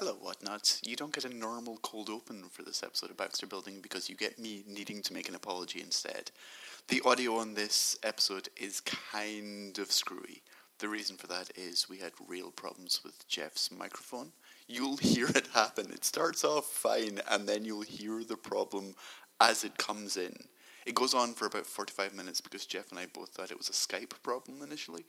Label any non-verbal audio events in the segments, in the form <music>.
Hello, whatnots. You don't get a normal cold open for this episode of Baxter Building because you get me needing to make an apology instead. The audio on this episode is kind of screwy. The reason for that is we had real problems with Jeff's microphone. You'll <laughs> hear it happen. It starts off fine, and then you'll hear the problem as it comes in. It goes on for about 45 minutes because Jeff and I both thought it was a Skype problem initially.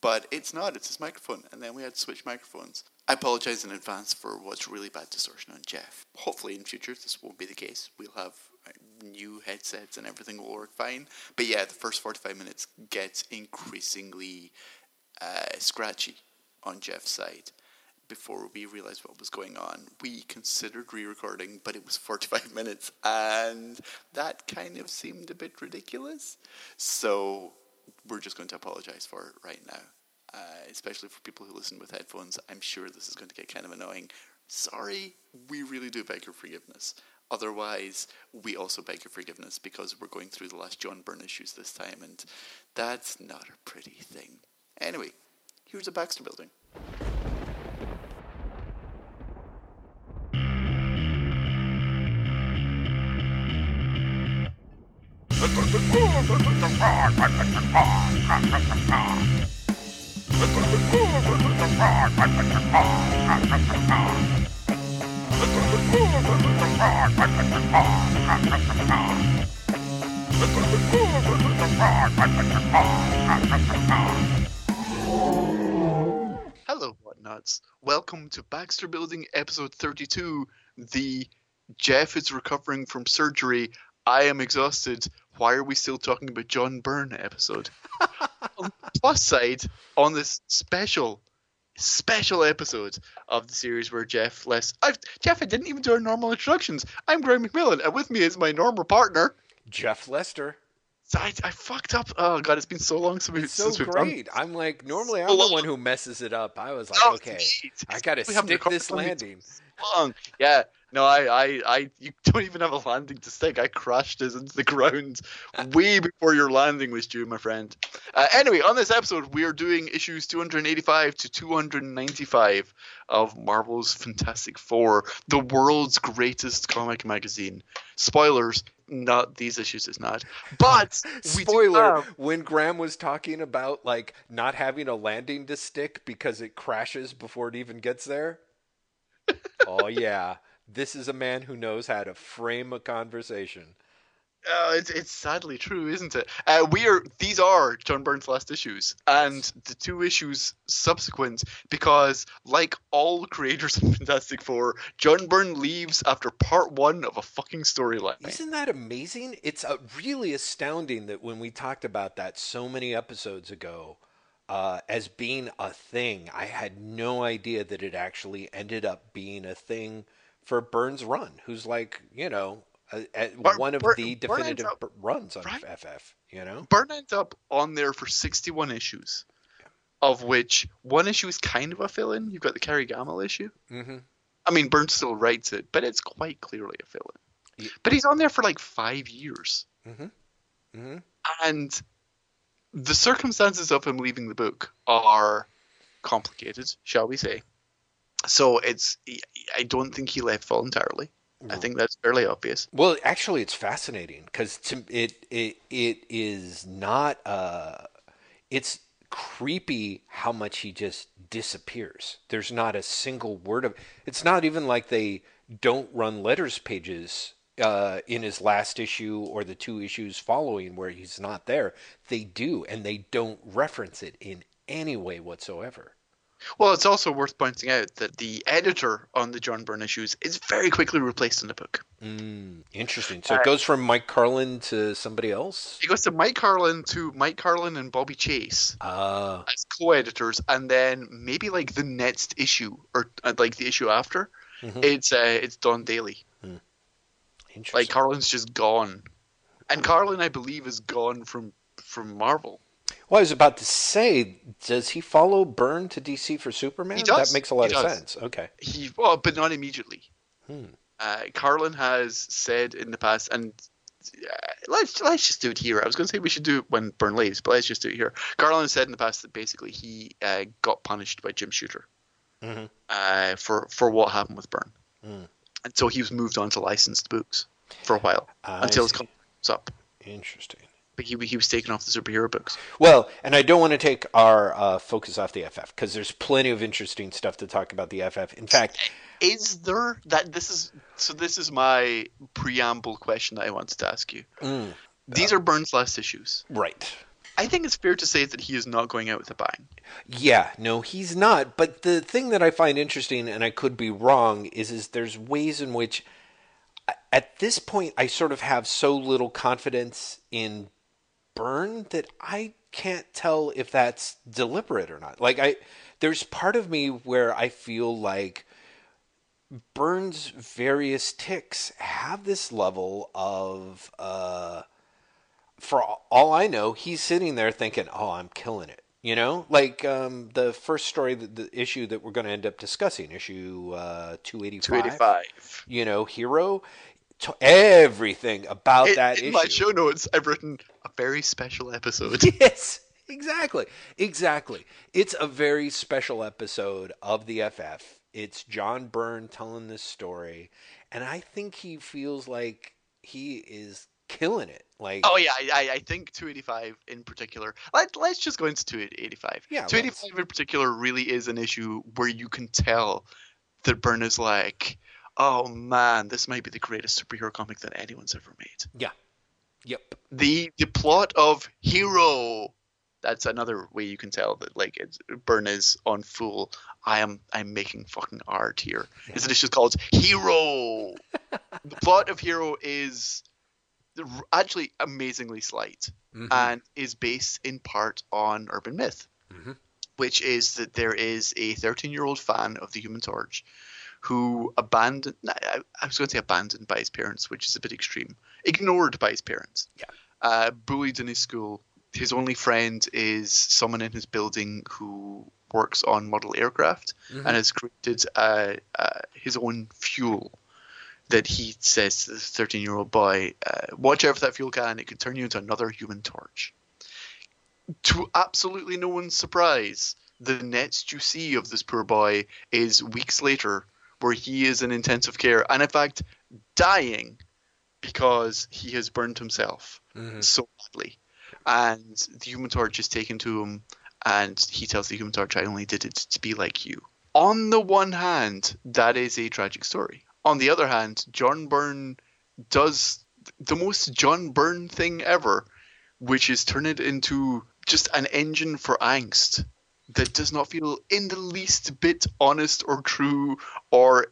But it's not, it's his microphone. And then we had to switch microphones. I apologize in advance for what's really bad distortion on Jeff. Hopefully, in future, this won't be the case. We'll have uh, new headsets and everything will work fine. But yeah, the first 45 minutes gets increasingly uh, scratchy on Jeff's side. Before we realized what was going on, we considered re recording, but it was 45 <laughs> minutes, and that kind of seemed a bit ridiculous. So we're just going to apologize for it right now. Uh, especially for people who listen with headphones, I'm sure this is going to get kind of annoying. Sorry, we really do beg your forgiveness. Otherwise, we also beg your forgiveness because we're going through the last John Byrne issues this time, and that's not a pretty thing. Anyway, here's a Baxter building. Hello, whatnots. Welcome to Baxter Building episode 32. The Jeff is recovering from surgery. I am exhausted. Why are we still talking about John Byrne episode? <laughs> on the plus side, on this special, special episode of the series where Jeff less. I've, Jeff, I didn't even do our normal introductions. I'm Graeme McMillan, and with me is my normal partner. Jeff Lester. I, I fucked up. Oh god, it's been so long since, we, So since we've done great. I'm like normally I'm So the one who messes it up. I was oh, like, Oh, okay, geez. I gotta stick this one of these landing. long. Yeah, no, I, I, I, you <laughs> don't even have a landing to stick. I crashed into the ground <laughs> way before your landing was due, my friend. Uh, anyway, on this episode, we are doing issues 285 to 295 of Marvel's Fantastic Four, the world's greatest comic magazine. Spoilers, not these issues is not. But <laughs> Spoiler: have- When Graeme was talking about like not having a landing to stick because it crashes before it even gets there. oh yeah, this is a man who knows how to frame a conversation. Uh, it's, it's sadly true, isn't it? Uh, we are these are John Byrne's last issues, and the two issues subsequent, because like all creators of <laughs> Fantastic Four, John Byrne leaves after part one of a fucking storyline. Isn't that amazing? It's uh, really astounding that when we talked about that so many episodes ago uh, as being a thing, I had no idea that it actually ended up being a thing for Byrne's run, who's like, you know, a, a, Bur- one of Bur- the definitive up- runs on right. FF, you know? Byrne ends up on there for sixty-one issues, of which one issue is kind of a fill-in. You've got the Kerry Gammill issue. hmm I mean, Byrne still writes it, but it's quite clearly a fill-in. Ye- But he's on there for like five years. hmm hmm and the circumstances of him leaving the book are complicated, shall we say? So it's I don't think he left voluntarily. I think that's fairly obvious. Well, actually, it's fascinating because it it it is not. Uh, it's creepy how much he just disappears. There's not a single word of. It's not even like they don't run letters pages uh, in his last issue or the two issues following where he's not there. They do, and they don't reference it in any way whatsoever. Well, it's also worth pointing out that the editor on the John Byrne issues is very quickly replaced in the book. Mm, interesting. So it goes from Mike Carlin to somebody else. It goes to Mike Carlin to Mike Carlin and Bobby Chase Ah. as co-editors, and then maybe like the next issue or uh, like the issue after, Mhm. it's uh, it's Don Daley. Interesting. Like Carlin's just gone, and Carlin, I believe, is gone from from Marvel. Well, I was about to say, does he follow Byrne to DC for Superman? He does. That makes a lot He of does. sense. Okay. He well, but not immediately. Hmm. Uh, Carlin has said in the past, and uh, let's let's just do it here. I was going to say we should do it when Byrne leaves, but let's just do it here. Carlin said in the past that basically he uh, got punished by Jim Shooter uh, for for what happened with Byrne, Mm. and so he was moved on to licensed books for a while I until his see. contract was up. Interesting. He he was taken off the superhero books. Well, and I don't want to take our uh, focus off the FF because there's plenty of interesting stuff to talk about the FF. In fact, Is there that this is so? This is my preamble question that I wanted to ask you. mm, These are Byrne's last issues. right. I think it's fair to say that he is not going out with a bang. Yeah, no, he's not. But the thing that I find interesting, and I could be wrong, is is there's ways in which, at this point, I sort of have so little confidence in Byrne that I can't tell if that's deliberate or not. Like I, there's part of me where I feel like Byrne's various ticks have this level of. Uh, for all I know, he's sitting there thinking, "Oh, I'm killing it." You know, like um, the first story, the, the issue that we're going to end up discussing, issue uh, two eighty Two eighty five. five. You know, hero, to everything about In, that in issue. my show notes, I've written a very special episode. <laughs> Yes, exactly. Exactly. It's a very special episode of the FF. It's John Byrne telling this story, and I think he feels like he is killing it. Like, Oh yeah, I, I- I think 285 in particular. Let, let's just go into 285. Yeah, 285 in particular really is an issue where you can tell that Byrne is like, oh man, this might be the greatest superhero comic that anyone's ever made. yeah. Yep. The the plot of Hero. That's another way you can tell that like it's, Byrne is on full. I am I'm making fucking art here. Is it just called Hero? <laughs> the plot of Hero is actually amazingly slight Mhm. and is based in part on urban myth, Mhm. which is that there is a 13 year old fan of the Human Torch who abandoned, I, I was going to say abandoned by his parents, which is a bit extreme, ignored by his parents, Yeah. uh, bullied in his school. His only friend is someone in his building who works on model aircraft Mhm. and has created uh, uh, his own fuel that he says to the 13 year old boy, uh, watch out for that fuel can, it could turn you into another human torch. To absolutely no one's surprise, the next you see of this poor boy is weeks later, where he is in intensive care and, in fact, dying because he has burned himself Mhm. so badly. And the human torch is taken to him, and he tells the human torch, I only did it to be like you. On the one hand, that is a tragic story. On the other hand, John Byrne does the most John Byrne thing ever, which is turn it into just an engine for angst that does not feel in the least bit honest or true or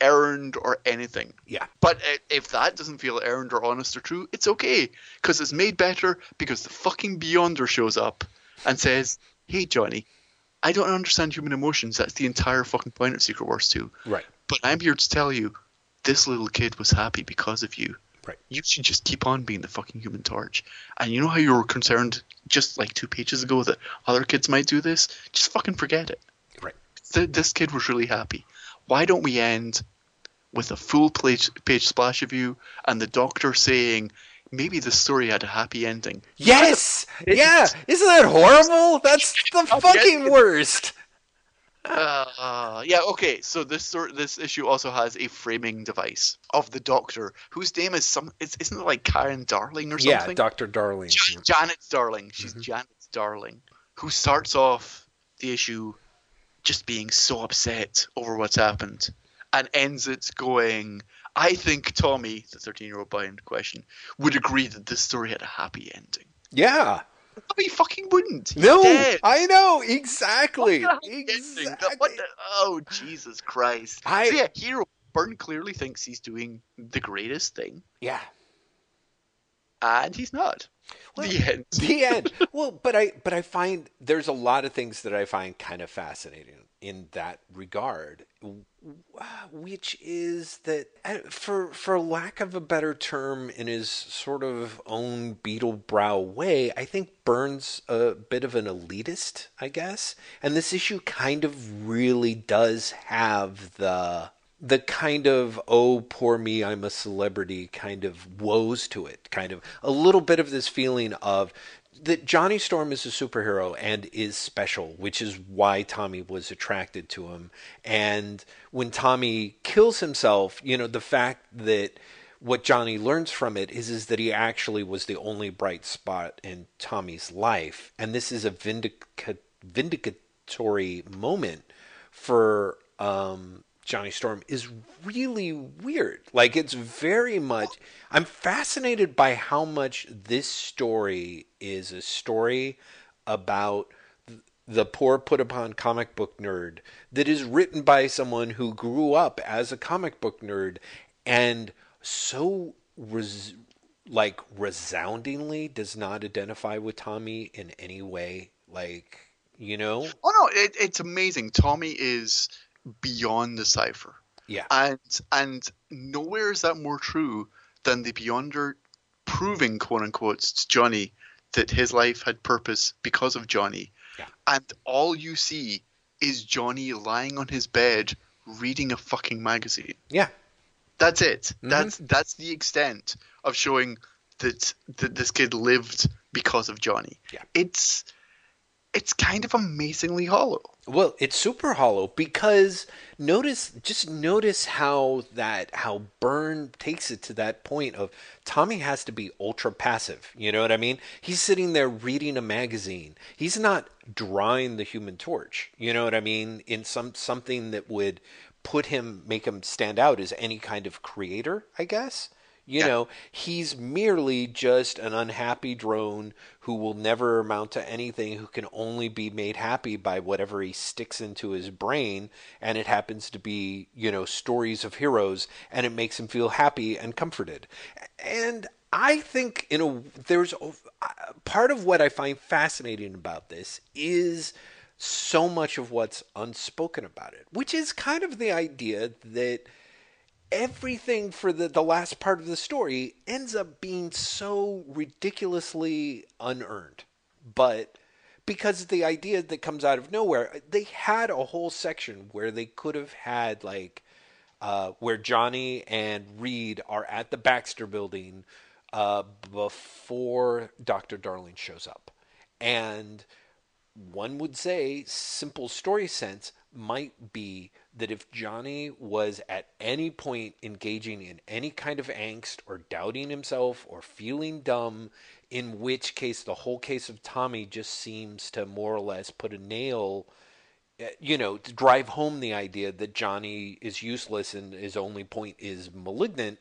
earned or anything. Yeah. But uh, if that doesn't feel earned or honest or true, it's okay because it's made better because the fucking Beyonder shows up and says, "Hey Johnny, I don't understand human emotions. That's the entire fucking point of Secret Wars 2. Right. But I'm here to tell you, this little kid was happy because of you. Right. You should just keep on being the fucking Human Torch. And you know how you were concerned just like two pages ago that other kids might do this? Just fucking forget it. Right. Th- this kid was really happy. Why don't we end with a full page, page splash of you and the doctor saying, maybe the story had a happy ending? Yes. Yeah. Isn't that horrible? That's <laughs> the fucking worst. Uh, yeah, okay. So this sort this issue also has a framing device of the Doctor, whose name is some. It's, isn't it like Karen Darling or something? Yeah. Doctor Darling. Ja- Janet Darling. She's Mhm. Janet Darling, who starts off the issue just being so upset over what's happened, and ends it going. I think Tommy, the thirteen-year-old boy in question, would agree that this story had a happy ending. Yeah. No, <laughs> he fucking wouldn't. He's No, dead. I know exactly. Exactly. The- oh Jesus Christ! I- so yeah, Hero Byrne clearly thinks he's doing the greatest thing, Yeah. and he's not. Well, the end. the end. Well, but I but I find there's a lot of things that I find kind of fascinating in that regard, which is that uh, for for lack of a better term, in his sort of own beetle brow way, I think Byrne's a bit of an elitist, I guess, and this issue kind of really does have the the kind of oh poor me i'm a celebrity kind of woes to it kind of a little bit of this feeling of that Johnny Storm is a superhero and is special, which is why Tommy was attracted to him. And when Tommy kills himself, you know, the fact that what Johnny learns from it is is that he actually was the only bright spot in Tommy's life, and this is a vindica- vindicatory moment for um, Johnny Storm is really weird. Like it's very much. I'm fascinated by how much this story is a story about the poor put upon comic book nerd that is written by someone who grew up as a comic book nerd and so res- like resoundingly does not identify with Tommy in any way. Like you know. Oh no, it, it's amazing. Tommy is beyond the cipher. Yeah. And and nowhere is that more true than the Beyonder proving quote unquote to Johnny that his life had purpose because of Johnny. Yeah. And all you see is Johnny lying on his bed reading a fucking magazine. Yeah. That's it. Mm-hmm. That's that's the extent of showing that that this kid lived because of Johnny. Yeah. It's it's kind of amazingly hollow. Well, it's super hollow because notice just notice how that how Byrne takes it to that point of Tommy has to be ultra passive. You know what I mean? He's sitting there reading a magazine. He's not drawing the human torch. You know what I mean? In some something that would put him make him stand out as any kind of creator, I guess. You Yeah. know, he's merely just an unhappy drone who will never amount to anything, who can only be made happy by whatever he sticks into his brain. And it happens to be, you know, stories of heroes, and it makes him feel happy and comforted. And I think, in a, there's part of what I find fascinating about this is so much of what's unspoken about it, which is kind of the idea that everything for the, the last part of the story ends up being so ridiculously unearned. But because the idea that comes out of nowhere, they had a whole section where they could have had like uh, where Johnny and Reed are at the Baxter building uh, before Dr. Darling shows up. And one would say simple story sense might be that if Johnny was at any point engaging in any kind of angst or doubting himself or feeling dumb, in which case the whole case of Tommy just seems to more or less put a nail, uh, you know, to drive home the idea that Johnny is useless and his only point is malignant.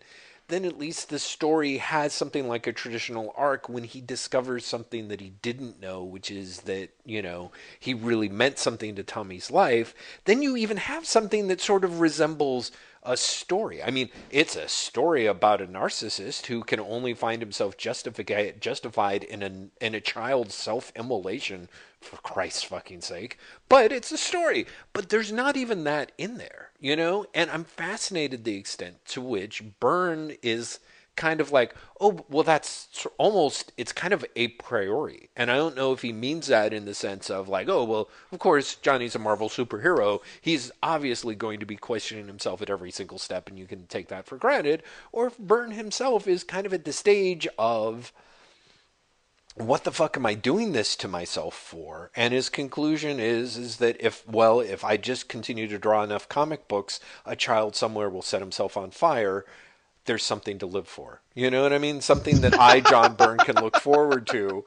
Then at least the story has something like a traditional arc when he discovers something that he didn't know, which is that, you know, he really meant something to Tommy's life. Then you even have something that sort of resembles a story. I mean, it's a story about a narcissist who can only find himself justified justified in a in a child's self-immolation for Christ's fucking sake. But it's a story. But there's not even that in there, you know? And I'm fascinated the extent to which Byrne is kind of like, oh, well, that's almost, it's kind of a priori. And I don't know if he means that in the sense of like, oh, well, of course, Johnny's a Marvel superhero. He's obviously going to be questioning himself at every single step, and you can take that for granted. Or if Byrne himself is kind of at the stage of, what the fuck am I doing this to myself for? And his conclusion is is that if well, if I just continue to draw enough comic books, a child somewhere will set himself on fire. There's something to live for. You know what I mean? Something that I, John Byrne, can look forward to.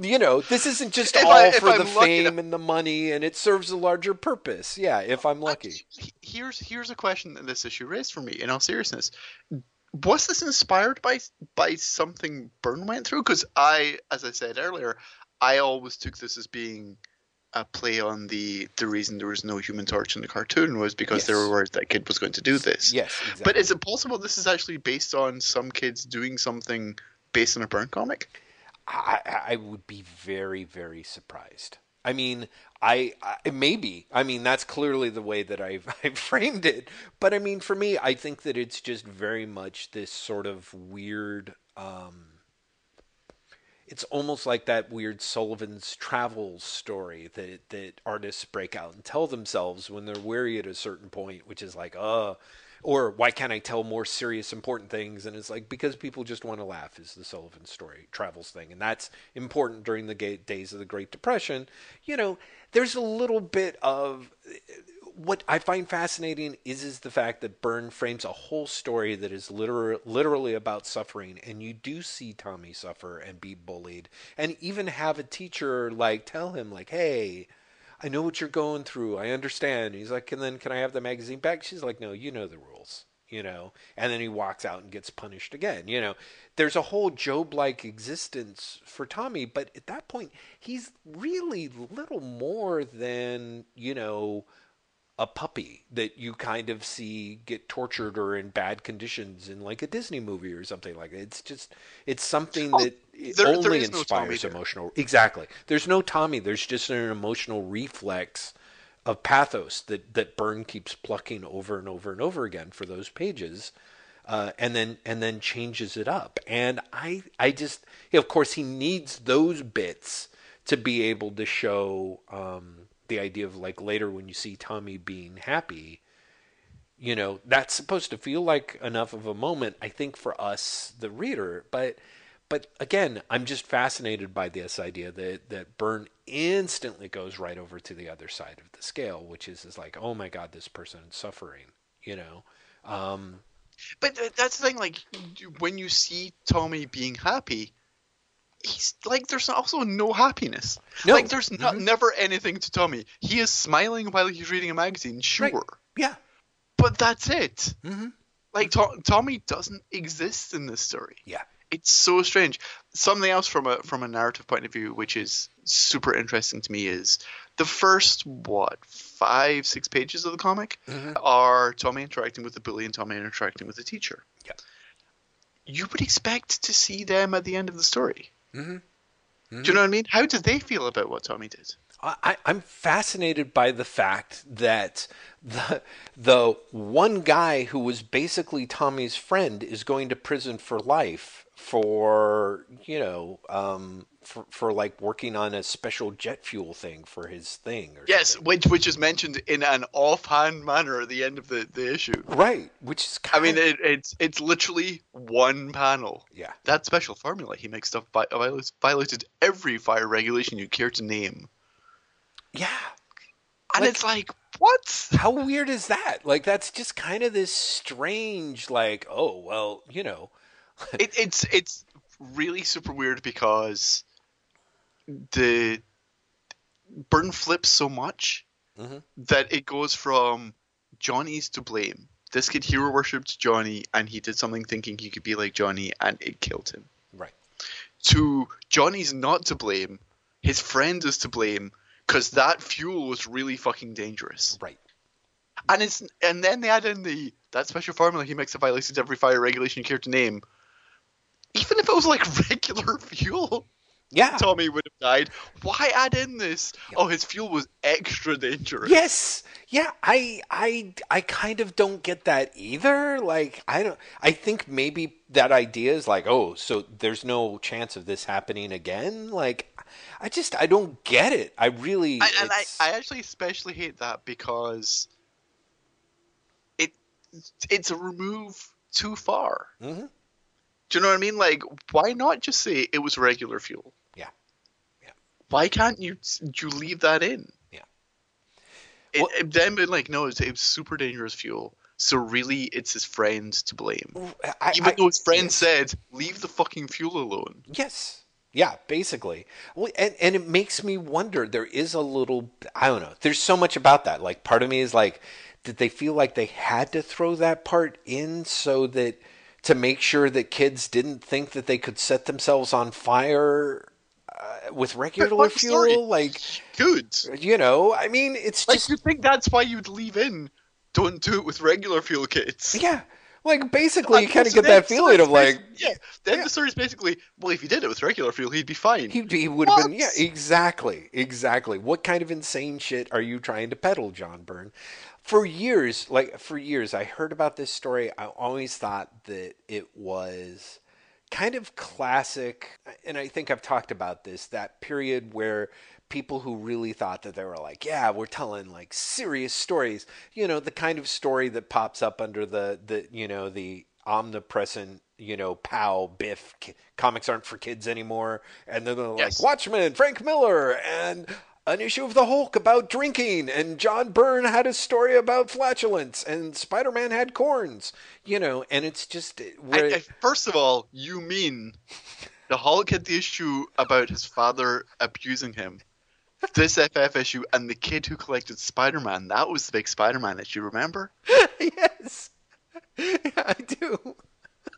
You know, this isn't just If all I- for I'm the fame enough- and the money, and it serves a larger purpose. Yeah, if I'm lucky. Here's here's a question that this issue raised for me. In all seriousness, was this inspired by by something Byrne went through? Because I, as I said earlier, I always took this as being a play on the the reason there was no Human Torch in the cartoon was because they were worried that kid was going to do this. Yes, exactly. But is it possible this is actually based on some kids doing something based on a Byrne comic? I, I would be very, very surprised. I mean, I, I maybe. I mean, that's clearly the way that I've, <laughs> I've framed it. But I mean, for me, I think that it's just very much this sort of weird. Um, it's almost like that weird Sullivan's Travels story that that artists break out and tell themselves when they're weary at a certain point, which is like, uh, or why can't I tell more serious, important things? And it's like because people just want to laugh is the Sullivan story travels thing, and that's important during the days of the Great Depression. You know, there's a little bit of what I find fascinating is is the fact that Byrne frames a whole story that is literally literally about suffering, and you do see Tommy suffer and be bullied, and even have a teacher like tell him like, "Hey, I know what you're going through. I understand." He's like, "And then can I have the magazine back?" She's like, "No, you know the rules." You know, and then he walks out and gets punished again. You know, there's a whole Job like existence for Tommy, but at that point, he's really little more than, you know, a puppy that you kind of see get tortured or in bad conditions in like a Disney movie or something like that. It's just it's something oh, that there, only there inspires no emotional. Exactly. There's no Tommy. There's just an emotional reflex of pathos that that Byrne keeps plucking over and over and over again for those pages. Uh, and then and then changes it up, and I I just of course he needs those bits to be able to show um, the idea of like later when you see Tommy being happy, you know, that's supposed to feel like enough of a moment, I think, for us, the reader. But but again, I'm just fascinated by this idea that that Byrne instantly goes right over to the other side of the scale, which is is like, oh my God, this person is suffering, you know. Um, but that's the thing, like when you see Tommy being happy, he's like there's also no happiness. No. Like there's not, mm-hmm. never anything to Tommy. He is smiling while he's reading a magazine, sure. Right. Yeah. But that's it. Mm-hmm. Like to- Tommy doesn't exist in this story. Yeah. It's so strange. Something else from a from a narrative point of view, which is super interesting to me, is the first what five six pages of the comic mm-hmm. are Tommy interacting with the bully and Tommy interacting with the teacher. Yeah. You would expect to see them at the end of the story. Mm-hmm. Mm-hmm. Do you know what I mean? How do they feel about what Tommy did? I, am fascinated by the fact that the the one guy who was basically Tommy's friend is going to prison for life for you know um, for, for like working on a special jet fuel thing for his thing. yes, something. which which is mentioned in an offhand manner at the end of the, the issue. Right, which is. I mean, it, it's it's literally one panel. Yeah. That special formula he makes stuff by, violated every fire regulation you care to name. Yeah. And like, it's like, what? How weird is that? Like, that's just kind of this strange, like, oh well, you know. <laughs> it, it's it's really super weird because the Byrne flips so much mm-hmm. that it goes from Johnny's to blame. This kid hero worshipped Johnny and he did something thinking he could be like Johnny and it killed him. Right. To Johnny's not to blame, his friend is to blame because that fuel was really fucking dangerous. Right. And it's and then they add in the that special formula he makes a violations every fire regulation you care to name. Even if it was like <laughs> regular fuel, yeah. Tommy would have died. Why add in this? Yeah. Oh, his fuel was extra dangerous. Yes. Yeah, I I I kind of don't get that either. Like I don't I think maybe that idea is like, "Oh, so there's no chance of this happening again?" Like I just I don't get it. I really I, and I I actually especially hate that because it it's a remove too far. hmm Do you know what I mean? Like, why not just say it was regular fuel? Yeah. Yeah. Why can't you you leave that in? Yeah. It, well, it, then been like, no, it's, it's super dangerous fuel. So really, it's his friends to blame. I, Even I, though his friend yes. said, "Leave the fucking fuel alone." Yes. Yeah, basically. And and it makes me wonder. There is a little. I don't know. There's so much about that. Like, part of me is like, did they feel like they had to throw that part in so that to make sure that kids didn't think that they could set themselves on fire uh, with regular fuel, story. like good. You know, I mean, it's like just you think that's why you'd leave in. Don't do it with regular fuel kits. Yeah, like basically, you kind of get that feeling of like, yeah. Then yeah. the story is basically, well, if he did it with regular fuel, he'd be fine. He, he would have been, yeah, exactly, exactly. What kind of insane shit are you trying to peddle, John Byrne? For years, like for years, I heard about this story. I always thought that it was kind of classic, and I think I've talked about this, that period where people who really thought that they were like, yeah, we're telling like serious stories, you know, the kind of story that pops up under the, the you know, the omnipresent, you know, pow, biff, comics aren't for kids anymore. And then they're yes. like, Watchmen, Frank Miller, and an issue of the Hulk about drinking, and John Byrne had a story about flatulence, and Spider Man had corns, you know, and it's just. I, I, first of all, you mean the Hulk had the issue about his father abusing him. This FF issue and the kid who collected Spider Man, that was the big Spider Man issue, remember? <laughs> yes. <laughs> Yeah, I do.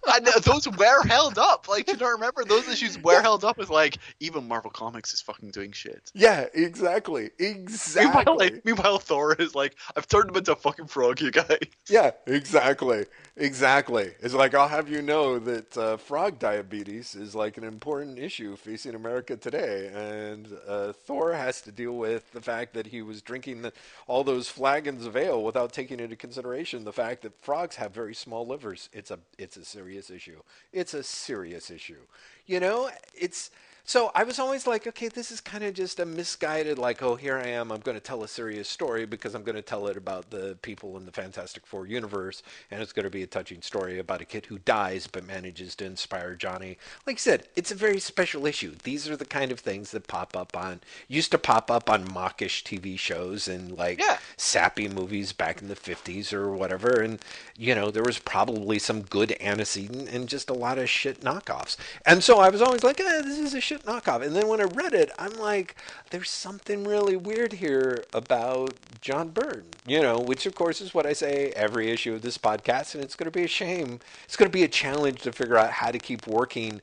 I know, those were held up. Like, you don't remember those issues were held up as like even Marvel Comics is fucking doing shit. Yeah, exactly, exactly. Meanwhile, like, meanwhile, Thor is like, I've turned him into a fucking frog, you guys. Yeah, exactly, exactly. It's like I'll have you know that uh, frog diabetes is like an important issue facing America today, and uh, Thor has to deal with the fact that he was drinking the, all those flagons of ale without taking into consideration the fact that frogs have very small livers. It's a it's a serious serious issue. It's a serious issue. You know, it's so I was always like, okay, this is kind of just a misguided, like, oh, here I am. I'm going to tell a serious story because I'm going to tell it about the people in the Fantastic Four universe, and it's going to be a touching story about a kid who dies but manages to inspire Johnny. Like I said, it's a very special issue. These are the kind of things that pop up on, used to pop up on mawkish TV shows and like yeah. sappy movies back in the 50s or whatever. And, you know, there was probably some good antecedent and just a lot of shit knockoffs. And so I was always like, eh, this is a shit shit knockoff. And then when I read it, I'm like, there's something really weird here about John Byrne, you know, which of course is what I say every issue of this podcast. And it's going to be a shame. It's going to be a challenge to figure out how to keep working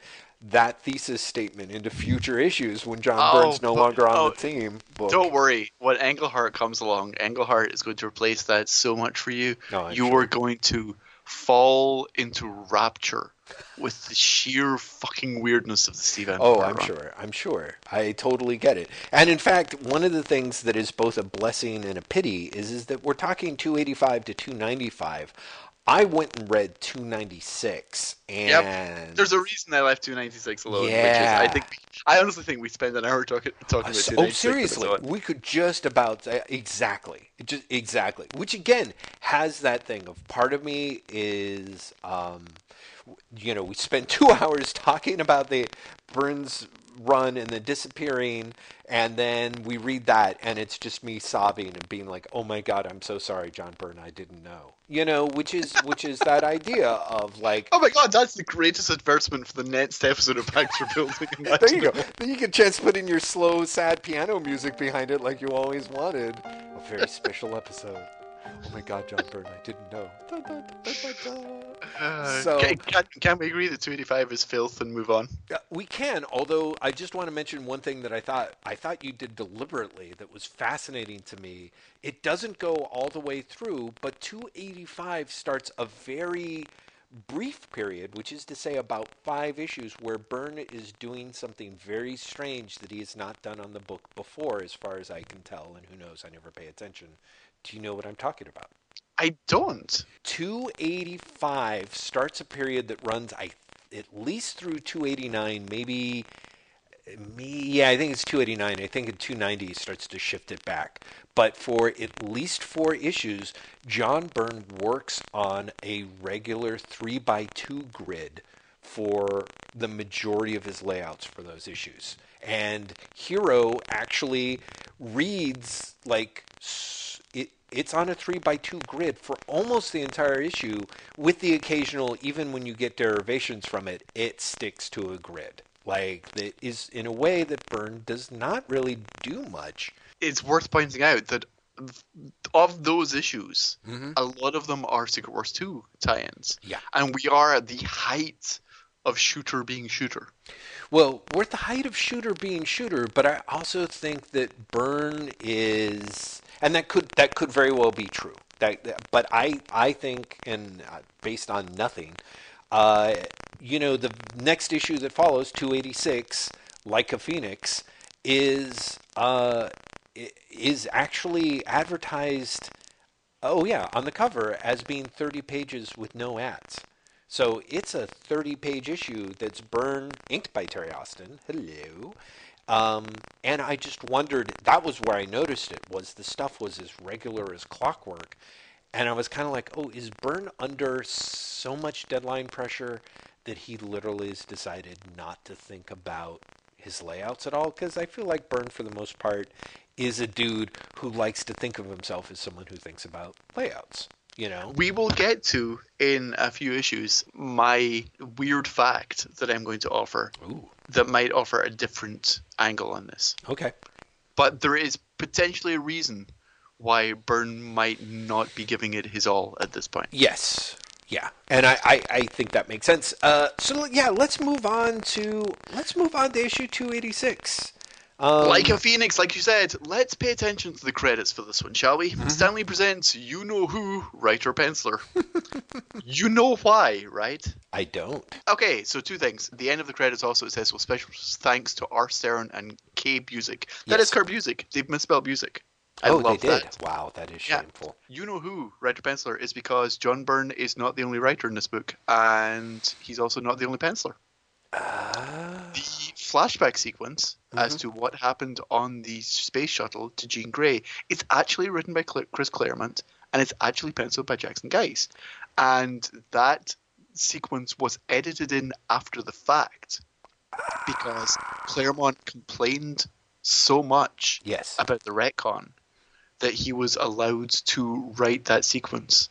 that thesis statement into future issues when John oh, Byrne's no longer on oh, the team. Book. Don't worry. When Englehart comes along, Englehart is going to replace that so much for you. No, you sure. are going to fall into rapture with the sheer fucking weirdness of the Steve Oh, I'm run. sure. I'm sure. I totally get it. And in fact, one of the things that is both a blessing and a pity is is that we're talking 285 to 295. I went and read 296, and yep. there's a reason I left 296 alone. Yeah. Which is, I think, I honestly think we spent an hour talking talking about. Oh, seriously, we could just about exactly, just exactly. Which again has that thing of part of me is, um, you know, we spent two <laughs> hours talking about the Byrne's run and then disappearing and then we read that and it's just me sobbing and being like oh my god i'm so sorry john byrne i didn't know you know which is which is that idea of like oh my god that's the greatest advertisement for the next episode of Baxter Building. <laughs> There you go. Then you can chance put in your slow sad piano music behind it like you always wanted. A very special episode oh my god, John Byrne, I didn't know. Da, da, da, <laughs> uh, so can, can, can, we agree that 285 is filth and move on? We can. Although I just want to mention one thing that I thought I thought you did deliberately that was fascinating to me. It doesn't go all the way through, but 285 starts a very brief period, which is to say about five issues, where Byrne is doing something very strange that he has not done on the book before, as far as I can tell. And who knows? I never pay attention do you know what I'm talking about? I don't. 285 starts a period that runs I at least through 289, maybe me yeah, I think it's 289. I think in 290 starts to shift it back. But for at least four issues, John Byrne works on a regular 3 by 2 grid for the majority of his layouts for those issues. And Hero actually reads like it's on a three by two grid for almost the entire issue, with the occasional, even when you get derivations from it, it sticks to a grid. Like that is in a way that Byrne does not really do much. It's worth pointing out that of those issues, mm-hmm. a lot of them are Secret Wars 2 tie-ins. Yeah. And we are at the height of shooter being shooter. Well, we're at the height of shooter being shooter, but I also think that Byrne is and that could that could very well be true. That, but I I think, and uh, based on nothing, uh, you know, the next issue that follows, 286, like a phoenix, is uh, is actually advertised. Oh yeah, on the cover as being 30 pages with no ads. So it's a 30 page issue that's burned, inked by Terry Austin. Hello. Um, and I just wondered, that was where I noticed it, was the stuff was as regular as clockwork. And I was kind of like, oh, is Byrne under so much deadline pressure that he literally has decided not to think about his layouts at all? Because I feel like Byrne, for the most part, is a dude who likes to think of himself as someone who thinks about layouts. You know, We will get to in a few issues my weird fact that I'm going to offer ooh, that might offer a different angle on this. okay, But there is potentially a reason why Byrne might not be giving it his all at this point. yes, yeah, and I, I, I think that makes sense. Uh, so yeah, let's move on to let's move on to issue two eighty six. Um, like a phoenix, like you said, let's pay attention to the credits for this one, shall we? Stan Lee presents You Know Who, Writer Penciler. <laughs> you know why, right? I don't. Okay, so two things. The end of the credits also says, well, special thanks to R. Stern and K. Busick. That Yes. is Busick. They've misspelled music. I oh, love they did. that. Wow, that is Yeah. shameful. You know who, Writer Penciler, is because John Byrne is not the only writer in this book, and he's also not the only penciler. The flashback sequence as Mhm. to what happened on the space shuttle to Jean Grey. It's actually written by Chris Claremont, and it's actually penciled by Jackson Guice. And that sequence was edited in after the fact because Claremont complained so much yes. about the retcon that he was allowed to write that sequence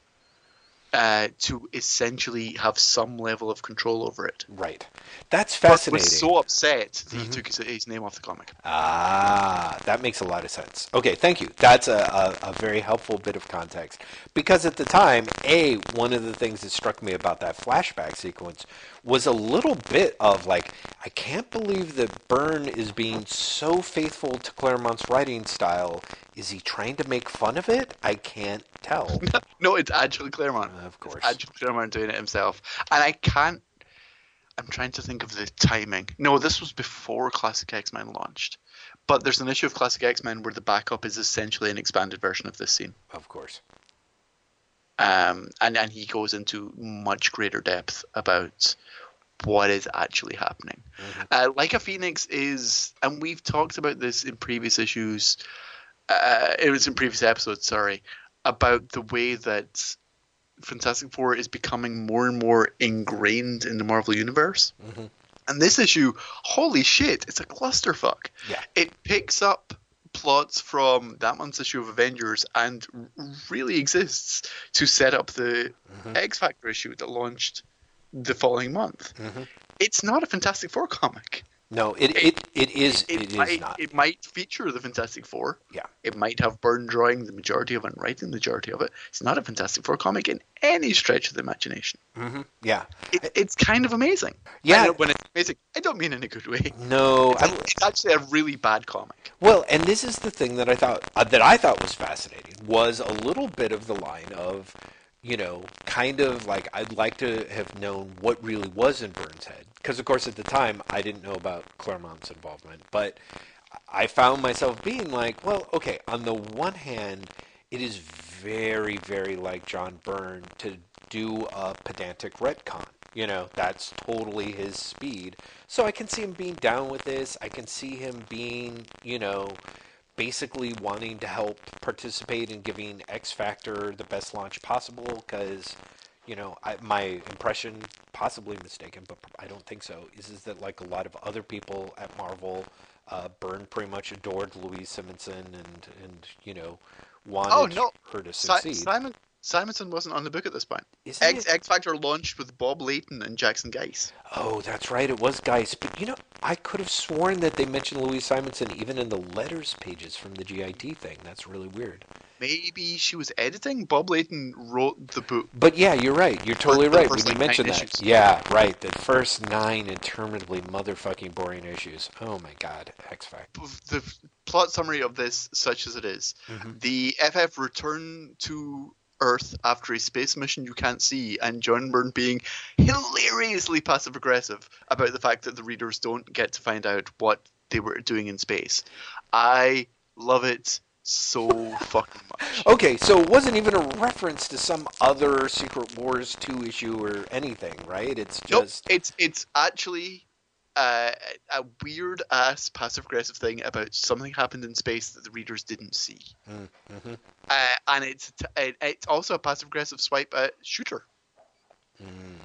uh, to essentially have some level of control over it. Right. That's But fascinating. was so upset that he Mhm. took his, his name off the comic. Ah, that makes a lot of sense. Okay, thank you. That's a, a, a very helpful bit of context. Because at the time, A, one of the things that struck me about that flashback sequence was a little bit of like, I can't believe that Byrne is being so faithful to Claremont's writing style. Is he trying to make fun of it? I can't tell. <laughs> No, it's actually Claremont. of course. Actually Claremont doing it himself. And I can't. I'm trying to think of the timing. No, this was before Classic X Men launched. But there's an issue of Classic X Men where the backup is essentially an expanded version of this scene. Of course. Um, and and he goes into much greater depth about what is actually happening. Mhm. Uh, like a Phoenix is, and we've talked about this in previous issues. Uh, it was in previous episodes, sorry, about the way that Fantastic Four is becoming more and more ingrained in the Marvel universe. Mhm. And this issue, holy shit, it's a clusterfuck. Yeah. It picks up plots from that month's issue of Avengers and really exists to set up the Mhm. X Factor issue that launched the following month. Mhm. It's not a Fantastic Four comic. No, it, it, it is It, might, not. it might feature the Fantastic Four. Yeah. It might have Byrne drawing the majority of it and writing the majority of it. It's not a Fantastic Four comic in any stretch of the imagination. hmm Yeah. It, it's kind of amazing. Yeah. When it's amazing, I don't mean in a good way. No, It's, I, it's actually a really bad comic. Well, and this is the thing that I thought uh, that I thought was fascinating was a little bit of the line of, you know, kind of like I'd like to have known what really was in Byrne's head because of course at the time I didn't know about Claremont's involvement, but I found myself being like, well, okay, on the one hand, it is very very like John Byrne to do a pedantic retcon. You know, that's totally his speed. So I can see him being down with this. I can see him being, you know, basically wanting to help participate in giving X Factor the best launch possible because, you know, I, my impression, possibly mistaken, but I don't think so, is, is that like a lot of other people at Marvel, uh, Byrne pretty much adored Louise Simonson and, and you know, wanted Oh, no. her to Si- succeed. Simon Simonson wasn't on the book at this point. Isn't X, it? X Factor launched with Bob Layton and Jackson Guice. Oh, that's right. It was Guice. But you know, I could have sworn that they mentioned Louise Simonson even in the letters pages from the GIT thing. That's really weird. Maybe she was editing. Bob Layton wrote the book. But yeah, you're right. You're totally right when you like, mention nine that. issues. Yeah, right. The first nine interminably motherfucking boring issues. Oh my god, X Factor. The plot summary of this, such as it is, Mhm. the FF return to Earth after a space mission you can't see, and John Byrne being hilariously passive aggressive about the fact that the readers don't get to find out what they were doing in space. I love it so fucking much. Okay, so it wasn't even a reference to some other Secret Wars 2 issue or anything, right? It's Nope, just. it's it's actually uh, a weird ass passive aggressive thing about something happened in space that the readers didn't see, Mm-hmm. uh, and it's t- it, it's also a passive aggressive swipe at shooter. Mm.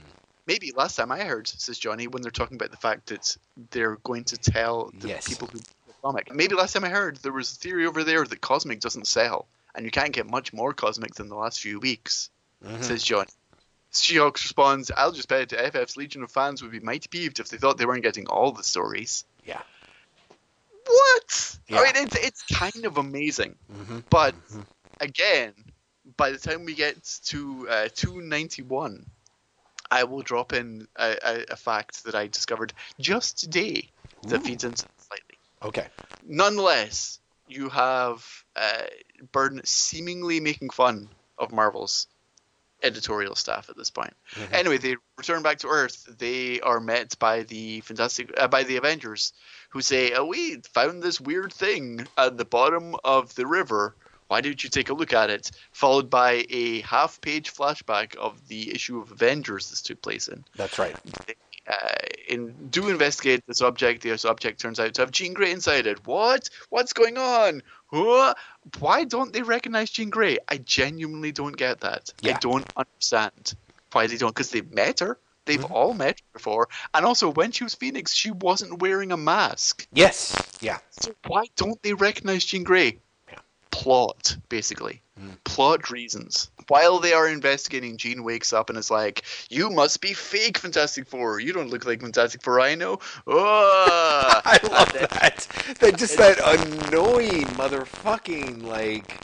Maybe last time I heard, says Johnny, when they're talking about the fact that they're going to tell the Yes. people who the comic. Maybe last time I heard there was a theory over there that Cosmic doesn't sell, and you can't get much more Cosmic than the last few weeks. Mhm. Says Johnny. She-Hulk responds, "I'll just bet FF's legion of fans would be mighty peeved if they thought they weren't getting all the stories." Yeah. What? Yeah. I mean, it's it's kind of amazing, Mhm. but Mhm. again, by the time we get to uh, 291, I will drop in a, a, a fact that I discovered just today that Ooh. feeds into slightly. Okay. Nonetheless, you have uh, seemingly making fun of Marvel's editorial staff at this point. Mhm. Anyway, they return back to Earth. They are met by the fantastic uh, by the Avengers, who say, "Oh, we found this weird thing at the bottom of the river. Why don't you take a look at it?" Followed by a half-page flashback of the issue of Avengers this took place in. That's right. Uh, in do investigate this object. This object turns out to have Jean Grey inside it. What? What's going on? Huh? Why don't they recognize Jean Grey? I genuinely don't get that. I don't understand why they don't. Because they've met her. They've Mhm. all met her before. And also, when she was Phoenix, she wasn't wearing a mask. Yes. Yeah. So why don't they recognize Jean Grey? Yeah. Plot, basically. Mm. Plot reasons. While they are investigating, Jean wakes up and is like, You must be fake Fantastic Four. You don't look like Fantastic Four I know. Oh! <laughs> I love then- that. That just that annoying motherfucking like,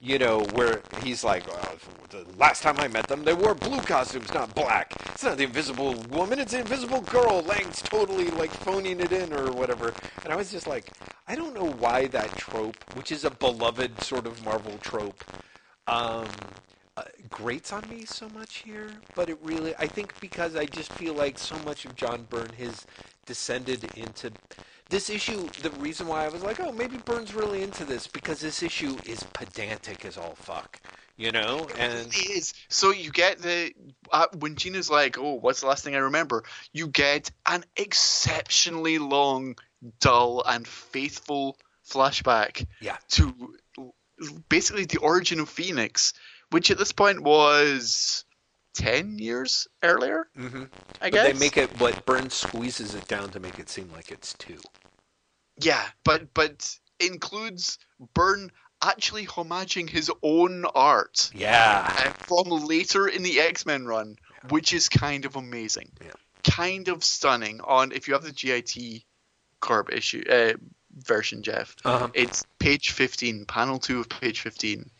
you know, where he's like, oh, the last time I met them, they wore blue costumes, not black. It's not the Invisible Woman, it's the Invisible Girl. Lang's totally like phoning it in or whatever. And I was just like, I don't know why that trope, which is a beloved sort of Marvel trope, um, uh, grates on me so much here. But it really, I think because I just feel like so much of John Byrne has descended into this issue. The reason why I was like, oh, maybe Byrne's really into this because this issue is pedantic as all fuck, you know. And It is. So you get the uh, when Gina's like, "Oh, what's the last thing I remember?" You get an exceptionally long, dull, and faithful flashback yeah, to basically the origin of Phoenix, which at this point was ten years earlier. mm-hmm. I but guess they make it what Byrne squeezes it down to make it seem like it's two. Yeah, but but includes Byrne actually homaging his own art. Yeah, uh, from later in the X Men run, which is kind of amazing. Yeah. Kind of stunning. On if you have the GIT Corp issue uh, version, Jeff, uh-huh. it's page fifteen, panel two of page fifteen.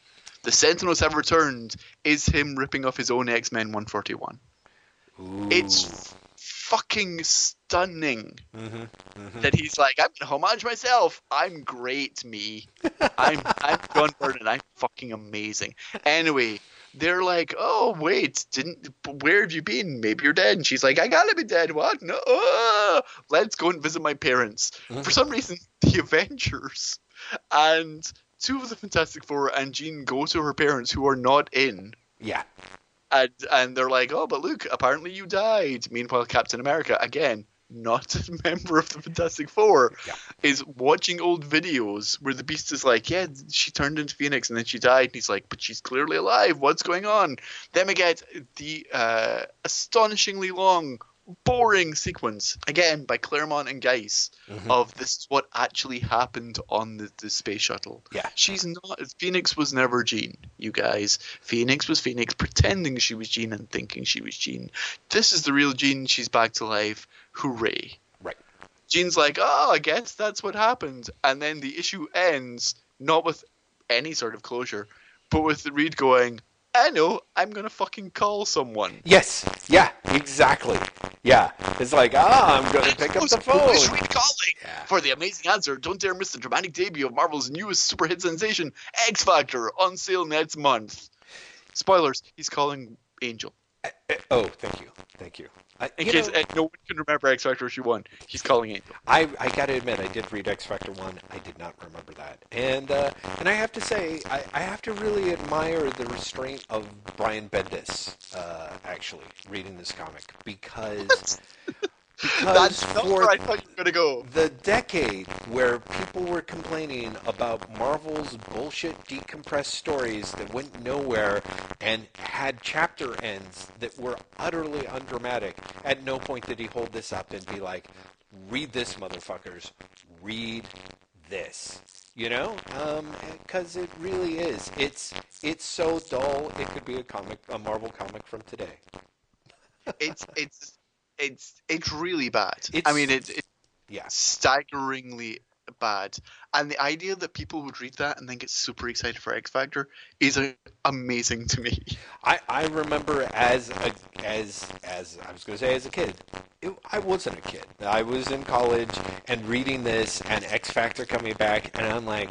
The Sentinels have returned. Is him ripping off his own X Men one forty one? It's fucking stunning mm-hmm. Mm-hmm. that he's like, I'm gonna homage myself. I'm great, me. I'm I'm John <laughs> and I'm fucking amazing. Anyway, they're like, oh wait, didn't where have you been? Maybe you're dead. And she's like, I gotta be dead. What? No. let's go and visit my parents. Mhm. For some reason, <laughs> the Avengers and two of the Fantastic Four and Jean go to her parents who are not in. yeah, And, and they're like, oh, but look, apparently you died. Meanwhile, Captain America, again, not a <laughs> member of the Fantastic Four, Yeah. is watching old videos where the Beast is like, yeah, she turned into Phoenix and then she died. And he's like, but she's clearly alive. What's going on? Then we get the uh, astonishingly long, boring sequence, again, by Claremont and Guice, Mhm. of this is what actually happened on the, the space shuttle. yeah, She's not. Phoenix was never Jean, you guys. Phoenix was Phoenix pretending she was Jean and thinking she was Jean. This is the real Jean. She's back to life. Hooray. right. Jean's like, oh, I guess that's what happened. And then the issue ends, not with any sort of closure, but with the Reed going, I know, I'm going to fucking call someone. Yes, yeah, exactly. Yeah, it's like ah, I'm gonna pick up the phone. Reed calling? Yeah. For the amazing answer, don't dare miss the dramatic debut of Marvel's newest super hit sensation, X Factor, on sale next month. Spoilers, he's calling Angel. I, I, oh, thank you, thank you. I, In case know, no one can remember X Factor issue one, he's calling Angel. I, I got to admit, I did read X Factor one. I did not remember that, and uh, and I have to say, I, I have to really admire the restraint of Brian Bendis. Uh, actually, reading this comic because <laughs> because That's for where I thought you were gonna go. the decade where people were complaining about Marvel's bullshit decompressed stories that went nowhere and had chapter ends that were utterly undramatic, at no point did he hold this up and be like, read this, motherfuckers. Read this. You know, um, because it really is. It's it's so dull. It could be a comic, a Marvel comic from today. It's it's it's it's really bad. I mean, it, it's Yeah, staggeringly bad. And the idea that people would read that and then get super excited for X Factor is uh, amazing to me. I, I remember as a, as as I was going to say as a kid, it, I wasn't a kid. I was in college and reading this and X Factor coming back, and I'm like,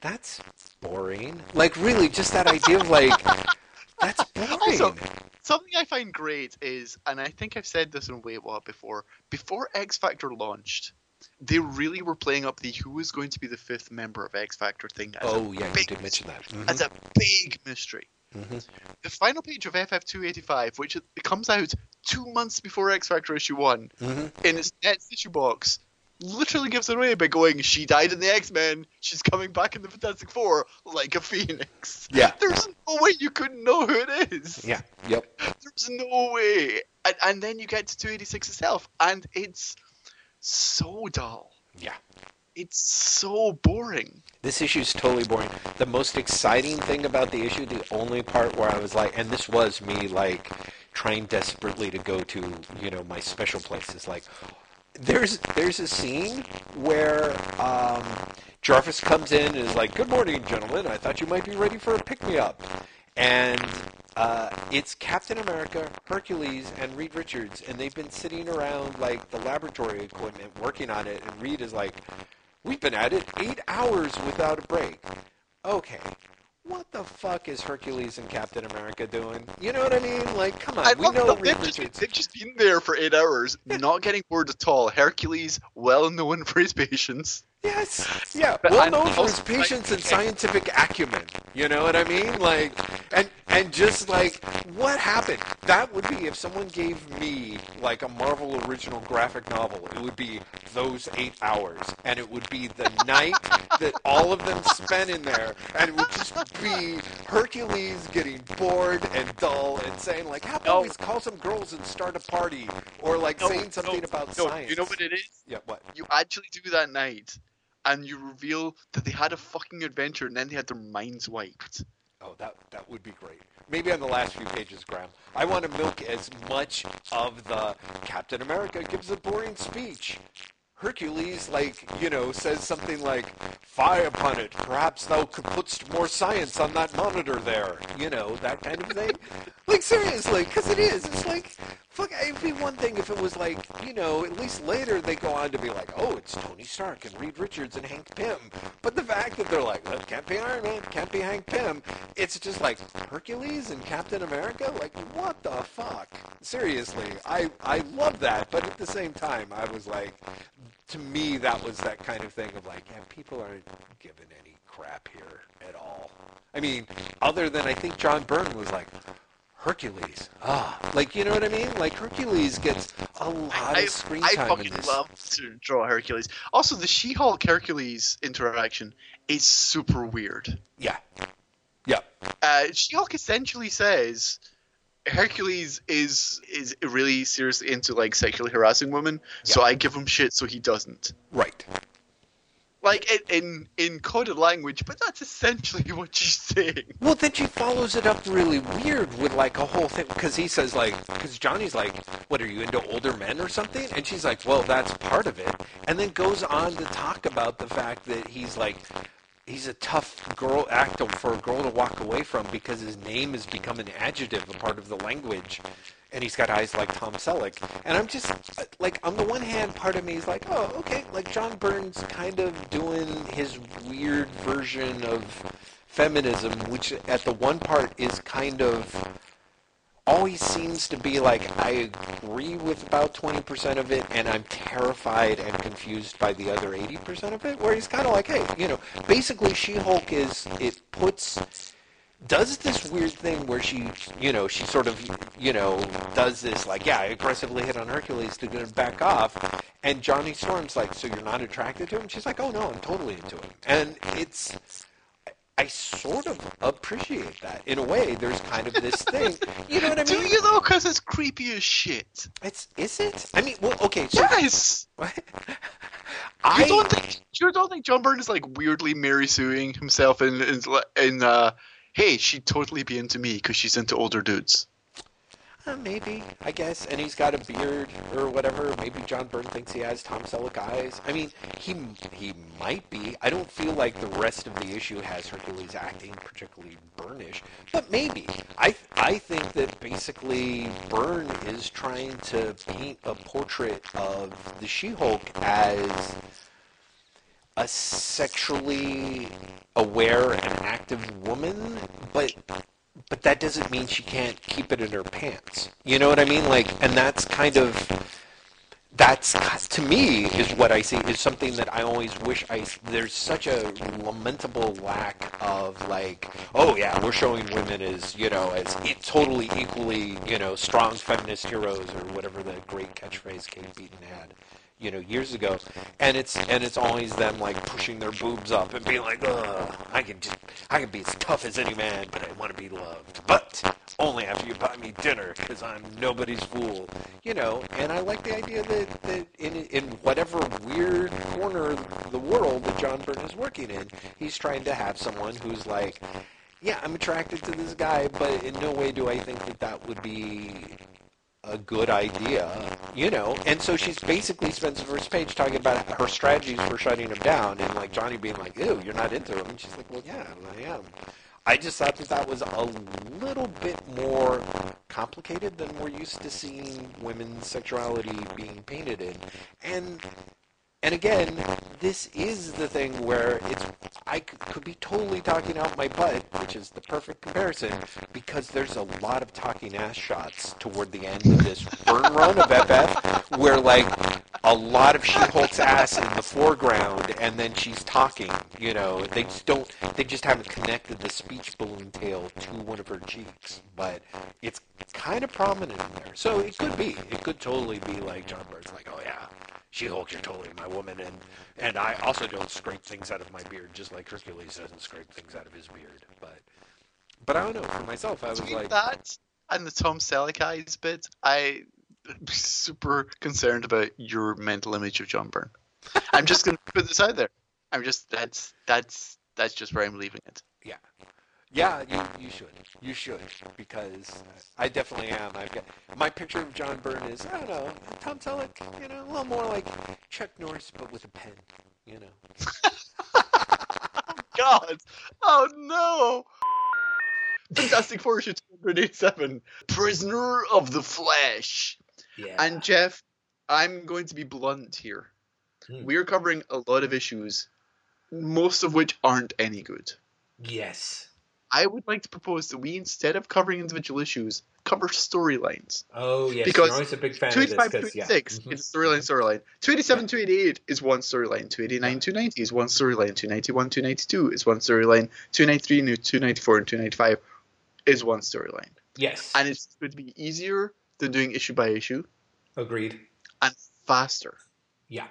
that's boring. Like really, just that idea of like, <laughs> that's boring. Also, something I find great is, and I think I've said this in Wait What before, before X Factor launched, they really were playing up the who was going to be the fifth member of X Factor thing as, oh yeah, you did mention that. Mhm, as a big mystery. mhm. The final page of FF285, which comes out two months before X Factor issue one, Mhm. in its next issue box, literally gives it away by going, "She died in the X Men. She's coming back in the Fantastic Four like a phoenix." Yeah. There's no way you couldn't know who it is. Yeah. Yep. There's no way. And, and then you get to 286 itself, and it's so dull. Yeah. It's so boring. This issue is totally boring. The most exciting thing about the issue, the only part where I was like, and this was me like trying desperately to go to, you know, my special places like, there's there's a scene where um, Jarvis comes in and is like, "Good morning, gentlemen. I thought you might be ready for a pick me up," and uh, it's Captain America, Hercules, and Reed Richards, and they've been sitting around like the laboratory equipment working on it, and Reed is like, "We've been at it eight hours without a break." Okay. What the fuck is Hercules and Captain America doing? You know what I mean? Like, come on, I we know Reed they've just, they've just been there for eight hours, <laughs> not getting bored at all. Hercules, well known for his patience. Yes. Yeah. But Well known for his patience and scientific acumen. You know what I mean? Like, and and just like what happened? That would be if someone gave me like a Marvel original graphic novel. It would be those eight hours, and it would be the <laughs> night that all of them spent in there, and it would just be Hercules getting bored and dull and saying like, "How about we call some girls and start a party?" Or like No, saying something no, about no, science. You know what it is? Yeah. What? You actually do that night, and you reveal that they had a fucking adventure, and then they had their minds wiped. Oh, that that would be great. Maybe on the last few pages, Graeme. I want to milk as much of the Captain America gives a boring speech. Hercules, like, you know, says something like, Fie upon it, perhaps thou could put more science on that monitor there. You know, that kind of thing. Like, seriously, because it is. It's like, fuck, it'd be one thing if it was like, you know, at least later they go on to be like, oh, it's Tony Stark and Reed Richards and Hank Pym. But the fact that they're like, it can't be Iron Man, can't be Hank Pym, it's just like, Hercules and Captain America? Like, what the fuck? Seriously, I, I love that, but at the same time, I was like, to me, that was that kind of thing of like, yeah, people aren't giving any crap here at all. I mean, other than I think John Byrne was like, Hercules. Ah, like you know what I mean? Like Hercules gets a lot I, of screen I time fucking in this. love to draw Hercules. Also, the She-Hulk Hercules interaction is super weird. Yeah, yeah, Uh, She-Hulk essentially says Hercules is is really seriously into like sexually harassing women, so I give him shit so he doesn't. right. Like in, in coded language, but that's essentially <laughs> what she's saying. Well, then she follows it up really weird with like a whole thing because he says like because Johnny's like, "What are you into older men or something?" And she's like, "Well, that's part of it," and then goes on to talk about the fact that he's like. He's a tough girl actor for a girl to walk away from because his name has become an adjective, a part of the language, and he's got eyes like Tom Selleck. And I'm just like, on the one hand, part of me is like, oh, okay, like John Byrne's kind of doing his weird version of feminism, which at the one part is kind of always seems to be like I agree with about 20% of it and I'm terrified and confused by the other 80% of it where he's kind of like hey you know basically She-Hulk is it puts does this weird thing where she you know she sort of you know does this like yeah I aggressively hit on Hercules to get him back off and Johnny Storm's like so you're not attracted to him? She's like oh no I'm totally into him. And it's I sort of appreciate that in a way. There's kind of this <laughs> thing, you know what I mean? Do you though? Because it's creepy as shit. It's is it? I mean, well, okay. So Yes. what? <laughs> You I don't think you don't think John Byrne is like weirdly Mary Sueing himself in in, in uh, hey, she'd totally be into me because she's into older dudes. Uh, maybe I guess, and he's got a beard or whatever. Maybe John Byrne thinks he has Tom Selleck eyes. I mean, he he might be. I don't feel like the rest of the issue has Hercules acting particularly Burnish, but maybe. I I think that basically Byrne is trying to paint a portrait of the She-Hulk as a sexually aware and active woman, but but that doesn't mean she can't keep it in her pants. You know what I mean? Like, and that's kind of that's to me is what I see is something that I always wish I there's such a lamentable lack of like oh yeah we're showing women as you know as totally equally you know strong feminist heroes or whatever the great catchphrase Kate Beaton had you know years ago. And it's and it's always them like pushing their boobs up and being like Ugh, I can just I can be as tough as any man but I want to be loved. But only after you buy me dinner because I'm nobody's fool you know? And I like the idea that, that in in whatever weird corner of the world that John Byrne is working in he's trying to have someone who's like yeah I'm attracted to this guy but in no way do I think that that would be a good idea, you know. And so she's basically spends the first page talking about her strategies for shutting him down, and like Johnny being like, "Ew, you're not into him." And she's like, "Well, yeah, I am." I just thought that that was a little bit more complicated than we're used to seeing women's sexuality being painted in, and and again, this is the thing where it's I could be totally talking out my butt, which is the perfect comparison, because there's a lot of talking ass shots toward the end of this Byrne run of FF, where like a lot of She-Hulk's ass in the foreground, and then she's talking. You know, they just don't, they just haven't connected the speech balloon tail to one of her cheeks, but it's kind of prominent in there. So it could be, it could totally be like John Byrne's like, oh yeah. She-Hulk, you're totally my woman, and and I also don't scrape things out of my beard, just like Hercules doesn't scrape things out of his beard. But but I don't know. For myself, I was Between like, that and the Tom Selleck eyes bit, I am <laughs> super concerned about your mental image of John Byrne. I'm just gonna put this out there. I'm just that's that's that's just where I'm leaving it. yeah, yeah, you you should, you should, because I definitely am. I've got my picture of John Byrne is I don't know Tom Selleck, you know, a little more like Chuck Norris, but with a pen, you know. <laughs> God, oh no! Fantastic Four issue 287, Prisoner of the Flesh. Yeah. And Jeff, I'm going to be blunt here. Hmm. We're covering a lot of issues, most of which aren't any good. yes. I would like to propose that we, instead of covering individual issues, cover storylines. Oh yes. Because you're always a big fan 285, of this. 'cause, yeah. 286 Mhm. is storyline, storyline. 287, 288 is one storyline. 289, 290 is one storyline. 291, 292 is one storyline. 293, and 294, and 295 is one storyline. Yes. And it's going to be easier than doing issue by issue Agreed. and faster. Yeah.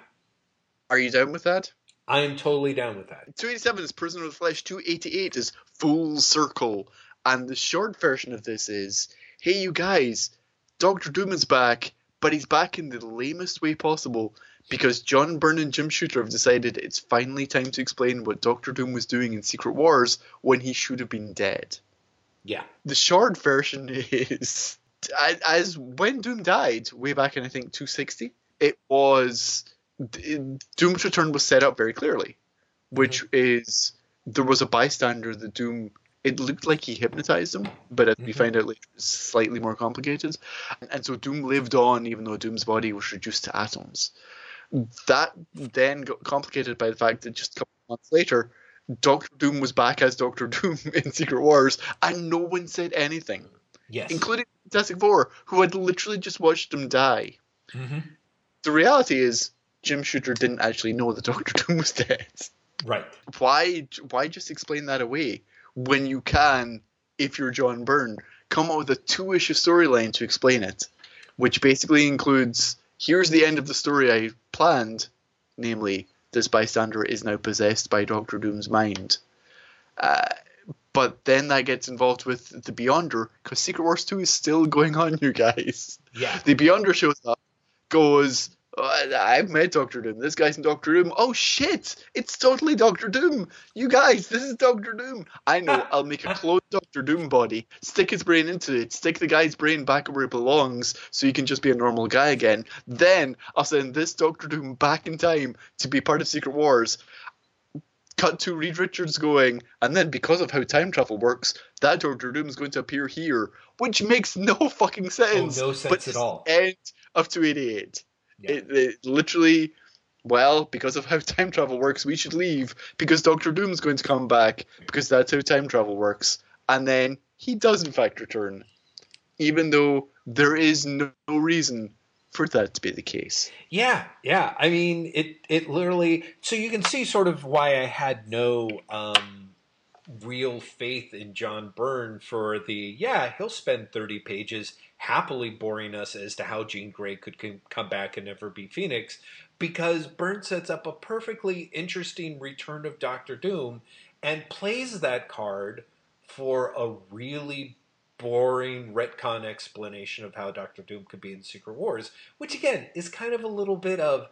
Are you down with that? I am totally down with that. 287 is Prisoner of the Flesh. 288 is Full Circle. And the short version of this is hey, you guys, Doctor Doom is back, but he's back in the lamest way possible because John Byrne and Jim Shooter have decided it's finally time to explain what Doctor Doom was doing in Secret Wars when he should have been dead. Yeah. The short version is <laughs> as when Doom died way back in I think 260, it was Doom's return was set up very clearly, which is there was a bystander that Doom. It looked like he hypnotized him, but as we Mhm. find out later, it's slightly more complicated. And so Doom lived on, even though Doom's body was reduced to atoms. That then got complicated by the fact that just a couple of months later, Doctor Doom was back as Doctor Doom <laughs> in Secret Wars, and no one said anything. Yes. including Fantastic Four, who had literally just watched him die. hmm The reality is, Jim Shooter didn't actually know that Doctor <laughs> Doom was dead. Right. Why? Why just explain that away when you can, if you're John Byrne, come up with a two-issue storyline to explain it, which basically includes here's the end of the story I planned, namely this bystander is now possessed by Doctor Doom's mind. Uh, but then that gets involved with the Beyonder because Secret Wars 2 is still going on, you guys. Yeah. The Beyonder shows up, goes, "Oh, Oh, I've met Doctor Doom. This guy's in Doctor Doom. Oh shit! It's totally Doctor Doom. You guys, this is Doctor Doom. I know. <laughs> I'll make a clone Doctor Doom body, stick his brain into it, stick the guy's brain back where it belongs, so he can just be a normal guy again. Then I'll send this Doctor Doom back in time to be part of Secret Wars. Cut to Reed Richards going, and then because of how time travel works, that Doctor Doom is going to appear here, which makes no fucking sense. Oh, no sense but at all. End of 288. Yeah. It, it literally, well, because of how <laughs> time travel works, we should leave because Doctor Doom's going to come back because that's how time travel works. And then he does in fact return, even though there is no reason for that to be the case. Yeah, yeah. I mean, it it literally. So you can see sort of why I had no um, real faith in John Byrne for the. Yeah, he'll spend thirty pages happily boring us as to how Jean Grey could com- come back and never be Phoenix, because Byrne sets up a perfectly interesting return of Doctor Doom and plays that card for a really boring retcon explanation of how Doctor Doom could be in Secret Wars, which again is kind of a little bit of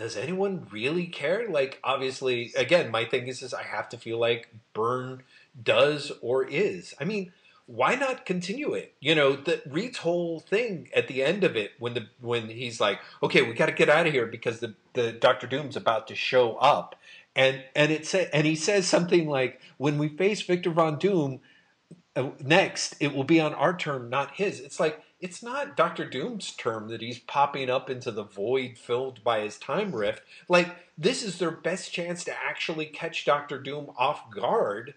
does anyone really care? Like obviously again, my thing is is I have to feel like Byrne does or is. I mean, why not continue it? You know, the Reed's whole thing at the end of it when the when he's like, "Okay, we got to get out of here because the the Doctor Doom's about to show up." And and it said and he says something like, "When we face Victor Von Doom, uh, next it will be on our term not his it's like it's not dr doom's term that he's popping up into the void filled by his time rift like this is their best chance to actually catch dr doom off guard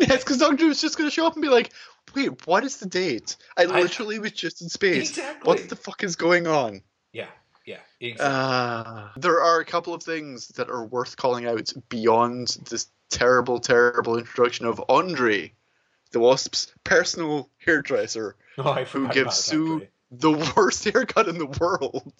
Yes, because Doctor Doom's just going to show up and be like, wait, what is the date? I I- literally was just in space. Exactly. What the fuck is going on? yeah yeah exactly. Uh, there are a couple of things that are worth calling out beyond this terrible, terrible introduction of Andre, the Wasp's personal hairdresser, <laughs> oh, who gives Sue the worst <laughs> haircut in the world.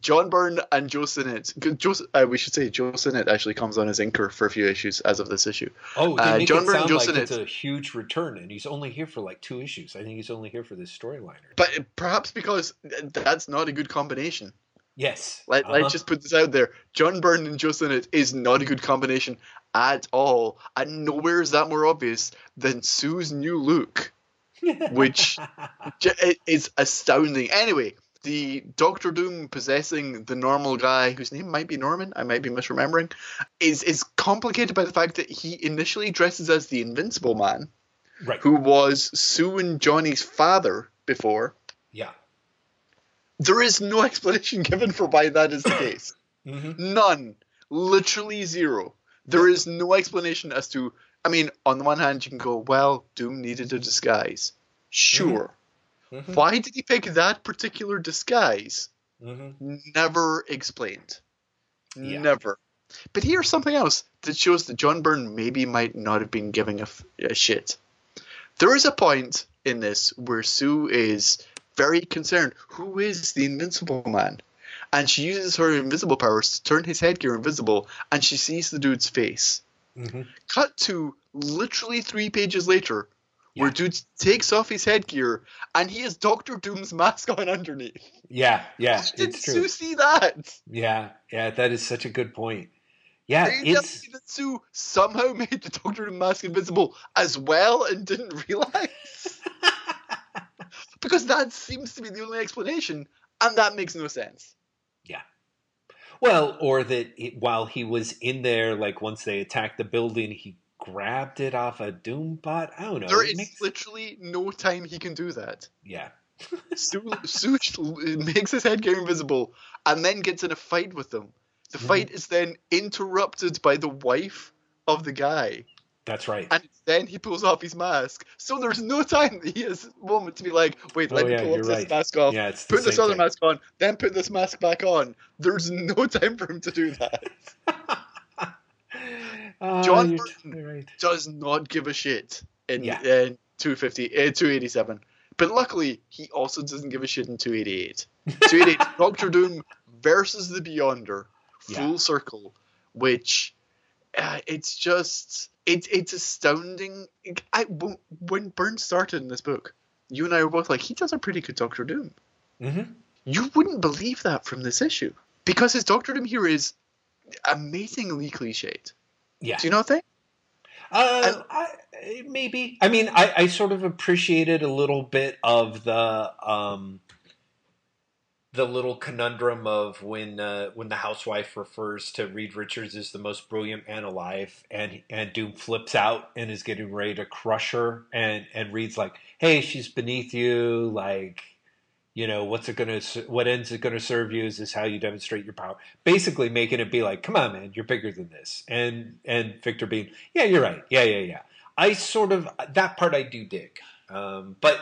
John Byrne and Joe Sinnott. Joe, uh, we should say Joe Sinnott actually comes on as inker for a few issues as of this issue. oh they uh, make John it Byrne sound like Joe it's a huge return and he's only here for like two issues i think he's only here for this storyline But perhaps because that's not a good combination. yes Let, Uh-huh. Let's just put this out there. John Byrne and Joe Sinnott is not a good combination at all. And nowhere is that more obvious than Sue's new look, which <laughs> is astounding. Anyway, the Doctor Doom possessing the normal guy, whose name might be Norman, I might be misremembering, is, is complicated by the fact that he initially dresses as the Invincible Man, right who was Sue and Johnny's father before. yeah There is no <laughs> explanation given for why that is the case. hmm None. Literally zero. There is no explanation as to. I mean, on the one hand, you can go, well, Doom needed a disguise. Sure. Mhm. Why did he pick that particular disguise? hmm Never explained. Yeah. Never. But here's something else that shows that John Byrne maybe might not have been giving a, f- a shit. There is a point in this where Sue is very concerned. Who is the Invincible Man? And she uses her invisible powers to turn his headgear invisible, and she sees the dude's face. hmm Cut to literally three pages later, where dude takes off his headgear, and he has Doctor Doom's mask on underneath. yeah yeah <laughs> Did it's true Sue see that? Yeah, yeah, that is such a good point. Yeah, it's that Sue somehow <laughs> made the Doctor Doom mask invisible as well and didn't <laughs> realize? because that seems to be the only explanation, and that makes no sense. Well, or that it, while he was in there, like once they attacked the building, he grabbed it off a Doombot. I don't know. there it is makes- literally no time he can do that. yeah, Sue <laughs> makes his headgear invisible and then gets in a fight with them. The Mhm. fight is then interrupted by the wife of the guy. That's right. And then he pulls off his mask. So there's no time that <laughs> he has a moment to be like, wait, let Oh, me yeah, pull you're this right. mask off, Yeah, put this other thing. mask on, then put this mask back on. There's <laughs> no time for him to do that. <laughs> Ah, John Burton. right. Does not give a shit in, Yeah. in 250, uh, 287. But luckily, he also doesn't give a shit in 288. 288, Doctor Doom versus the Beyonder, full circle, which uh, it's just it's it's astounding. I when- when Byrne's started in this book, you and I were both like, he does a pretty good Doctor Doom. Mhm. You wouldn't believe that from this issue because his Doctor Doom here is amazingly cliched. Yeah. Do you not think? Uh, I, maybe. I mean, I, I sort of appreciated a little bit of the um, the little conundrum of when uh, when the housewife refers to Reed Richards as the most brilliant man alive, and and Doom flips out and is getting ready to crush her, and and Reed's like, "Hey, she's beneath you, like." You know what's it gonna? What ends it gonna serve you? Is this how you demonstrate your power? Basically, making it be like, "Come on, man, you're bigger than this." And and Victor being, "Yeah, you're right. Yeah, yeah, yeah." I sort of that part I do dig, um, but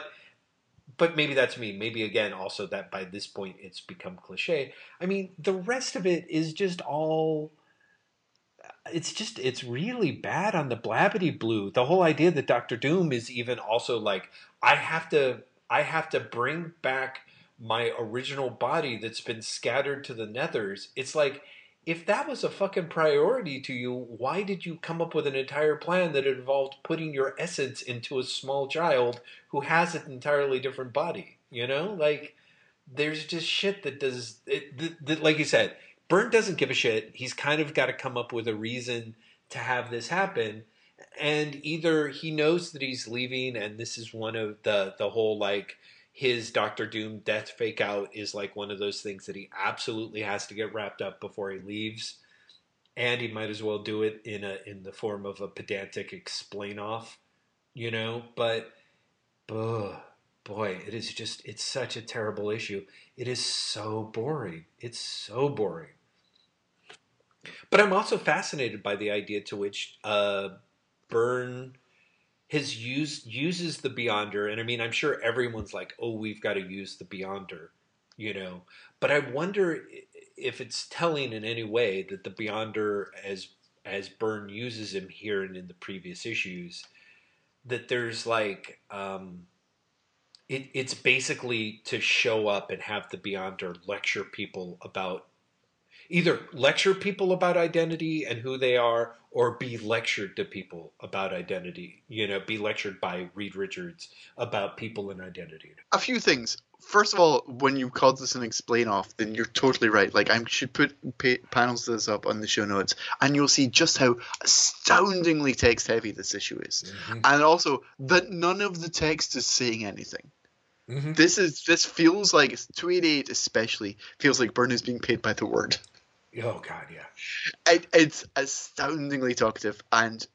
but maybe that's me. Maybe again, also that by this point it's become cliche. I mean, the rest of it is just all. It's just it's really bad on the blabbity blue. The whole idea that Doctor Doom is even also like I have to I have to bring back my original body that's been scattered to the nethers. It's like if that was a fucking priority to you, why did you come up with an entire plan that involved putting your essence into a small child who has an entirely different body? You know, like there's just shit that does it. Like you said, Byrne doesn't give a shit. He's kind of got to come up with a reason to have this happen, and either he knows that he's leaving, and this is one of the the whole like his Doctor Doom death fake out is like one of those things that he absolutely has to get wrapped up before he leaves, and he might as well do it in a in the form of a pedantic explain off, you know. But, boy, it is just it's such a terrible issue. It is so boring. It's so boring. But I'm also fascinated by the idea to which uh, Byrne has used uses the Beyonder, and I mean, I'm sure everyone's like, "Oh, we've got to use the Beyonder," you know. But I wonder if it's telling in any way that the Beyonder, as as Byrne uses him here and in the previous issues, that there's like, um, it, it's basically to show up and have the Beyonder lecture people about either lecture people about identity and who they are or be lectured to people about identity you know be lectured by reed richards about people and identity a few things. First of all, when you called this an explain off, then you're totally right. Like I should put pa- panels of this up on the show notes, and you'll see just how astoundingly text heavy this issue is, and also that none of the text is saying anything. Mm-hmm. This is this feels like 288 especially feels like Byrne is being paid by the word. Oh god yeah It, it's astoundingly talkative and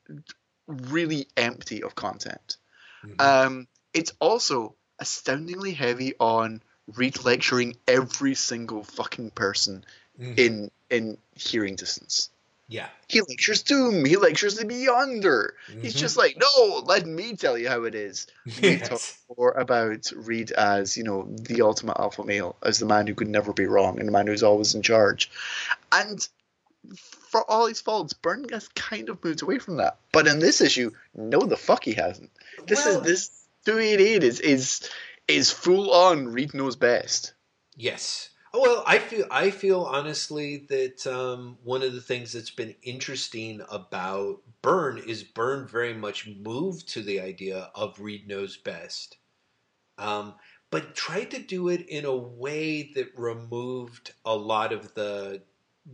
really empty of content. Mhm. Um, it's also astoundingly heavy on Reed lecturing every single fucking person Mhm. in in hearing distance. Yeah He lectures Doom. He lectures the Beyonder. He's Mhm. just like, no, let me tell you how it is. <laughs> We talk more about Reed as you know the ultimate alpha male, as the man who could never be wrong, and the man who's always in charge. And for all his faults, Byrne has kind of moved away from that. But in this issue, no, the fuck he hasn't. This Well- is this 288 is is is full on. Reed knows best. Yes. Well, I feel I feel honestly that um, one of the things that's been interesting about Byrne is Byrne very much moved to the idea of Reed knows best, um, but tried to do it in a way that removed a lot of the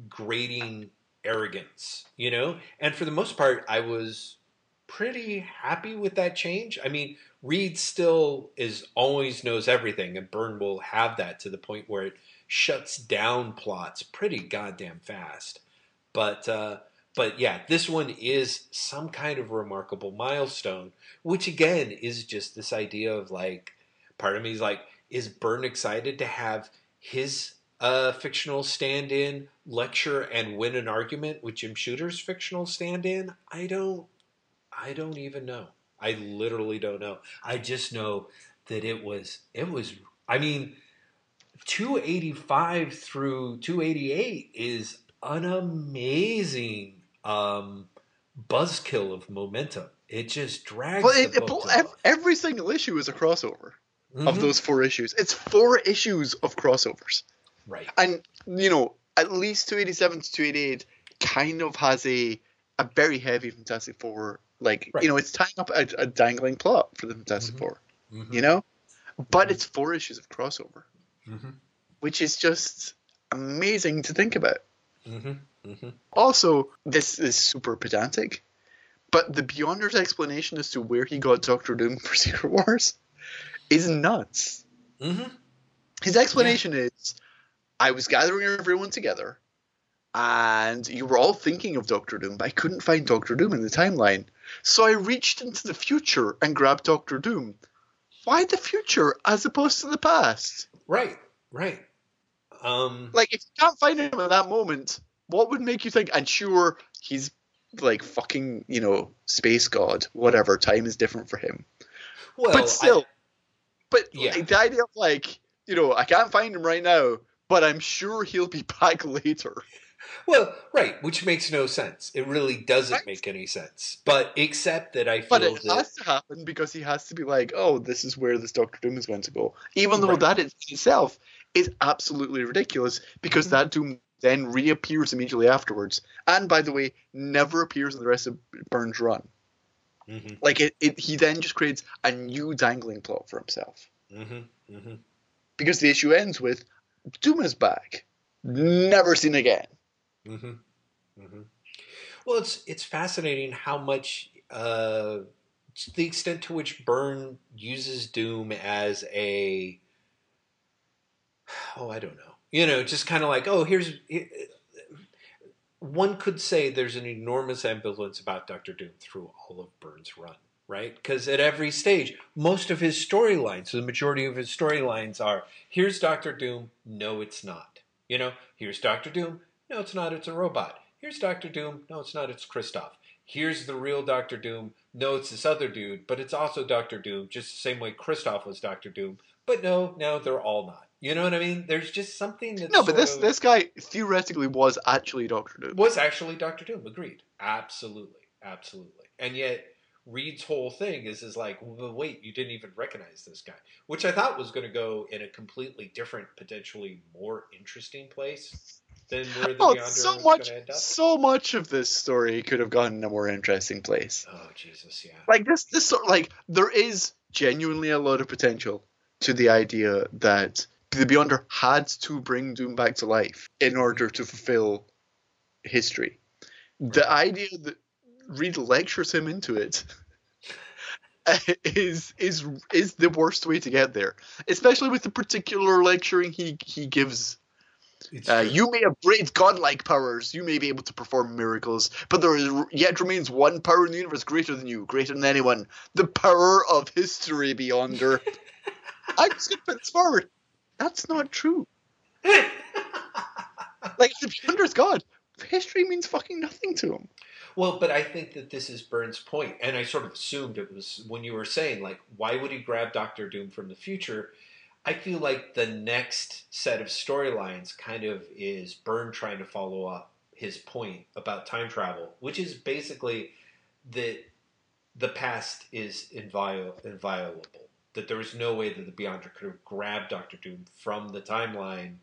grating arrogance, you know. And for the most part, I was pretty happy with that change. I mean, Reed still is always knows everything, and Byrne will have that to the point where it shuts down plots pretty goddamn fast. But uh, but yeah, this one is some kind of remarkable milestone, which again is just this idea of like, part of me is like, is Byrne excited to have his uh, fictional stand-in lecture and win an argument with Jim Shooter's fictional stand-in? I don't. I don't even know. I literally don't know. I just know that it was it was I mean 285 through 288 is an amazing um buzzkill of momentum. It just drags Well, the it, it, ev- every single issue is a crossover of Mhm. those four issues. It's four issues of crossovers. right. and you know at least 287 to 288 kind of has a a very heavy fantastic four like Right. you know it's tying up a, a dangling plot for the fantastic Mhm. four Mhm. you know but Mhm. it's four issues of crossover Mhm. which is just amazing to think about Mhm. Mhm. also this is super pedantic but the beyonder's explanation as to where he got doctor doom <laughs> for secret wars is nuts Mhm. His explanation is I was gathering everyone together and you were all thinking of Doctor Doom, but I couldn't find Doctor Doom in the timeline. So I reached into the future and grabbed Doctor Doom. Why the future as opposed to the past? Right. Right. Um Like, if you can't find him at that moment, what would make you think? And sure, he's like fucking, you know, space god, whatever. Time is different for him. well, but still, I- but Yeah. like, the idea of like, you know, I can't find him right now, but I'm sure he'll be <laughs> back later. Well, right, which makes no sense. It really doesn't Right. make any sense. But except that I feel But it that has to happen because he has to be like, oh, this is where this Doctor Doom is going to go. Even though Right. that in itself is absolutely ridiculous because Mhm. that Doom then reappears immediately afterwards. And by the way, never appears in the rest of Byrne's run. Mhm, Like it, it he then just creates a new dangling plot for himself. mhm, mhm. Because the issue ends with Doom is back. Never seen again. Hmm hmm Well, it's it's fascinating how much uh, the extent to which Byrne uses Doom as a oh I don't know. You know just kind of like oh here's one could say there's an enormous ambivalence about Doctor Doom through all of Byrne's run right? Because at every stage most of his storylines the majority of his storylines are here's Doctor Doom no it's not. You know here's Doctor Doom no, it's not. It's a robot. Here's Doctor Doom. No, it's not. It's Kristoff. Here's the real Doctor Doom. No, it's this other dude, but it's also Doctor Doom, just the same way Kristoff was Doctor Doom. But no, no, they're all not. You know what I mean? There's just something that No, but this this guy theoretically was actually Doctor Doom. was actually Doctor Doom. Agreed. Absolutely, absolutely. And yet Reed's whole thing is is like, well, wait, you didn't even recognize this guy, which I thought was going to go in a completely different, potentially more interesting place than where the Oh, Beyonder so much, so much of this story could have gone in a more interesting place. Oh Jesus, yeah. Like this, this sort like there is genuinely a lot of potential to the idea that the Beyonder had to bring Doom back to life in order to fulfill history. The idea that Reed lectures him into it <laughs> is is is the worst way to get there, especially with the particular lecturing he he gives uh, you may upgrade godlike powers. You may be able to perform miracles, but there is, yet remains one power in the universe greater than you, greater than anyone. The power of history, Beyonder. <laughs> I'm just going to put this forward. That's not true. <laughs> Like, the Beyonder's God. History means fucking nothing to him. Well, but I think that this is Byrne's point, and I sort of assumed it was when you were saying like, why would he grab Doctor Doom from the future? I feel like the next set of storylines kind of is Byrne trying to follow up his point about time travel, which is basically that the past is inviol- inviolable. That there was no way that the Beyonder could have grabbed Doctor Doom from the timeline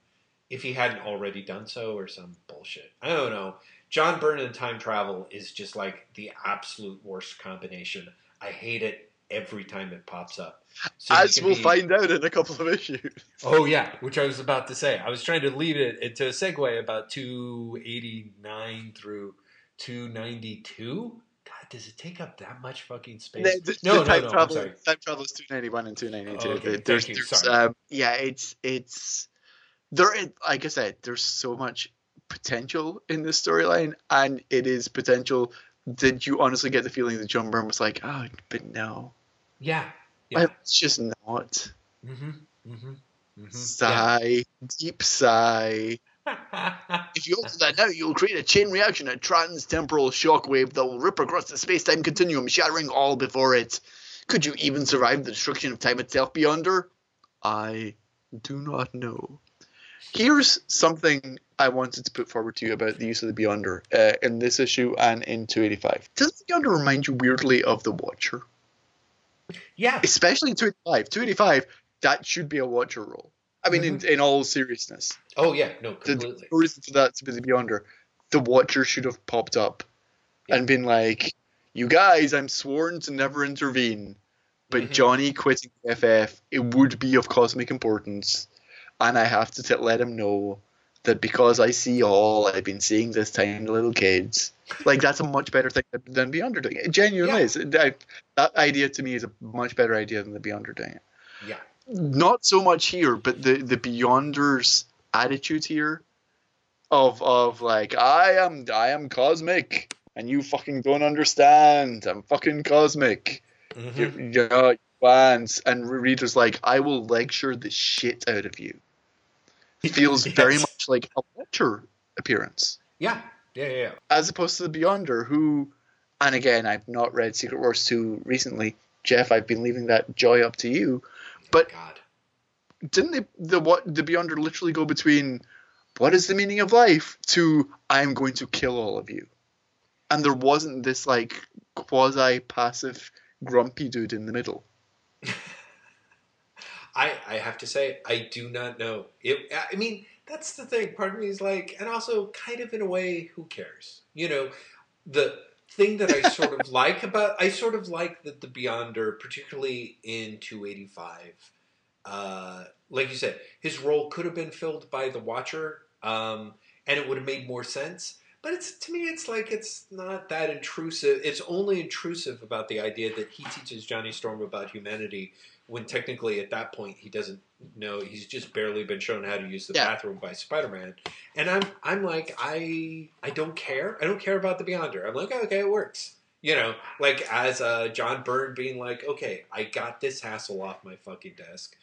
if he hadn't already done so, or some bullshit. I don't know. John Byrne and time travel is just like the absolute worst combination. I hate it every time it pops up. So As we'll be- find out in a couple of issues. Oh yeah, which I was about to say. I was trying to lead it into a segue about 289 through 292. God, does it take up that much fucking space? The- the- no, the time no, no. I'm sorry. time travel is 291 and 292. Oh, okay. There's, Thank you. there's, Sorry. um, yeah, it's it's there. is- Like I said, there's so much potential in this storyline, and it is potential that you honestly get the feeling that John Byrne was like, oh, but no, Yeah. Yeah. it's just not. Mm-hmm. Mm-hmm. Mm-hmm. Yeah. Sigh, deep sigh. If you alter that now, you'll create a chain reaction, a trans-temporal shockwave that will rip across the space-time continuum, shattering all before it. Could you even survive the destruction of time itself, Beyonder? I do not know. Here's something I wanted to put forward to you about the use of the Beyonder uh, in this issue and in 285. Does the Beyonder remind you weirdly of the Watcher? yeah. Especially in 285. 285, that should be a Watcher role. I mean, in, in all seriousness. Oh yeah. No, completely. the reason for that to be the Beyonder, the Watcher should have popped up and been like, "You guys, I'm sworn to never intervene, but Mhm. Johnny quitting FF, it would be of cosmic importance, and I have to t- let him know that because I see all, I've been seeing this tiny little kids. Like that's a much better thing than Beyonder doing it. It genuinely Yeah. is. I- that idea to me is a much better idea than the Beyonder doing it Yeah. not so much here, but the the Beyonders attitude here of of like I am I am cosmic and you fucking don't understand. I'm fucking cosmic. Mhm. You, you know, fans and readers like I will lecture the shit out of you. <laughs> Feels very much like a lecture appearance Yeah. Yeah. Yeah. yeah. as opposed to the Beyonder, who, and again, I've not read Secret Wars 2 recently. Jeff, I've been leaving that joy up to you. Oh but God. didn't they, the what the Beyonder literally go between what is the meaning of life to I'm going to kill all of you, and there wasn't this like quasi passive grumpy dude in the middle. I, I have to say, I do not know. It, I mean, that's the thing. Part of me is like, and also kind of in a way, who cares? You know, the thing that I sort of <laughs> like about, I sort of like that the Beyonder, particularly in 285, uh, like you said, his role could have been filled by the Watcher, um, and it would have made more sense. But it's to me, it's like it's not that intrusive. It's only intrusive about the idea that he teaches Johnny Storm about humanity when technically at that point he doesn't know he's just barely been shown how to use the Yeah. bathroom by Spider-Man. And I'm I'm like I I don't care. I don't care about the Beyonder. I'm like okay, it works. You know, like as uh, John Byrne being like, okay, I got this hassle off my fucking desk.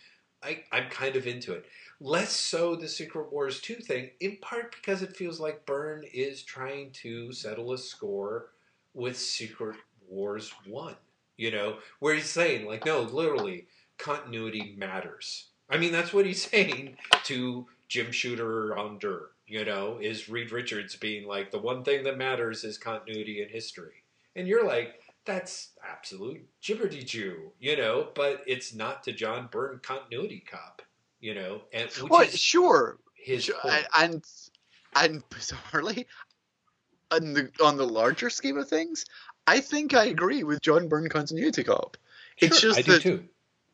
I, I'm kind of into it. Less so the Secret Wars 2 thing, in part because it feels like Byrne is trying to settle a score with Secret Wars 1. You know, where he's saying, like, no, literally, continuity matters. I mean, that's what he's <laughs> saying to Jim Shooter on you know, is Reed Richards being like, the one thing that matters is continuity in history. And you're like, that's absolute gibberty Jew, you know, but it's not to John Byrne continuity cop, you know, and which Well, is sure, his sure, and <laughs> and bizarrely, on the on the larger scheme of things, I think I agree with John Byrne continuity cop. it's Sure, just that-.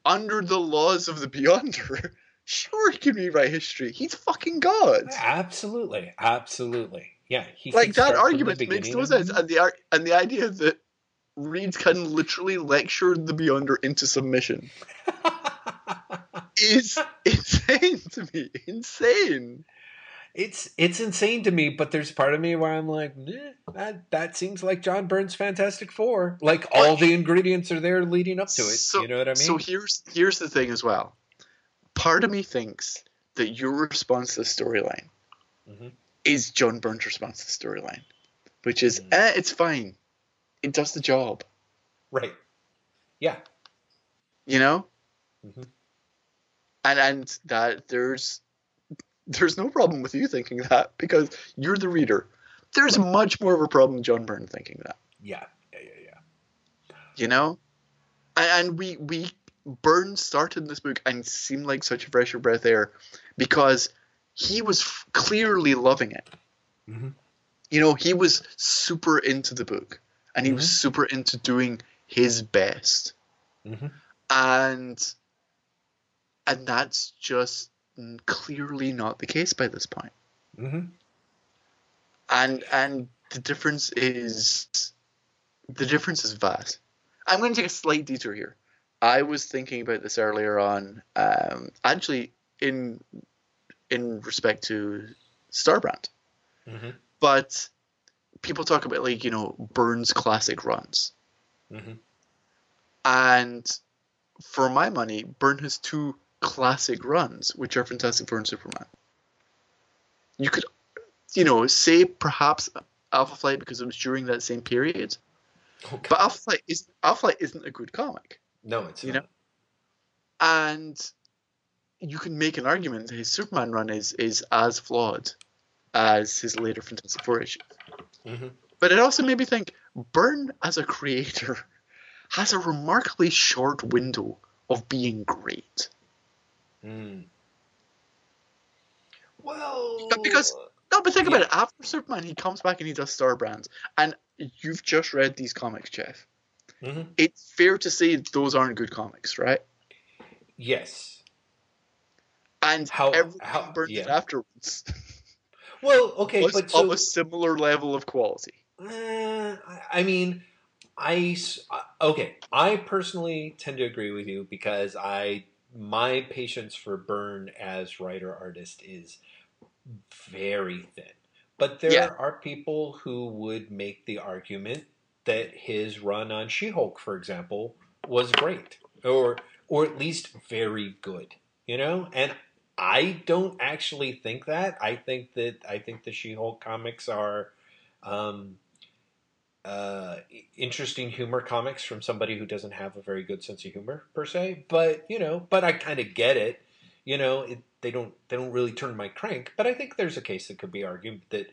Under the laws of the Beyonder, <laughs> sure he can rewrite history. He's fucking god. Absolutely, absolutely. Yeah, like that start from the argument makes no sense, and the and the idea that Reed can literally lecture the Beyonder into submission <laughs> is <laughs> insane to me. Insane. it's it's insane to me, but there's part of me where I'm like, eh, that that seems like John Byrne's Fantastic Four. Like all the ingredients are there leading up to it. So- you know what I mean? So here's here's the thing as well. Part of me thinks that your response to the storyline Mhm. is John Byrne's response to the storyline, which is, Mhm. eh, it's fine. It does the job. right. Yeah. You know. Mhm. And and that there's there's no problem with you thinking that because you're the reader. There's much more of a problem John Byrne thinking that. Yeah. Yeah. Yeah. Yeah. you know and, and we we Byrne started this book and seemed like such a fresher breath air because he was f- clearly loving it Mhm. you know he was super into the book and he was super into doing his best Mhm. and and that's just clearly not the case by this point. Hmm and and the difference is the difference is vast. I'm going to take a slight detour here. I was thinking about this earlier on, um, actually in in respect to Starbrand, hmm but people talk about like you know Byrne's classic runs, hmm and for my money, Byrne has two classic runs, which are Fantastic Four and Superman. you could, you know, say perhaps Alpha Flight because it was during that same period. Okay. But Alpha Flight is Alpha Flight isn't a good comic, no, it's you not. know? and you can make an argument that his Superman run is is as flawed as his later Fantastic Four issue. Mhm. But it also made me think Byrne as a creator has a remarkably short window of being great. Mm. Well, because- No, but think Yeah. about it. After Superman, he comes back and he does Star Brands, and you've just read these comics, Jeff. Mhm. It's fair to say those aren't good comics, right? yes. And How- everything how- Byrne did yeah. afterwards <laughs> Well, okay, was but of so a similar level of quality. Uh, I- I mean, I okay. I personally tend to agree with you because I my patience for Byrne as writer artist is very thin. But there Yeah. are people who would make the argument that his run on She-Hulk, for example, was great, or or at least very good. You know, and I don't actually think that. I think that I think the She-Hulk comics are um, uh, interesting humor comics from somebody who doesn't have a very good sense of humor per se. But you know, but I kind of get it. You know, it, they don't they don't really turn my crank. But I think there's a case that could be argued that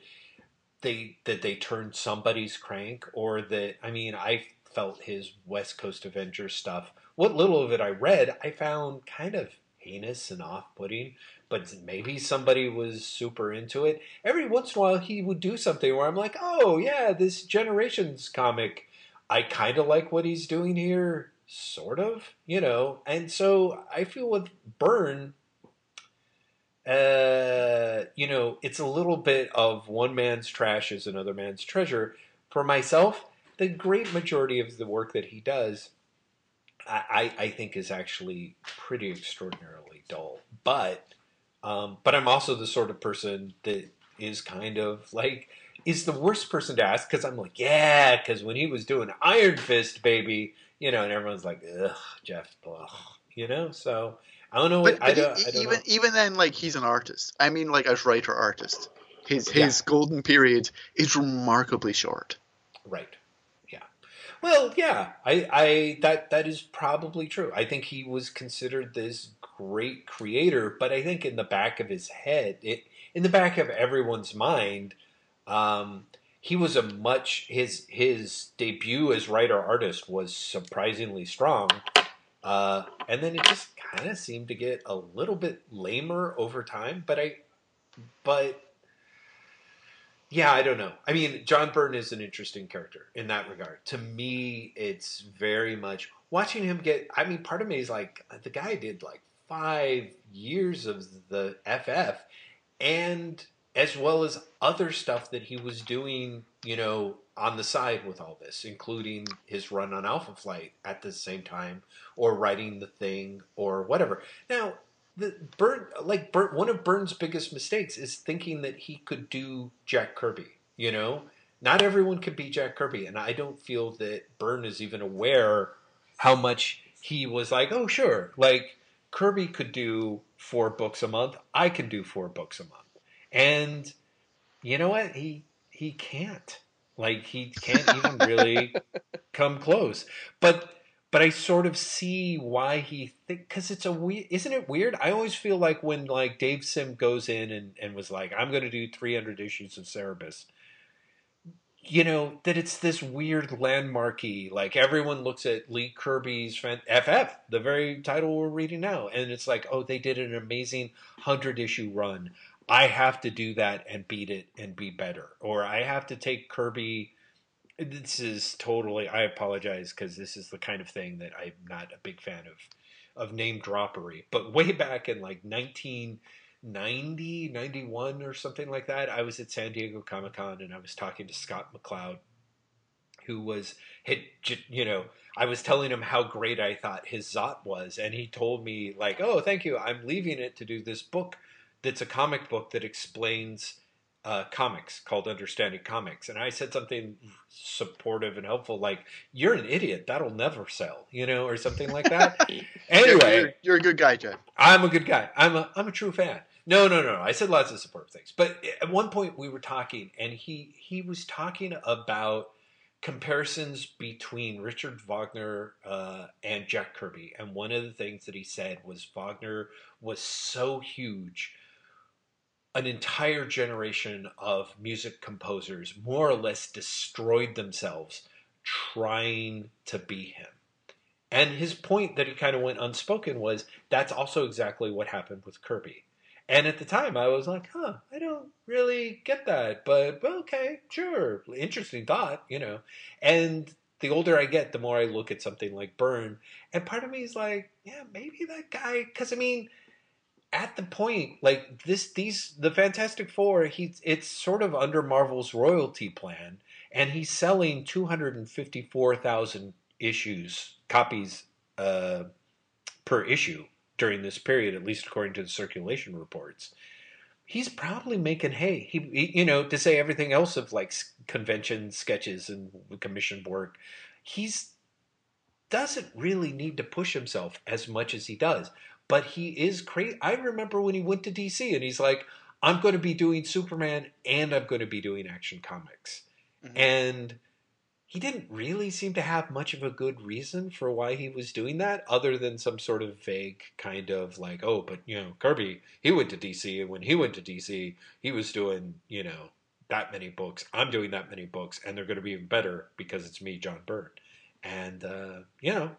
they that they turned somebody's crank, or that I mean, I felt his West Coast Avengers stuff. What little of it I read, I found kind of heinous and off-putting. But maybe somebody was super into it every once in a while he would do something where I'm like, oh yeah, this Generations comic, I kind of like what he's doing here, sort of, you know. And so I feel with Byrne, uh, you know, it's a little bit of one man's trash is another man's treasure. For myself, the great majority of the work that he does, I, I, I think is actually pretty extraordinarily dull. But um, but I'm also the sort of person that is kind of like is the worst person to ask because I'm like, yeah, because when he was doing Iron Fist, baby, you know, and everyone's like, ugh, Jeff, ugh, you know. So I don't know. But, What, I don't. e- I don't even know. even then, like he's an artist. I mean, like as writer artist, his Yeah. his golden period is remarkably short. Right. Yeah. Well, yeah. I, I that that is probably true. I think he was considered this great creator, but I think in the back of his head, it in the back of everyone's mind, um, he was a much his his debut as writer artist was surprisingly strong. Uh, and then it just kind of seemed to get a little bit lamer over time, but I but yeah, I don't know. I mean, John Byrne is an interesting character in that regard. To me, it's very much watching him get. I mean, part of me is like, the guy did like five years of the FF, and as well as other stuff that he was doing, you know, on the side with all this, including his run on Alpha Flight at the same time, or writing the thing, or whatever. Now, the Byrne, like Byrne, one of Byrne's biggest mistakes is thinking that he could do Jack Kirby. You know, not everyone can be Jack Kirby, and I don't feel that Byrne is even aware how much he was like, oh sure, like Kirby could do four books a month, I can do four books a month, and you know what? He he can't. Like he can't even really <laughs> come close. But but I sort of see why he think because it's a weird. Isn't it weird? I always feel like when like Dave Sim goes in and, and was like, I'm going to do 300 issues of Cerebus. You know that it's this weird landmarky. Like everyone looks at Lee Kirby's FF, the very title we're reading now, and it's like, oh, they did an amazing hundred issue run. I have to do that and beat it and be better, or I have to take Kirby this is totally i apologize because this is the kind of thing that i'm not a big fan of of name droppery but way back in like 1990 91 or something like that i was at san diego comic-con and i was talking to scott mccloud who was had you know i was telling him how great i thought his zot was and he told me like oh thank you i'm leaving it to do this book that's a comic book that explains uh, comics called Understanding Comics, and I said something supportive and helpful, like "You're an idiot. That'll never sell," you know, or something like that. <laughs> Anyway, you're, you're a good guy, Jeff. I'm a good guy. I'm a I'm a true fan. No, no, no. no. I said lots of supportive things. But at one point we were talking, and he he was talking about comparisons between Richard Wagner uh, and Jack Kirby. And one of the things that he said was Wagner was so huge, an entire generation of music composers more or less destroyed themselves trying to be him. And his point that he kind of went unspoken was that's also exactly what happened with Kirby. And at the time, I was like, huh, I don't really get that, but well, okay, sure, interesting thought, you know. And the older I get, the more I look at something like Byrne. and part of me is like, yeah, maybe that guy, because I mean, at the point, like this, these, the Fantastic Four, he's it's sort of under Marvel's royalty plan, and he's selling two hundred and fifty-four thousand issues copies uh, per issue during this period, at least according to the circulation reports, he's probably making hay. He, he, you know, to say everything else of like convention sketches and commissioned work, he's doesn't really need to push himself as much as he does. But he is crazy. I remember when he went to DC and he's like, "I'm going to be doing Superman and I'm going to be doing Action Comics," mm-hmm. and he didn't really seem to have much of a good reason for why he was doing that, other than some sort of vague kind of like, oh, but you know, Kirby, he went to DC, and when he went to DC, he was doing, you know, that many books. I'm doing that many books, and they're going to be even better because it's me, John Byrne. And uh, you know,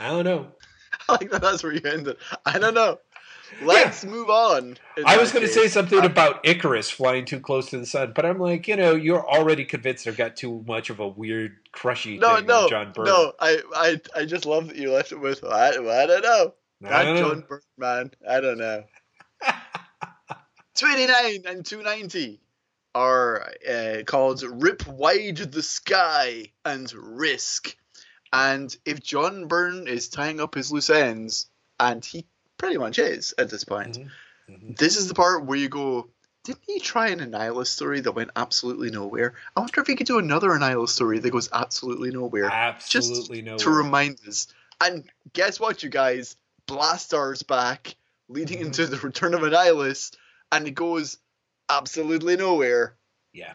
I don't know. <laughs> I like that. That's where you ended. I don't know. Let's yeah. move on. I was going to say something about Icarus flying too close to the sun, but I'm like, you know, you're already convinced they've got too much of a weird, crushy no, thing no, John Byrne. No, I, I, I just love that you left it with, I, I don't know. I don't John know. Byrne, man. I don't know. <laughs> 29 and 290 are uh, called Rip Wide the Sky and Risk. And if John Byrne is tying up his loose ends, and he pretty much is at this point. Mm-hmm. Mm-hmm. This is the part where you go, didn't he try an Annihilus story that went absolutely nowhere? I wonder if he could do another Annihilus story that goes absolutely nowhere. Absolutely just nowhere. To remind us. And guess what, you guys? Blastar's back, leading mm-hmm. into the return of Annihilus, and it goes absolutely nowhere. Yeah.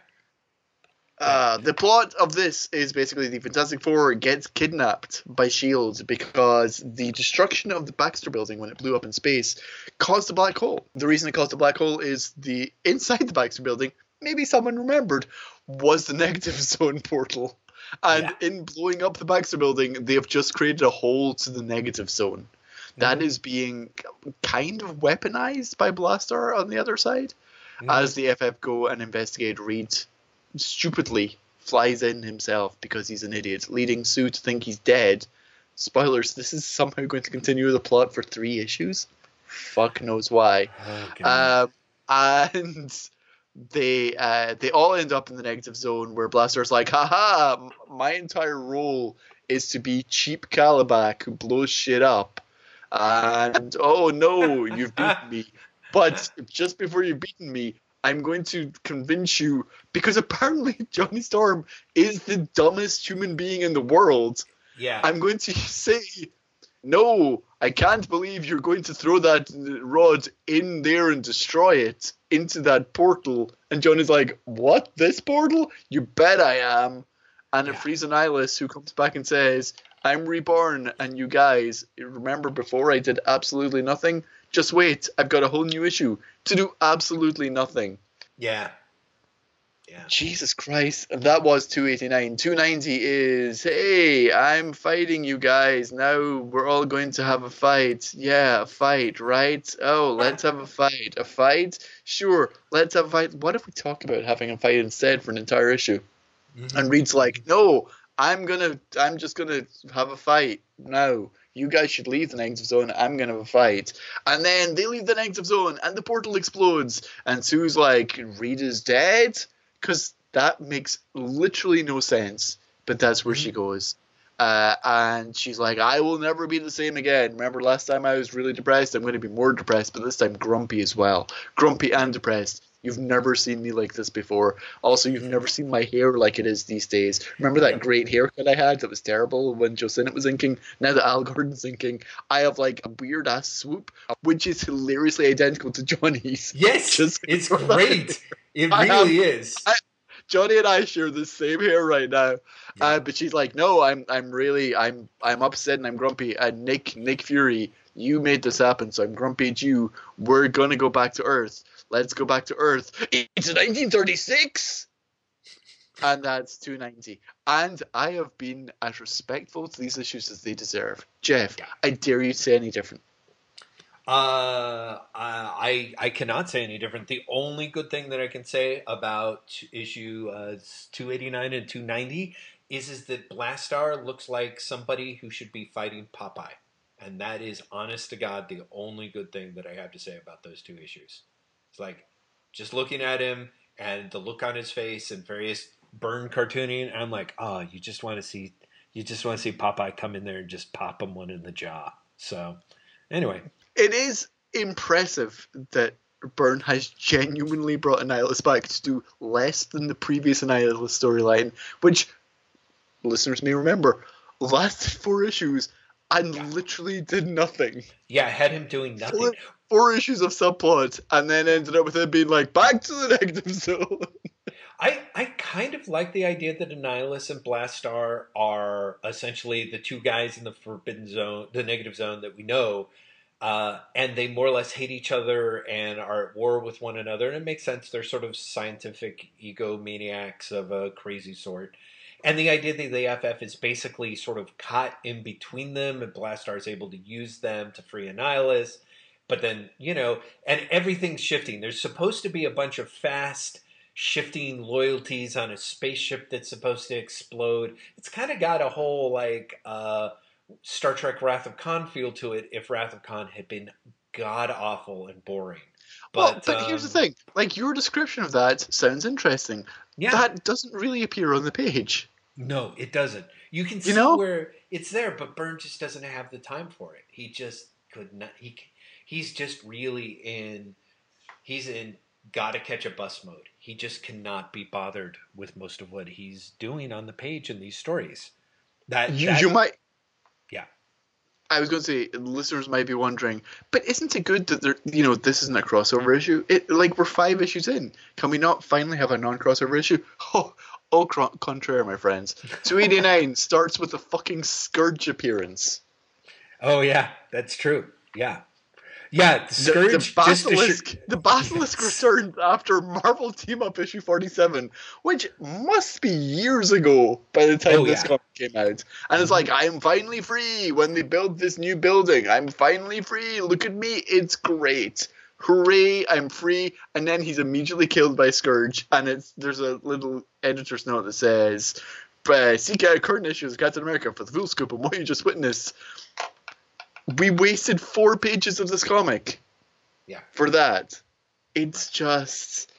Uh, the plot of this is basically the Fantastic Four gets kidnapped by S.H.I.E.L.D. because the destruction of the Baxter building when it blew up in space caused a black hole. The reason it caused a black hole is the inside the Baxter building, maybe someone remembered, was the <laughs> negative zone portal. And yeah. in blowing up the Baxter building, they have just created a hole to the negative zone. That mm-hmm. is being kind of weaponized by Blastar on the other side. Mm-hmm. As the FF go and investigate Reed stupidly flies in himself because he's an idiot, leading Sue to think he's dead. Spoilers: This is somehow going to continue the plot for three issues. Fuck knows why. Okay. Um, and they uh, they all end up in the negative zone where Blastar's like, haha, my entire role is to be cheap Kalibak who blows shit up. And oh no, you've beaten me. <laughs> But just before you've beaten me, I'm going to convince you because apparently <laughs> Johnny Storm is the dumbest human being in the world. Yeah. I'm going to <laughs> say, no, I can't believe you're going to throw that rod in there and destroy it into that portal. And Johnny's like, what? This portal? You bet I am. And yeah. it frees Annihilus, who comes back and says, I'm reborn, and you guys, remember before I did absolutely nothing? Just wait, I've got a whole new issue to do absolutely nothing. Yeah. Yeah. Jesus Christ. That was 289. 290 is, hey, I'm fighting you guys. Now we're all going to have a fight. Yeah, a fight, right? Oh, let's have a fight. A fight? Sure, let's have a fight. What if we talk about having a fight instead for an entire issue? Mm-hmm. And Reed's like, no, I'm gonna, I'm just gonna have a fight now you guys should leave the negative zone. I'm gonna have a fight. And then they leave the negative zone, and the portal explodes. And Sue's like, is dead, because that makes literally no sense. But that's where mm-hmm. she goes. Uh, and she's like, I will never be the same again. Remember last time I was really depressed? I'm going to be more depressed, but this time grumpy as well. Grumpy and depressed. You've never seen me like this before. Also, you've never seen my hair like it is these days. Remember that great haircut I had that was terrible when Joe Sinnott was inking? Now that Al Gordon's inking, I have like a weird ass swoop, which is hilariously identical to Johnny's. <laughs> Yes, Just it's great. It really have- is. I- Johnny and I share the same hair right now. Yeah. Uh, but she's like, no, I'm I'm really I'm I'm upset and I'm grumpy. And Nick Nick Fury, you made this happen, so I'm grumpy at you. We're gonna go back to Earth. Let's go back to Earth. It's 1936. And that's 290. And I have been as respectful to these issues as they deserve. Jeff. I dare you to say any different. Uh, I I cannot say any different. The only good thing that I can say about issue uh, 289 and 290 is is that Blastar looks like somebody who should be fighting Popeye, and that is honest to God the only good thing that I have to say about those two issues. It's like just looking at him and the look on his face and various Byrne cartooning. I'm like, oh, you just want to see you just want to see Popeye come in there and just pop him one in the jaw. So anyway. It is impressive that Byrne has genuinely brought Annihilus back to do less than the previous Annihilus storyline, which listeners may remember lasted four issues and literally did nothing. Yeah, I had him doing nothing. Four, issues of subplot, and then ended up with it being like back to the <laughs> negative zone. I, I kind of like the idea that Annihilus and Blastar are essentially the two guys in the forbidden zone, the negative zone that we know, uh, and they more or less hate each other and are at war with one another. And it makes sense. They're sort of scientific egomaniacs of a crazy sort. And the idea that the FF is basically sort of caught in between them, and Blastar is able to use them to free Annihilus. But then, you know, and everything's shifting. There's supposed to be a bunch of fast, shifting loyalties on a spaceship that's supposed to explode. It's kind of got a whole, like, uh, Star Trek Wrath of Khan feel to it if Wrath of Khan had been god awful and boring. But, well, but here's the um, thing: like your description of that sounds interesting. Yeah. That doesn't really appear on the page. No, it doesn't. You can see know? where it's there, but Byrne just doesn't have the time for it. He just could not. He he's just really in. He's in gotta catch a bus mode. He just cannot be bothered with most of what he's doing on the page in these stories. That You, that- you might. Yeah. I was going to say, listeners might be wondering, but isn't it good that there, you know, this isn't a crossover issue? It like we're five issues in. Can we not finally have a non-crossover issue? <laughs> Oh, au contraire, my friends. <laughs> 289 starts with a fucking scourge appearance. Oh yeah, that's true. Yeah, yeah. The The, Scourge <laughs> the just basilisk, sh- the basilisk returned after Marvel Team Up issue 47, which must be years ago by the time Oh, this yeah. comic came out. And it's like, I am finally free when they build this new building. I'm finally free. Look at me. It's great. Hooray, I'm free. And then he's immediately killed by Scourge. And it's there's a little editor's note that says, uh, seek out current issues of Captain America for the full scoop of what you just witnessed. We wasted four pages of this comic Yeah. for that. It's just,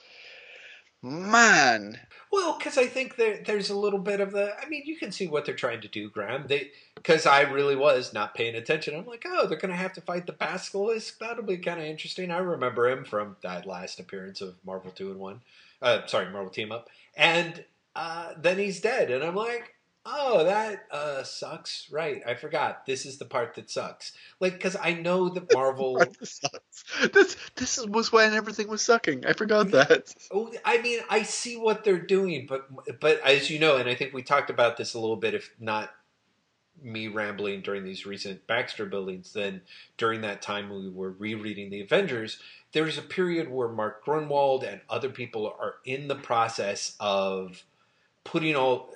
man. Well, because I think there, there's a little bit of the. I mean, you can see what they're trying to do, Graeme. They because I really was not paying attention. I'm like, oh, they're going to have to fight the basilisk. That'll be kind of interesting. I remember him from that last appearance of Marvel Two-in-One. Uh, sorry, Marvel Team Up, and uh, then he's dead, and I'm like. Oh, that uh, sucks. Right, I forgot. This is the part that sucks. Like, because I know that <laughs> Marvel. This sucks. This this was when everything was sucking. I forgot that. Oh, I mean, I see what they're doing, but but as you know, and I think we talked about this a little bit, if not me rambling during these recent Baxter buildings, then during that time we were rereading the Avengers, there's a period where Mark Gruenwald and other people are in the process of putting all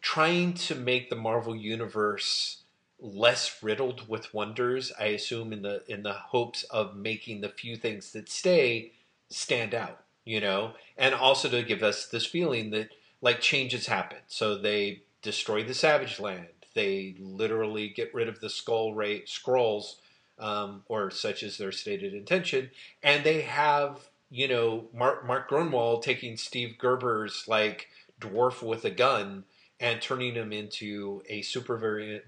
trying to make the Marvel universe less riddled with wonders i assume in the in the hopes of making the few things that stay stand out you know? And also to give us this feeling that like changes happen. So they destroy the savage land. They literally get rid of the skull rate scrolls um, or such is their stated intention. And they have you know mark, mark gruenwald taking steve gerber's like dwarf with a gun and turning him into a super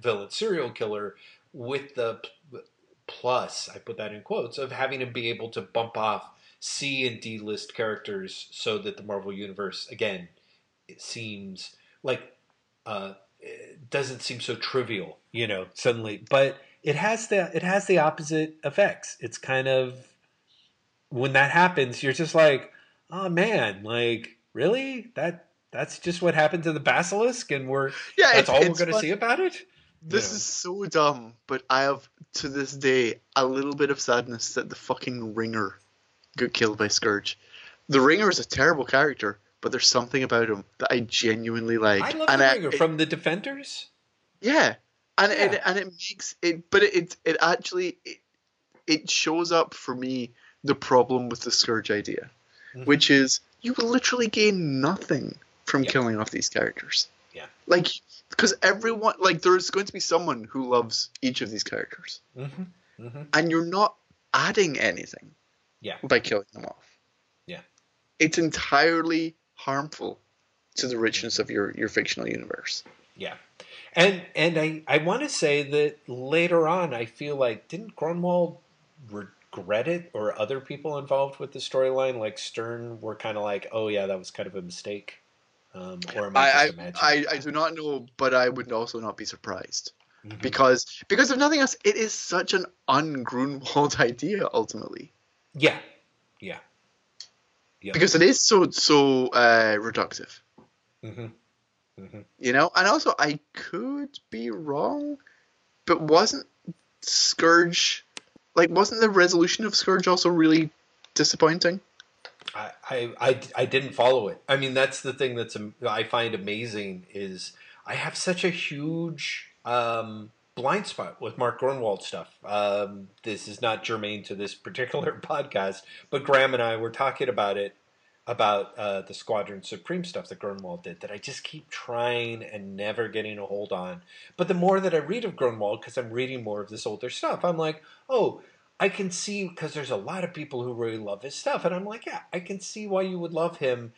villain serial killer with the plus i put that in quotes of having him be able to bump off C and D list characters so that the Marvel universe again it seems like uh, doesn't seem so trivial, you know, suddenly. But it has the it has the opposite effects. It's kind of when that happens, you're just like, oh man, like really that that's just what happened to the basilisk, and we're Yeah, that's it's- all we're going to see about it. This Yeah. is so dumb, but I have to this day a little bit of sadness that the fucking Ringer got killed by Scourge. The Ringer is a terrible character, but there's something about him that I genuinely like. I love and the I- ringer it- from the Defenders. yeah, and Yeah. It, and it makes it, but it it, it actually it, it shows up for me the problem with the Scourge idea, Mhm. which is you literally gain nothing from Yep. killing off these characters. Yeah. Like, because everyone like there's going to be someone who loves each of these characters, Mm-hmm. Mm-hmm. and you're not adding anything Yeah. by killing them off. Yeah. It's entirely harmful to the richness of your your fictional universe. Yeah. And and I, I want to say that later on, I feel like didn't Gruenwald regret it, or other people involved with the storyline, like Stern, were kind of like, oh yeah, that was kind of a mistake. Um, or am I, I, just imagining I. I do not know, but I would also not be surprised Mhm. because because if nothing else, it is such an un-Gruenwald <laughs> idea ultimately Yeah. Yeah. Yeah. because it is so so uh, reductive, hmm hmm you know. And also, I could be wrong, but wasn't Scourge like wasn't the resolution of Scourge also really disappointing? I, I, I, didn't follow it. I mean, that's the thing that's I find amazing is I have such a huge um, blind spot with Mark Gruenwald stuff. Um, this is not germane to this particular <laughs> podcast, but Graeme and I were talking about it about uh, the Squadron Supreme stuff that Gruenwald did that I just keep trying and never getting a hold on. But the more that I read of Gruenwald, because I'm reading more of this older stuff, I'm like, oh, I can see because there's a lot of people who really love his stuff, and I'm like, yeah, I can see why you would love him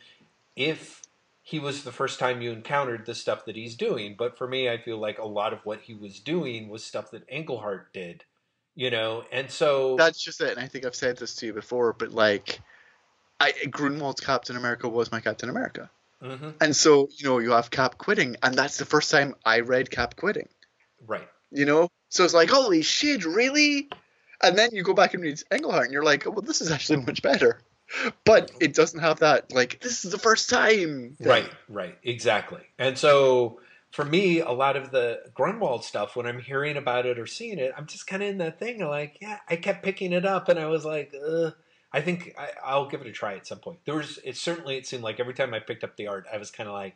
if he was the first time you encountered the stuff that he's doing. But for me, I feel like a lot of what he was doing was stuff that Englehart did, you know, and so That's just it, and I think I've said this to you before, but like, I Gruenwald's Captain America was my Captain America. Mhm. And so, you know, you have Cap quitting, and that's the first time I read Cap quitting. right, You know? So it's like, holy shit, really? And then you go back and read Englehart, and you're like, oh, well, this is actually much better. But it doesn't have that, like, this is the first time. thing. right, right, exactly. And so for me, a lot of the Gruenwald stuff, when I'm hearing about it or seeing it, I'm just kind of in that thing. like, yeah, I kept picking it up, and I was like, Ugh. I think I, I'll give it a try at some point. There was, it certainly, it seemed like every time I picked up the art, I was kind of like,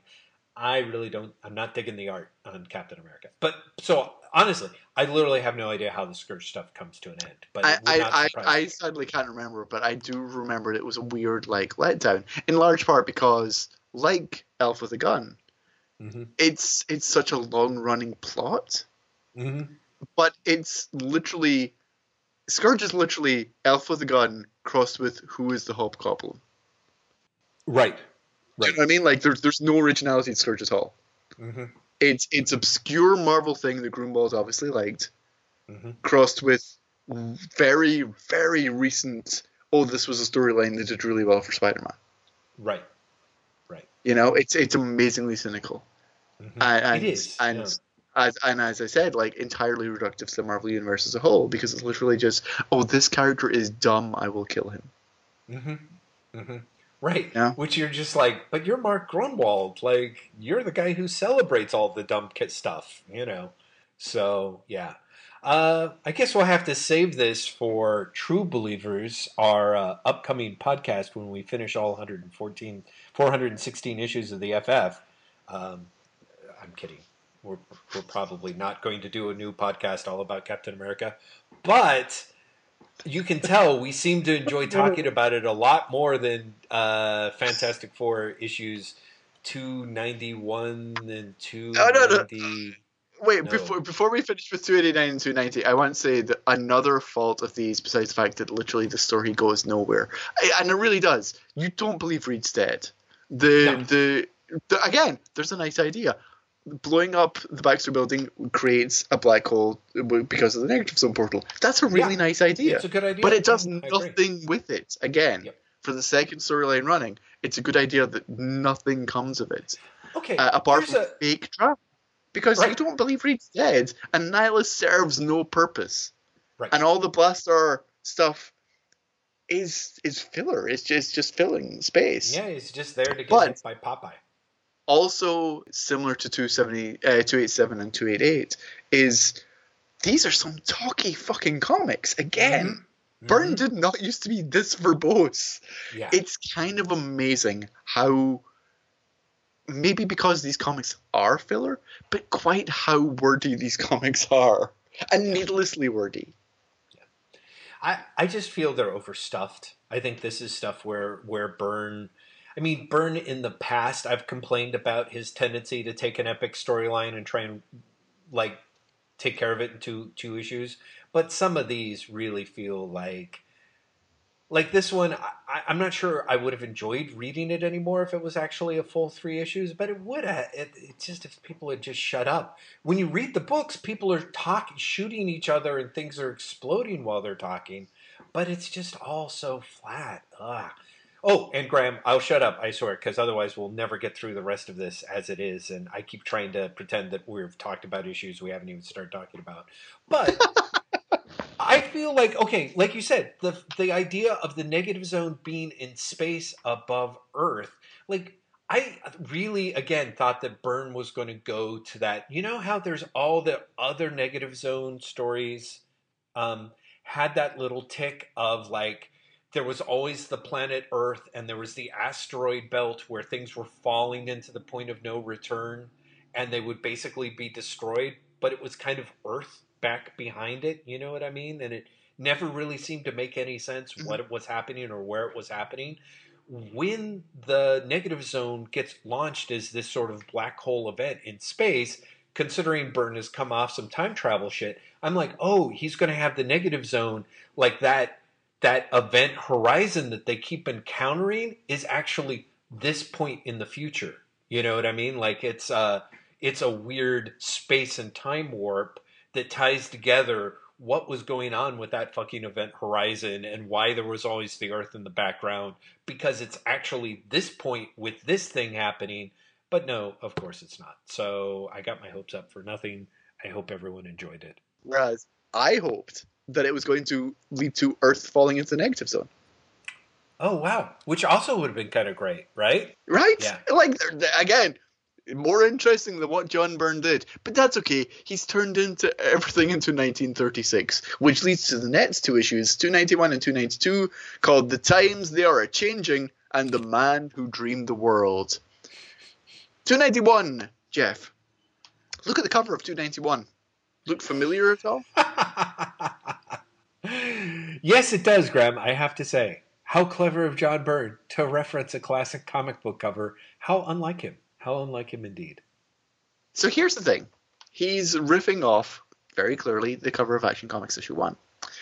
I really don't, I'm not digging the art on Captain America. But so honestly, I literally have no idea how the Scourge stuff comes to an end. But I, it would not I, I, I sadly can't remember, but I do remember it was a weird, like, letdown. In large part because, like Elf with a Gun, Mhm. it's it's such a long running plot. Mhm. but it's literally Scourge is literally Elf with a gun crossed with Who is the Hobgoblin. Right, right. you know what I mean? Like there's there's no originality in Scourge at all. hmm It's it's obscure Marvel thing that Gruenwald obviously liked, hmm crossed with very very recent. Oh, this was a storyline that did really well for Spider-Man. Right. Right. You know, it's it's amazingly cynical, Mhm. and and, it is. and yeah. as and as I said, like entirely reductive to the Marvel universe as a whole, because it's literally just, oh, this character is dumb, I will kill him. Mm-hmm. Right. Yeah. Which you're just like, but you're Mark Gruenwald. Like, you're the guy who celebrates all the dumb kid stuff, you know? So, yeah. Uh, I guess we'll have to save this for True Believers, our uh, upcoming podcast when we finish all 114, 416 issues of the FF. Um, I'm kidding. We're, we're probably not going to do a new podcast all about Captain America, but you can tell we seem to enjoy <laughs> talking about it a lot more than uh, Fantastic Four issues 291 and 290. Wait, No. before before we finish with 289 and 290, I want to say that another fault of these, besides the fact that literally the story goes nowhere, I- and it really does. You don't believe Reed's dead. The, the the again, there's a nice idea. Blowing up the Baxter building creates a black hole because of the negative zone portal. That's a really Yeah. nice idea. It's a good idea. but it does nothing with it. Again, Yep. for the second storyline running, it's a good idea that nothing comes of it Okay. uh, apart from a- fake drama. Because you don't believe Reed's dead, and Annihilus serves no purpose, Right. and all the Blastar stuff is is filler. It's just just filling space. Yeah, it's just there to get But- hit by Popeye. Also similar to 270, uh, 287 and 288 is these are some talky fucking comics again Byrne did not used to be this verbose Yeah. it's kind of amazing how maybe because these comics are filler but quite how wordy these <laughs> comics are and needlessly wordy Yeah. I, I just feel they're overstuffed. I think this is stuff where where Byrne I mean Byrne in the past I've complained about his tendency to take an epic storyline and try and like take care of it in two two issues. But some of these really feel like like this one I, I'm not sure I would have enjoyed reading it anymore if it was actually a full three issues, but it would have it, it's just if people had just shut up. When you read the books, people are talking shooting each other and things are exploding while they're talking but it's just all so flat. Ugh. Oh, and Graeme, I'll shut up, I swear, because otherwise we'll never get through the rest of this as it is. And I keep trying to pretend that we've talked about issues we haven't even started talking about. But <laughs> I feel like, okay, like you said, the the idea of the negative zone being in space above Earth, like I really again thought that Byrne was going to go to that. You know how there's all the other negative zone stories um, had that little tick of like there was always the planet Earth and there was the asteroid belt where things were falling into the point of no return and they would basically be destroyed, but it was kind of Earth back behind it. You know what I mean? And it never really seemed to make any sense mm-hmm. what was happening or where it was happening. When the negative zone gets launched as this sort of black hole event in space, considering Byrne has come off some time travel shit, I'm like, oh, he's going to have the negative zone like that. That event horizon that they keep encountering is actually this point in the future. You know what I mean? Like it's uh it's a weird space and time warp that ties together what was going on with that fucking event horizon and why there was always the earth in the background because it's actually this point with this thing happening but no of course it's not so i got my hopes up for nothing i hope everyone enjoyed it whereas i hoped that it was going to lead to earth falling into the negative zone. Oh wow. Which also would have been kind of great right? Right? Yeah. like again more interesting than what john byrne did. But that's okay. He's turned into everything into 1936 which leads to the next two issues 291 and 292 called the times they are a changing and the man who dreamed the world. 291 jeff. Look at the cover of 291 look familiar at all <laughs> yes, it does, Graeme. I have to say, how clever of John Byrne to reference a classic comic book cover. How unlike him. How unlike him indeed. So here's the thing. He's riffing off very clearly the cover of Action Comics issue one.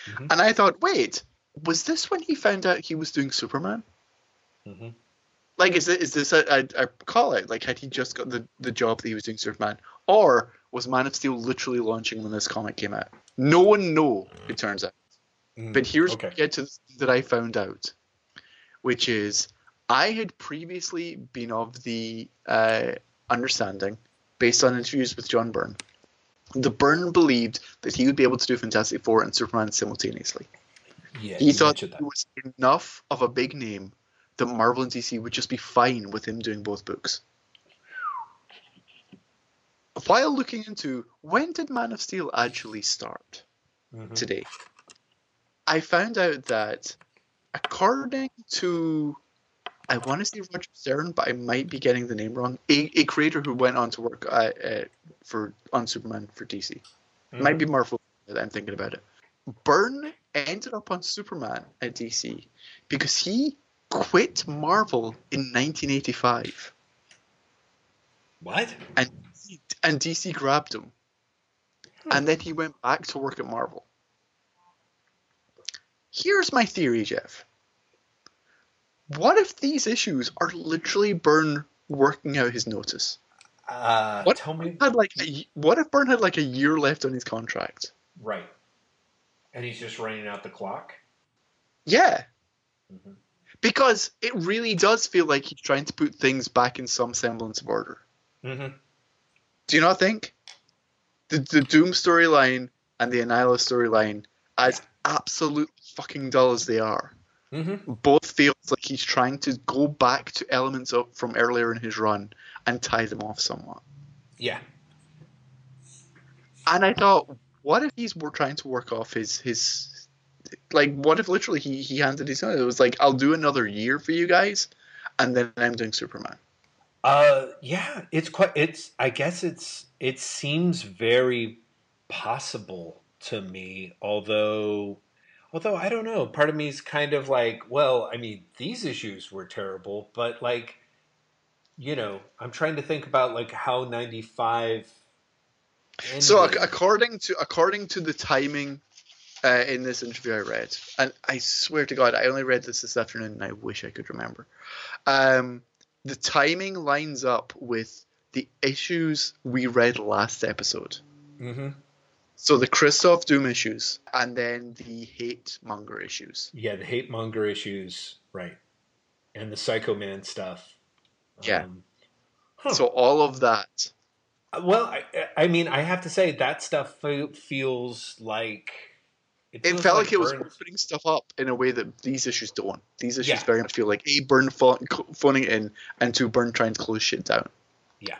Mhm. And I thought, wait, was this when he found out he was doing Superman? Mhm. Like, is, it, is this a, a, a call out? Like, had he just got the, the job that he was doing Superman? Or was Man of Steel literally launching when this comic came out? No one know, it turns out. Mm, But here's okay. get to that I found out, which is I had previously been of the uh, understanding, based on interviews with John Byrne, the Byrne believed that he would be able to do Fantastic Four and Superman simultaneously. Yeah, He thought that. was enough of a big name that Marvel and DC would just be fine with him doing both books. While looking into when did Man of Steel actually start? Mhm. today. I found out that according to I want to say Roger Stern, but I might be getting the name wrong. A, a creator who went on to work uh, uh, for on Superman for DC. It Might be Marvel. that I'm thinking about it. Byrne ended up on Superman at DC because he quit Marvel in 1985, What? and and DC grabbed him, and then he went back to work at Marvel. Here's my theory, Jeff. What if these issues are literally Byrne working out his notice? Uh, What tell me. Had like a, what if Byrne had like a year left on his contract? Right. And he's just running out the clock. Yeah, Mhm. because it really does feel like he's trying to put things back in some semblance of order. Mm-hmm. Do you not think? The the Doom storyline and the Annihilus storyline, as absolute fucking dull as they are, Mm-hmm. both feels like he's trying to go back to elements of, from earlier in his run and tie them off somewhat. Yeah. And I thought, what if he's more trying to work off his his like what if literally he he handed his? It was like I'll do another year for you guys, and then I'm doing Superman. Uh, yeah, it's quite. It's. I guess it's. It seems very possible to me. Although, although I don't know. Part of me is kind of like, well, I mean, these issues were terrible, but like, you know, I'm trying to think about like how '95. So ac- according to according to the timing uh, in this interview I read, and I swear to God, I only read this this afternoon, and I wish I could remember. Um, the timing lines up with the issues we read last episode. hmm So the Kristoff Doom issues, and then the Hate Monger issues. Yeah, the hate monger issues, right, and the Psycho Man stuff. Yeah. Um, huh. So all of that. Well, I, I mean, I have to say that stuff feels like It feels felt like, it was opening stuff up in a way that these issues don't. These issues Yeah. very much feel like a Byrne pho- phoning it in, and two Byrne trying to close shit down. Yeah,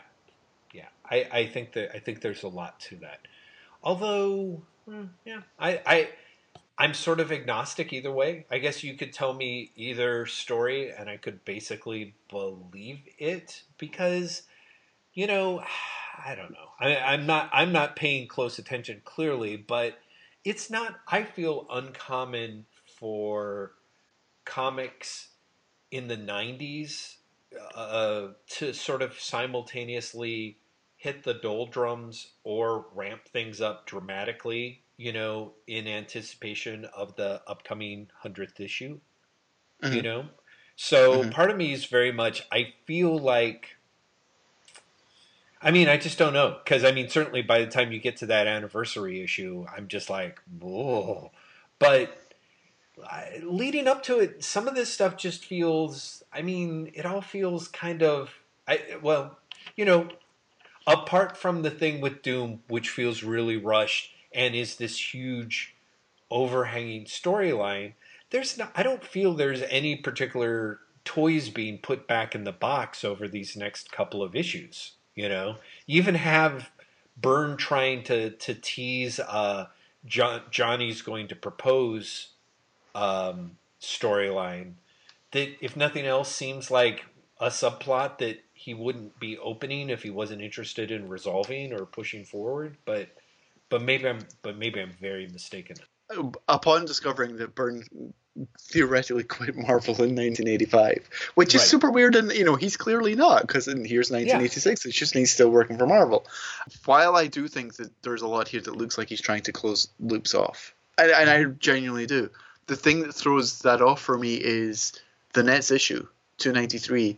yeah. I, I think that I think there's a lot to that. Although, hmm, yeah, I, I I'm sort of agnostic either way. I guess you could tell me either story, and I could basically believe it because, you know, I don't know. I, I'm not I'm not paying close attention clearly, but it's not. I feel uncommon for comics in the 90s uh, to sort of simultaneously hit the doldrums or ramp things up dramatically, you know, in anticipation of the upcoming 100th issue, you Mhm. know? So Mhm. part of me is very much, I feel like. I mean, I just don't know. Because, I mean, certainly by the time you get to that anniversary issue, I'm just like, whoa. But leading up to it, some of this stuff just feels. I mean, it all feels kind of. I well, you know, apart from the thing with Doom, which feels really rushed and is this huge overhanging storyline. There's not. I don't feel there's any particular toys being put back in the box over these next couple of issues. You know, you even have Byrne trying to to tease uh, John, Johnny's going to propose um, storyline that, if nothing else, seems like a subplot that he wouldn't be opening if he wasn't interested in resolving or pushing forward. But but maybe I'm but maybe I'm very mistaken. Uh, upon discovering that Byrne theoretically quit Marvel in 1985, which is Right. super weird, and you know he's clearly not because here's 1986. It's just he's still working for Marvel. While I do think that there's a lot here that looks like he's trying to close loops off, and, and I genuinely do. The thing that throws that off for me is the next issue, 293,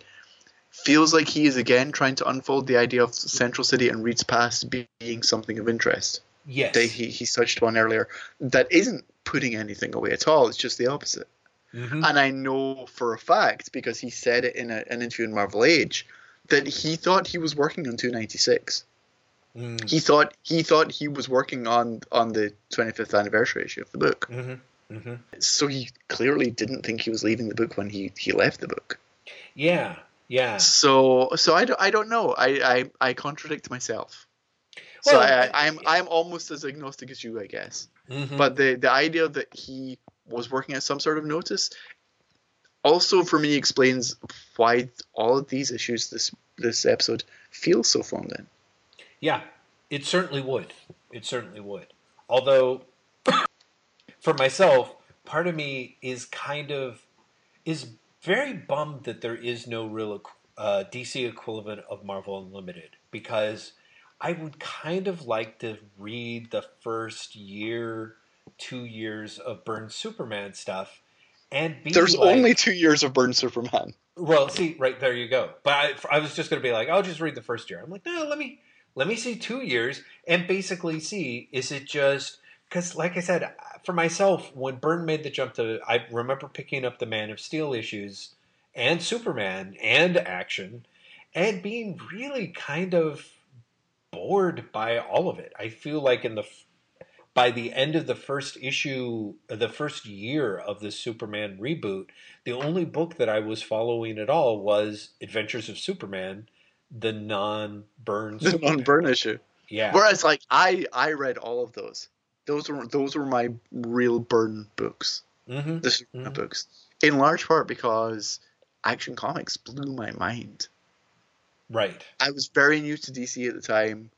feels like he is again trying to unfold the idea of Central City and Reed's past being something of interest Yes. that he, he touched upon earlier that isn't putting anything away at all. It's just the opposite. Mhm. And I know for a fact, because he said it in a, an interview in Marvel Age, that he thought he was working on 296. Mm. He thought he thought he was working on on the 25th anniversary issue of the book. Mhm. Mhm. So he clearly didn't think he was leaving the book when he, he left the book. Yeah. Yeah. So so I don't, I don't know. I, I, I contradict myself. So Well, I, I, I'm I'm almost as agnostic as you, I guess. Mhm. But the the idea that he was working at some sort of notice also for me explains why all of these issues this this episode feels so phoned in. Yeah, it certainly would. It certainly would. Although, <coughs> for myself, part of me is kind of is very bummed that there is no real uh, DC equivalent of Marvel Unlimited because I would kind of like to read the first year, two years of Byrne's Superman stuff, and be There's like- only two years of Byrne Superman. Well, see, right there you go. But I, I was just going to be like, I'll just read the first year. I'm like, no, let me let me see two years and basically see is it just because, like I said, for myself, when Byrne made the jump to, I remember picking up the Man of Steel issues and Superman and Action, and being really kind of bored by all of it. I feel like in the by the end of the first issue, the first year of the Superman reboot, the only book that I was following at all was Adventures of Superman, the non-Byrne, the non-Byrne issue. Yeah. Whereas, like I, I read all of those. Those were those were my real Byrne books. Mm-hmm. The Superman mm-hmm. books, in large part because Action Comics blew my mind. Right. I was very new to DC at the time.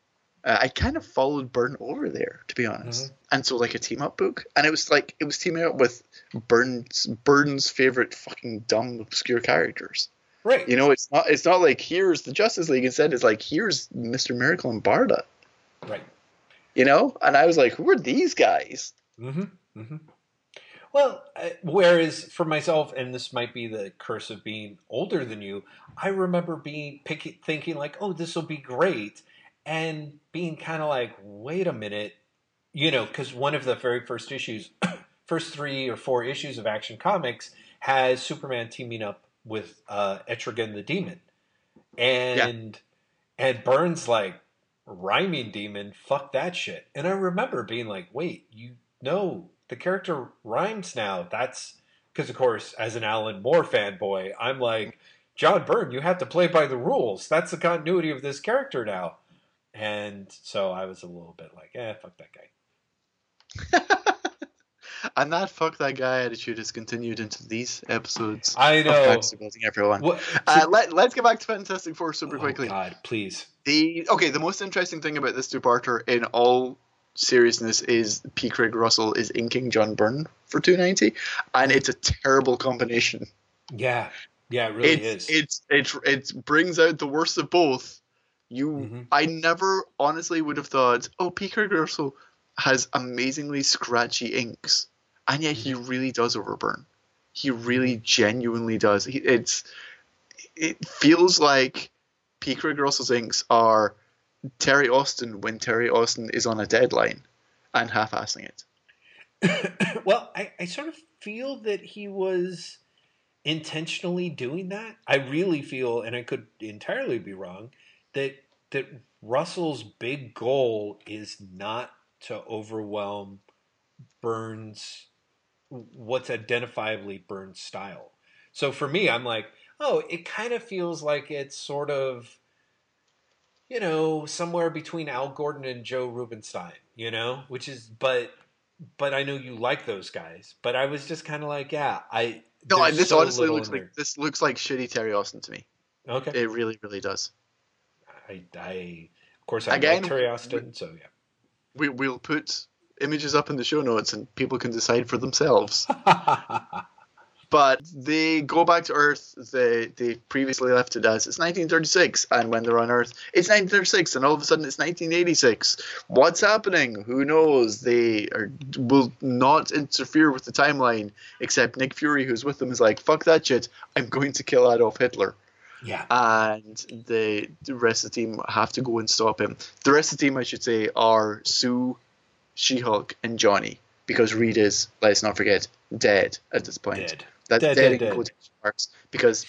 Uh, I kind of followed Byrne over there, to be honest. Mm-hmm. And so, like a team up book, and it was like it was teaming up with Byrne's Byrne's favorite fucking dumb obscure characters. Right. You know, it's not it's not like here's the Justice League. Instead, it's like here's Mister Miracle and Barda. Right. You know, and I was like, who are these guys? Mm-hmm. Mm-hmm. Well, whereas for myself, and this might be the curse of being older than you, I remember being picky, thinking like, "Oh, this will be great," and being kind of like, "Wait a minute," you know, because one of the very first issues, <coughs> first three or four issues of Action Comics has Superman teaming up with uh, Etrigan the Demon, and yeah. and Byrne's like rhyming demon, fuck that shit. And I remember being like, "Wait, you know." the character rhymes now. That's because, of course, as an Alan Moore fanboy, I'm like, John Byrne, you have to play by the rules. That's the continuity of this character now. And so I was a little bit like, eh, fuck that guy. <laughs> and that fuck that guy attitude has continued into these episodes. I know. Building everyone. What, uh, let, let's get back to Fantastic Four super oh, quickly. God, please. The okay. The most interesting thing about this two-parter in all seriousness is P. Craig Russell is inking John Byrne for 290, and it's a terrible combination. Yeah, yeah, it really it's, is. It's it it brings out the worst of both. You, mm-hmm. I never honestly would have thought, oh, P. Craig Russell has amazingly scratchy inks, and yet he really does overburn. He really mm-hmm. genuinely does. He, it's it feels like P. Craig Russell's inks are Terry Austin when Terry Austin is on a deadline and half-assing it. <coughs> well, I, I sort of feel that he was intentionally doing that. I really feel, and I could entirely be wrong, that that Russell's big goal is not to overwhelm Byrne's what's identifiably Byrne's style. So for me, I'm like, oh, it kind of feels like it's sort of you know, somewhere between Al Gordon and Joe Rubinstein, you know, which is, but, but I know you like those guys, but I was just kind of like, yeah, I. No, this so honestly looks like this looks like shitty Terry Austin to me. Okay, it really, really does. I, I of course, I Again, like Terry Austin, we, so yeah. We we'll put images up in the show notes, and people can decide for themselves. <laughs> But they go back to Earth. They they previously left it as it's 1936, and when they're on Earth, it's 1936, and all of a sudden it's 1986. What's happening? Who knows? They are will not interfere with the timeline, except Nick Fury, who's with them, is like, "Fuck that shit! I'm going to kill Adolf Hitler." Yeah. And the, the rest of the team have to go and stop him. The rest of the team, I should say, are Sue, She Hulk, and Johnny, because Reed is, let's not forget, dead at this point. Dead. That's dead, dead, dead, in quotation marks because,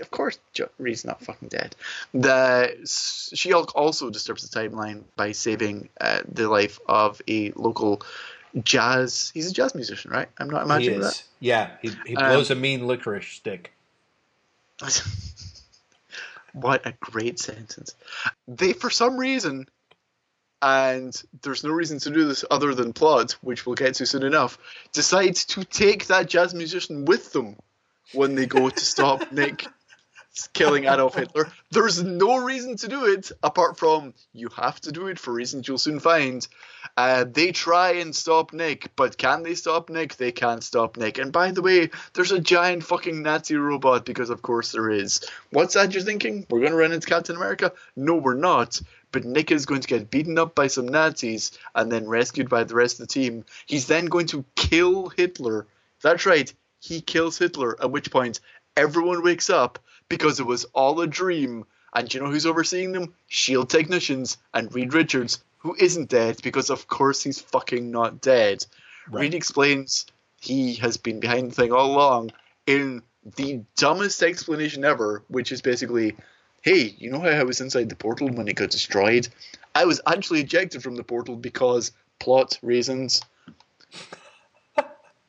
of course, Reed's not fucking dead. The She-Hulk also disturbs the timeline by saving uh, the life of a local jazz. He's a jazz musician, right? I'm not imagining that. Yeah, he, he blows um, a mean licorice stick. <laughs> what a great sentence. They, for some reason, and there's no reason to do this other than plot, which we'll get to soon enough, decides to take that jazz musician with them when they go to stop <laughs> Nick killing Adolf Hitler. There's no reason to do it apart from you have to do it for reasons you'll soon find. Uh, they try and stop Nick, but can they stop Nick? They can't stop Nick. And by the way, there's a giant fucking Nazi robot because of course there is. What's that you're thinking? We're gonna run into Captain America? No, we're not but Nick is going to get beaten up by some Nazis and then rescued by the rest of the team. He's then going to kill Hitler. That's right, he kills Hitler, at which point everyone wakes up because it was all a dream. And you know who's overseeing them? Shield technicians and Reed Richards, who isn't dead because of course he's fucking not dead. Right. Reed explains he has been behind the thing all along in the dumbest explanation ever, which is basically, hey, you know how I was inside the portal when it got destroyed? I was actually ejected from the portal because plot reasons.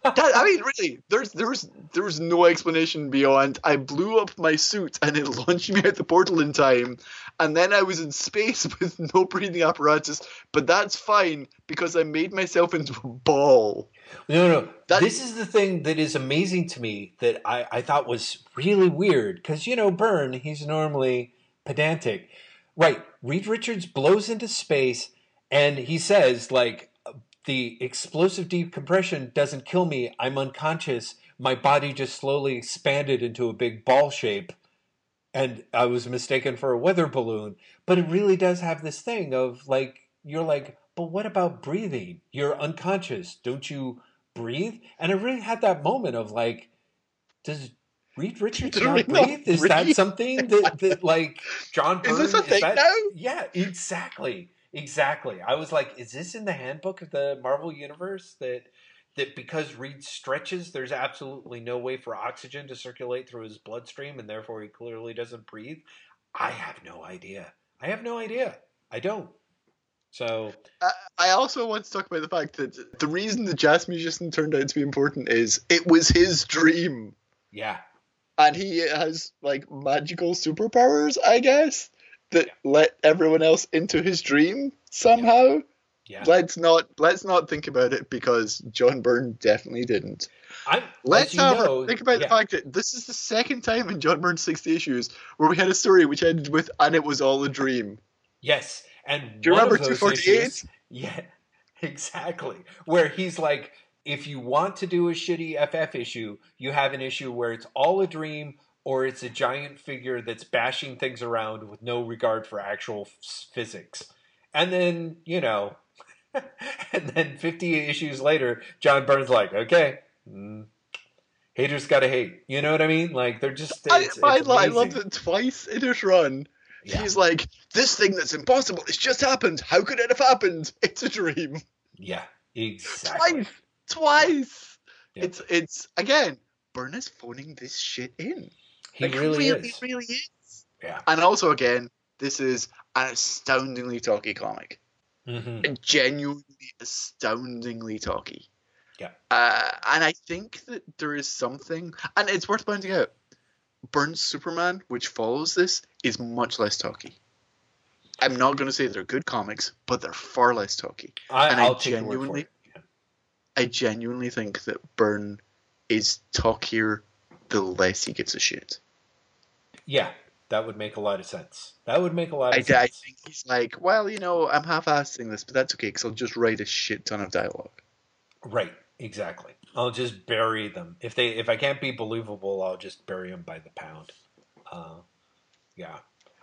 That, I mean, really, there's there's there's no explanation beyond. I blew up my suit and it <laughs> launched me out the portal in time, and then I was in space <laughs> with no breathing apparatus. But that's fine because I made myself into a ball. No, no. That- this is the thing that is amazing to me that I, I thought was really weird because you know Byrne, he's normally pedantic, right? Reed Richards blows into space and he says like the explosive decompression doesn't kill me. I'm unconscious. My body just slowly expanded into a big ball shape. And I was mistaken for a weather balloon. But it really does have this thing of like, you're like, but what about breathing? You're unconscious. Don't you breathe? And I really had that moment of like, does Reed Richards not breathe? Is that something that, that like John Byrne Is this a thing that, now? Yeah, exactly. Exactly. I was like, is this in the handbook of the Marvel universe that that because Reed stretches, there's absolutely no way for oxygen to circulate through his bloodstream and therefore he clearly doesn't breathe? I have no idea. I have no idea. I don't. So I, I also want to talk about the fact that the reason the jazz musician turned out to be important is it was his dream. yeah. and he has like magical superpowers, I guess, that let everyone else into his dream somehow. Yeah. Let's not let's not think about it because John Byrne definitely didn't. I'm Let's however know, think about the fact that this is the second time in John Byrne's sixty issues where we had a story which ended with and it was all a dream. Yes, and Do you remember 248? <laughs> Yeah, exactly. Where he's like, if you want to do a shitty FF issue, you have an issue where it's all a dream or it's a giant figure that's bashing things around with no regard for actual physics. And then, you know, <laughs> and then 50 issues later, John Byrne's like, okay, mm, haters gotta hate. You know what I mean? Like, they're just. I, It's, I, it's I amazing. loved it twice in his run. Yeah. He's like, this thing that's impossible, it's just happened. How could it have happened? <laughs> It's a dream. Yeah, exactly. Twice. Twice. Yeah. It's it's again, Byrne is phoning this shit in. He Like, really, really, is. really is. Yeah. And also again, this is an astoundingly talky comic. Mm-hmm. Genuinely astoundingly talky. Yeah. Uh, and I think that there is something and it's worth pointing out. Byrne's Superman, which follows this, is much less talky. I'm not going to say they're good comics, but they're far less talky. I, And I I'll take your word genuinely- it. Yeah. I genuinely think that Byrne is talkier the less he gives a shit. Yeah, that would make a lot of sense. That would make a lot I, of sense. I think he's like, well, you know, I'm half-assing this, but that's okay because I'll just write a shit ton of dialogue. Right, exactly. I'll just bury them. If they if I can't be believable, I'll just bury them by the pound. Uh, yeah.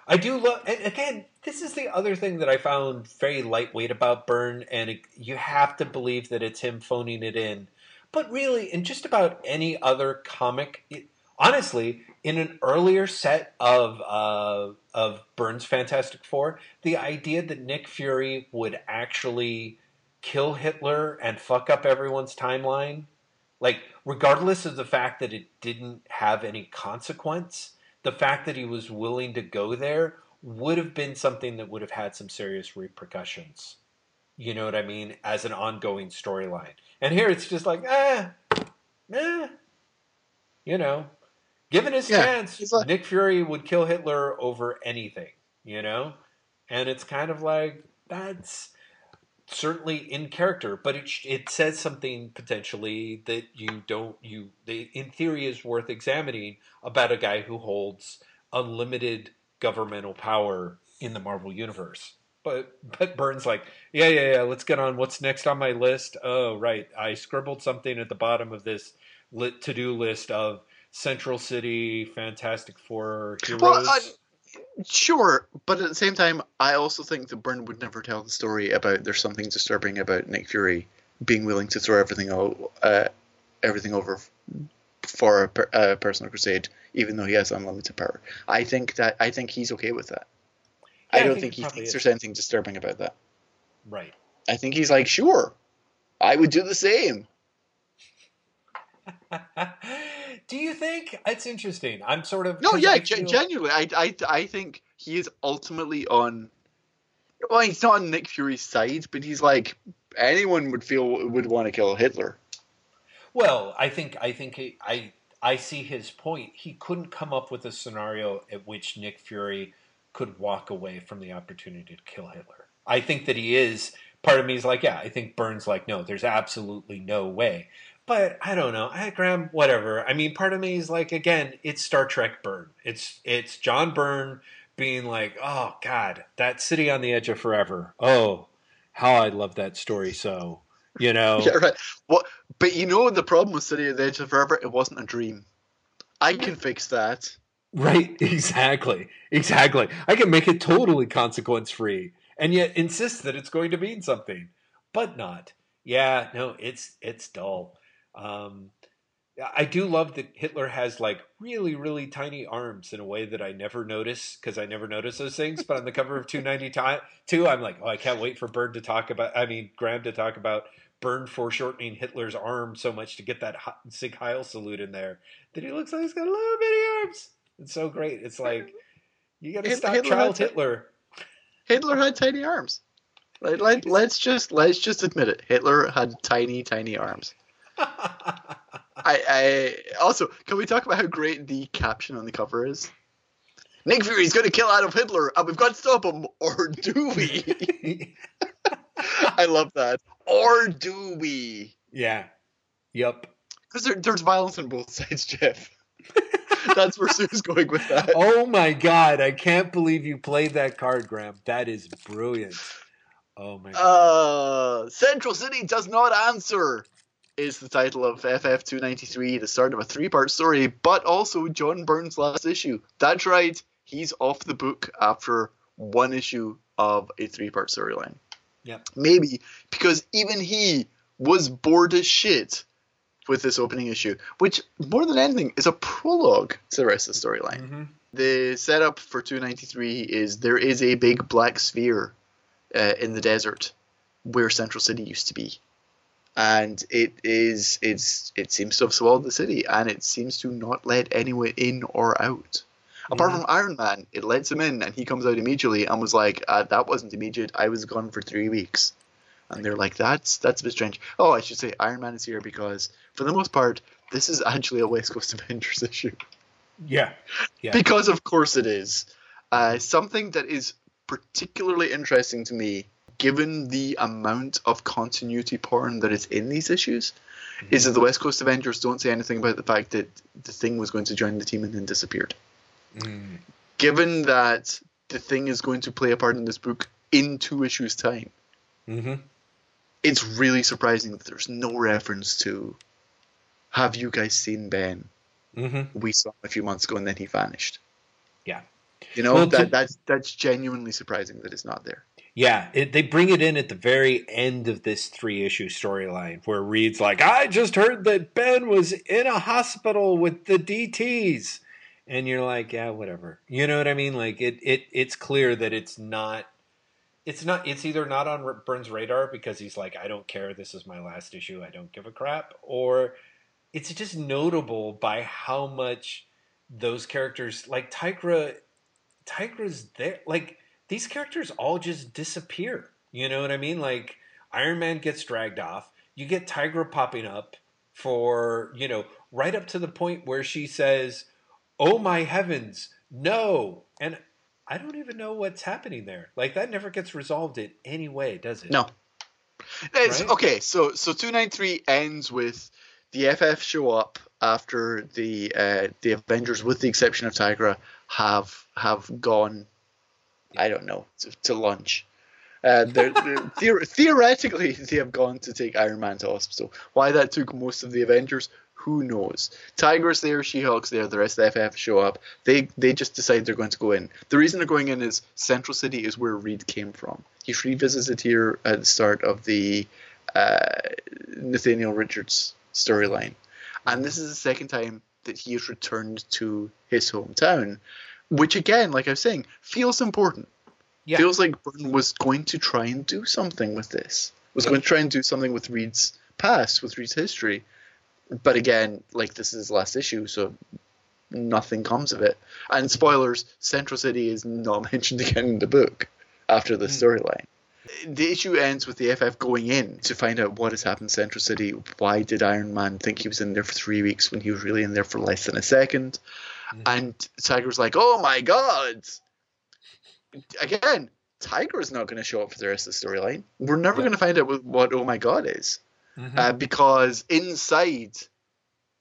I do love, and again, this is the other thing that I found very lightweight about Byrne, and it, you have to believe that it's him phoning it in. But really, in just about any other comic, it, honestly, in an earlier set of uh, of Byrne's Fantastic Four, the idea that Nick Fury would actually kill Hitler and fuck up everyone's timeline, like regardless of the fact that it didn't have any consequence, the fact that he was willing to go there would have been something that would have had some serious repercussions. You know what I mean? As an ongoing storyline. And here it's just like, eh, eh. You know, given his Yeah, chance, like- Nick Fury would kill Hitler over anything, you know? And it's kind of like, that's certainly in character, but it, it says something potentially that you don't, you, they, in theory, is worth examining about a guy who holds unlimited governmental power in the Marvel Universe. But but Byrne's like, yeah, yeah, yeah. Let's get on. What's next on my list? Oh, right. I scribbled something at the bottom of this lit to-do list of Central City, Fantastic Four heroes. Well, I- Sure, but at the same time, I also think that Byrne would never tell the story about there's something disturbing about Nick Fury being willing to throw everything o- uh, everything over for a, per, a personal crusade, even though he has unlimited power. I think that I think he's okay with that. Yeah, I I don't think think he he thinks is. there's anything disturbing about that. Right. I think he's like, sure, I would do the same. <laughs> Do you think it's interesting? I'm sort of no, yeah, I feel- genuinely, I, I, I think he is ultimately on. Well, he's not on Nick Fury's side, but he's like anyone would feel would want to kill Hitler. Well, I think I think he, I I see his point. He couldn't come up with a scenario at which Nick Fury could walk away from the opportunity to kill Hitler. I think that he is. Part of me is like, yeah, I think Byrne's like, no, there's absolutely no way. But I don't know. I Graeme, whatever. I mean, part of me is like, again, it's Star Trek Byrne. It's it's John Byrne being like, oh God, that city on the edge of forever. Oh, how I love that story. So, you know, <laughs> Yeah, right. What? But you know the problem with City at the Edge of Forever? It wasn't a dream. I can fix that. Right, <laughs> exactly. Exactly. I can make it totally consequence free and yet insist that it's going to mean something, but not. Yeah, no, it's it's dull. Um I do love that Hitler has like really, really tiny arms in a way that I never notice because I never notice those things. But on the cover of <laughs> 292, I'm like, oh, I can't wait for Byrne to talk about, I mean, Graeme to talk about Byrne foreshortening Hitler's arm so much to get that Sieg Heil salute in there that he looks like he's got a little bitty arms. It's so great. It's like, <laughs> you got to stop Hitler child had- Hitler. Hitler had tiny arms. Let, let, let's just let's just admit it. Hitler had tiny, tiny arms. <laughs> I, I also can we talk about how great the caption on the cover is? Nick Fury's going to kill Adolf Hitler, and we've got to stop him, or do we? <laughs> I love that. Or do we? yeah. Yep. Because there, there's violence on both sides, Jeff. <laughs> That's where Sue's going with that. Oh my God. I can't believe you played that card, Graeme. That is brilliant. Oh my God. Uh, Central City does not answer is the title of FF293, the start of a three-part story, but also John Byrne's last issue. That's right, he's off the book after one issue of a three-part storyline. Yep. Maybe because even he was bored as shit with this opening issue, which more than anything is a prologue to the rest of the storyline Mhm. the setup for 293 is there is a big black sphere uh, in the desert where Central City used to be, and it is it's it seems to have swallowed the city, and it seems to not let anyone in or out. Apart Mhm. from Iron Man, it lets him in, and he comes out immediately and was like, uh, "That wasn't immediate. I was gone for three weeks." And they're like, "That's that's a bit strange." Oh, I should say Iron Man is here because, for the most part, this is actually a West Coast <laughs> Avengers issue Yeah. Yeah. because of course it is. Uh, something that is particularly interesting to me, given the amount of continuity porn that is in these issues, is that the West Coast Avengers don't say anything about the fact that the Thing was going to join the team and then disappeared. Mm. Given that the Thing is going to play a part in this book in two issues' time, hmm it's really surprising that there's no reference to. Have you guys seen Ben? hmm We saw him a few months ago and then he vanished. Yeah. You know Well, that that's that's genuinely surprising that it's not there. Yeah, it, they bring it in at the very end of this three issue storyline where Reed's like, I just heard that Ben was in a hospital with the DTs. And you're like, yeah, whatever. You know what I mean? Like it, it it's clear that it's not it's not it's either not on Byrne's radar because he's like, I don't care, this is my last issue, I don't give a crap, or it's just notable by how much those characters like Tigra Tigra's there like these characters all just disappear. You know what I mean? Like Iron Man gets dragged off. You get Tigra popping up for, you know, right up to the point where she says, "Oh my heavens, no." And I don't even know what's happening there. Like that never gets resolved in any way, does it? No. It's, Right? Okay, so so two nine three ends with the FF show up after the uh, the Avengers, with the exception of Tigra, have have gone. I don't know to, to lunch. Uh, they're, they're, <laughs> theor- theoretically, they have gone to take Iron Man to hospital. Why that took most of the Avengers, who knows? Tigra's there, She-Hulk's there, the rest of the FF show up. They they just decide they're going to go in. The reason they're going in is Central City is where Reed came from. He's revisited here at the start of the uh, Nathaniel Richards storyline. and this is the second time that he has returned to his hometown, which again, like I was saying, feels important. Yeah. Feels like Burton was going to try and do something with this. Was going to try and do something with Reed's past, with Reed's history. But again, like this is his last issue, so nothing comes of it. And spoilers, Central City is not <laughs> mentioned again in the book after the hmm. storyline. The issue ends with the FF going in to find out what has happened in Central City. Why did Iron Man think he was in there for three weeks when he was really in there for less than a 2nd And Tigra's like, oh my god! Again, Tigra is not going to show up for the rest of the storyline. We're never Yeah. going to find out what, what oh my god is. Mhm. Uh, because inside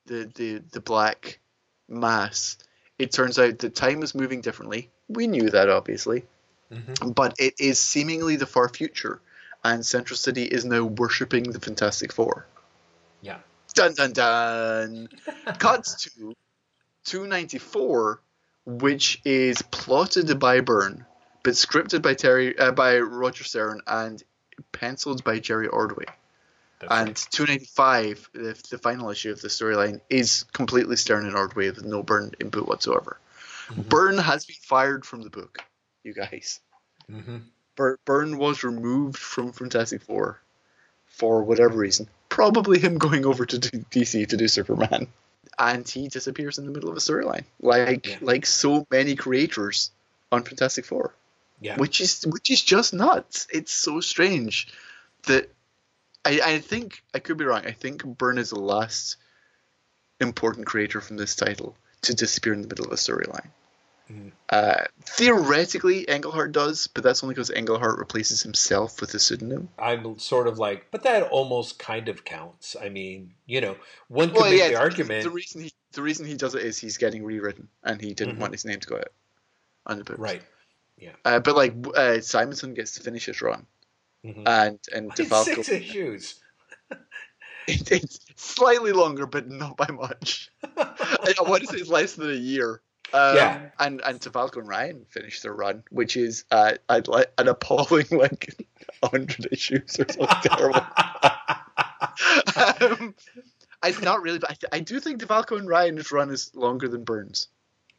the, the, the black mass, it turns out that time is moving differently. We knew that, obviously Mhm. but it is seemingly the far future, and Central City is now worshipping the Fantastic Four. Yeah. Dun dun dun. <laughs> Cuts to 294, which is plotted by Byrne, but scripted by Terry uh, by Roger Stern and penciled by Jerry Ordway. That's And right. 295, the, the final issue of the storyline, is completely Stern and Ordway with no Byrne input whatsoever. Mhm. Byrne has been fired from the book, you guys. Mhm. Bur- Byrne was removed from Fantastic Four for whatever reason. Probably him going over to DC to do Superman. And he disappears in the middle of a storyline, like Yeah. like so many creators on Fantastic Four, Yeah. which is which is just nuts. It's so strange that I, I think I could be wrong. I think Byrne is the last important creator from this title to disappear in the middle of a storyline. Mhm. Uh, theoretically, Englehart does, but that's only because Englehart replaces himself with a pseudonym. I'm sort of like, but that almost kind of counts. I mean, you know, one could make the the- argument. The reason he the reason he does it is he's getting rewritten, and he didn't Mhm. want his name to go out on the books. right. Uh, but like uh, Simonson gets to finish his run, Mhm. and and DeFalco. six issues. It, <laughs> it's slightly longer, but not by much. <laughs> I, I want to say it's less than a year. Um, Yeah. And and DeFalco and Ryan finished their run, which is uh, I'd like an appalling like <laughs> hundred issues or something <laughs> terrible. um, it's not really, but I, th- I do think DeFalco and Ryan's run is longer than Byrne's,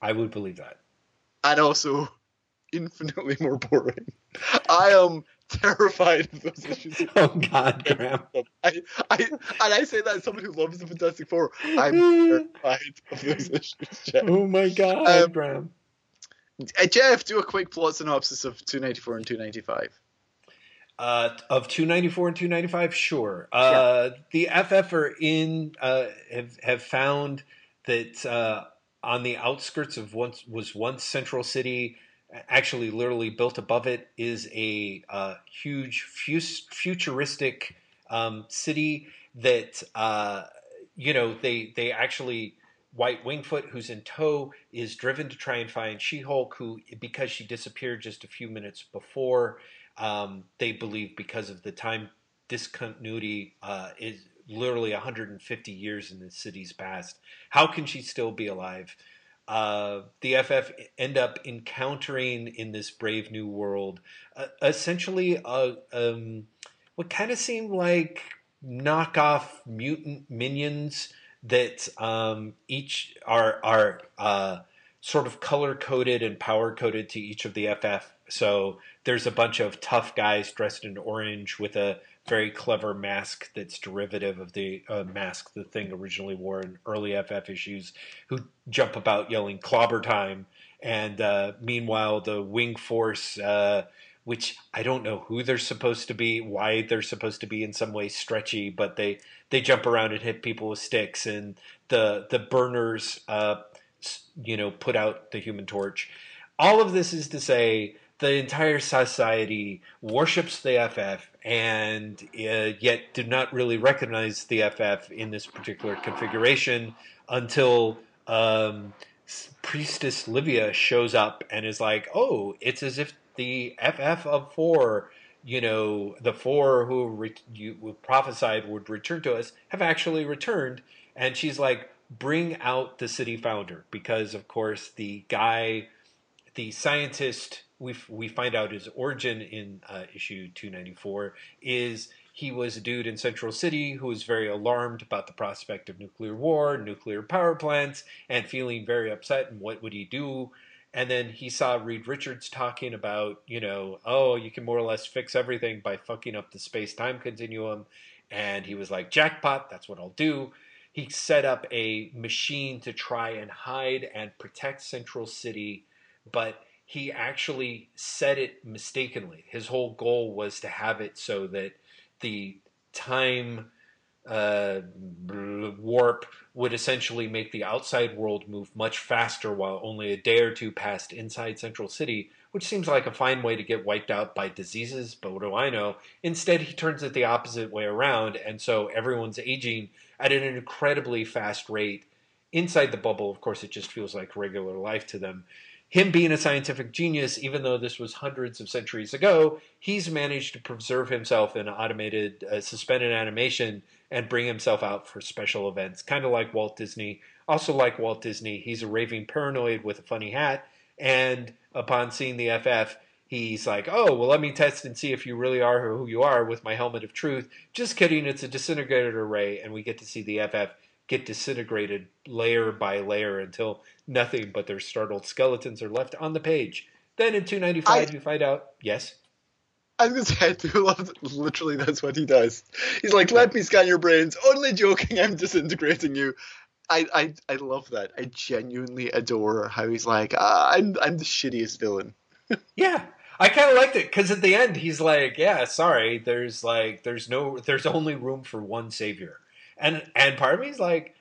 I would believe that. and also infinitely more boring. I am <laughs> terrified of those issues. <laughs> Oh God, Graeme. I, I, and I say that as someone who loves the Fantastic Four. I'm <laughs> terrified of those issues. Jeff. Oh my God, Um, Graeme. Uh, Jeff, do a quick plot synopsis of 294 and 295. Uh, of 294 and 295, sure. Uh, the FF are in uh, have have found that uh, on the outskirts of once was once Central City, actually literally built above it is a uh, huge futuristic um, city that uh, you know they they actually Wyatt Wingfoot, who's in tow, is driven to try and find She-Hulk, who because she disappeared just a few minutes before um, they believe because of the time discontinuity uh, is literally 150 years in the city's past. How can she still be alive? Uh, the FF end up encountering in this brave new world uh, essentially a, um, what kind of seemed like knockoff mutant minions that um, each are are uh, sort of color coded and power coded to each of the FF. So there's a bunch of tough guys dressed in orange with a very clever mask that's derivative of the uh, mask the thing originally wore in early FF issues, who jump about yelling "clobber time." And uh, meanwhile, the Wing Force, uh, which I don't know who they're supposed to be, why they're supposed to be in some way stretchy, but they they jump around and hit people with sticks, and the the burners, uh, you know, put out the Human Torch. All of this is to say the entire society worships the FF and uh, yet did not really recognize the FF in this particular configuration until um, Priestess Livia shows up and is like, "Oh, it's as if the FF of four, you know, the four who re- you prophesied would return to us, have actually returned." And she's like, "Bring out the city founder," because of course the guy the scientist we we find out his origin in uh, issue 294 is he was a dude in Central City who was very alarmed about the prospect of nuclear war, nuclear power plants, and feeling very upset. And what would he do? And then he saw Reed Richards talking about, you know, oh, you can more or less fix everything by fucking up the space time continuum. And he was like, jackpot, that's what I'll do. He set up a machine to try and hide and protect Central City, but he actually said it mistakenly. His whole goal was to have it so that the time uh, warp would essentially make the outside world move much faster while only a day or two passed inside Central City, which seems like a fine way to get wiped out by diseases, but what do I know? Instead, he turns it the opposite way around, and so everyone's aging at an incredibly fast rate. Inside the bubble, of course, it just feels like regular life to them him being a scientific genius, even though this was hundreds of centuries ago, he's managed to preserve himself in automated, uh, suspended animation and bring himself out for special events, kind of like Walt Disney. Also, like Walt Disney, he's a raving paranoid with a funny hat. And upon seeing the FF, he's like, oh, well, let me test and see if you really are who you are with my helmet of truth. Just kidding, it's a disintegrated array. And we get to see the FF get disintegrated layer by layer until nothing but their startled skeletons are left on the page. Then in 295, I, you find out, yes. I was gonna say, I do love literally that's what he does. He's like, let me scan your brains. Only joking, I'm disintegrating you. I, I, I love that. I genuinely adore how he's like, ah, I'm, I'm the shittiest villain. <laughs> yeah, I kind of liked it because at the end he's like, yeah, sorry, there's like, there's no, there's only room for one savior, and and part of me is like,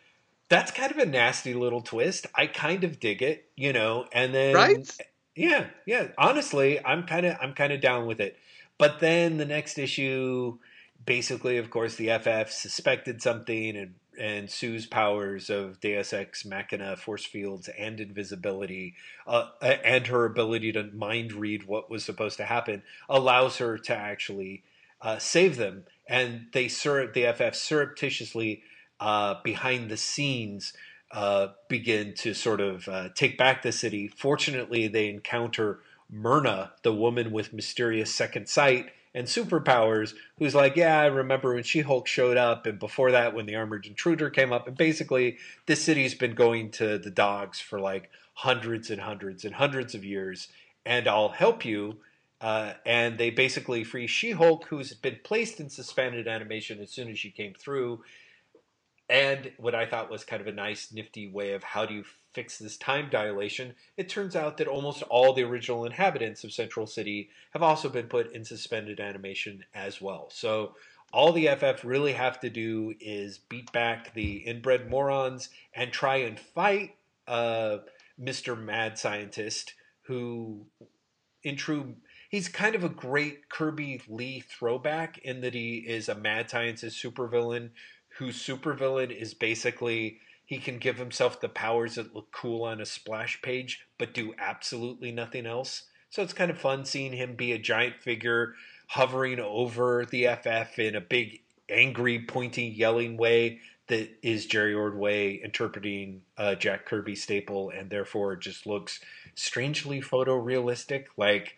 that's kind of a nasty little twist. I kind of dig it, you know. And then right, yeah, yeah. Honestly, I'm kind of I'm kind of down with it. But then the next issue, basically, of course, the FF suspected something and and Sue's powers of Deus Ex Machina, force fields, and invisibility, uh, and her ability to mind read what was supposed to happen, allows her to actually uh, save them. And they sur- the FF surreptitiously uh, behind the scenes uh, begin to sort of uh, take back the city. Fortunately, they encounter Myrna, the woman with mysterious second sight and superpowers, who's like, Yeah, I remember when She Hulk showed up, and before that, when the Armored Intruder came up. And basically, this city's been going to the dogs for like hundreds and hundreds and hundreds of years, and I'll help you. Uh, and they basically free She Hulk, who's been placed in suspended animation as soon as she came through and what I thought was kind of a nice, nifty way of how do you fix this time dilation, it turns out that almost all the original inhabitants of Central City have also been put in suspended animation as well. So all the FF really have to do is beat back the inbred morons and try and fight uh, Mr. Mad Scientist, who, in true he's kind of a great Kirby Lee throwback in that he is a mad scientist supervillain whose supervillain is basically he can give himself the powers that look cool on a splash page but do absolutely nothing else. So it's kind of fun seeing him be a giant figure hovering over the FF in a big, angry, pointing, yelling way that is Jerry Ordway interpreting uh, Jack Kirby staple and therefore just looks strangely photorealistic. Like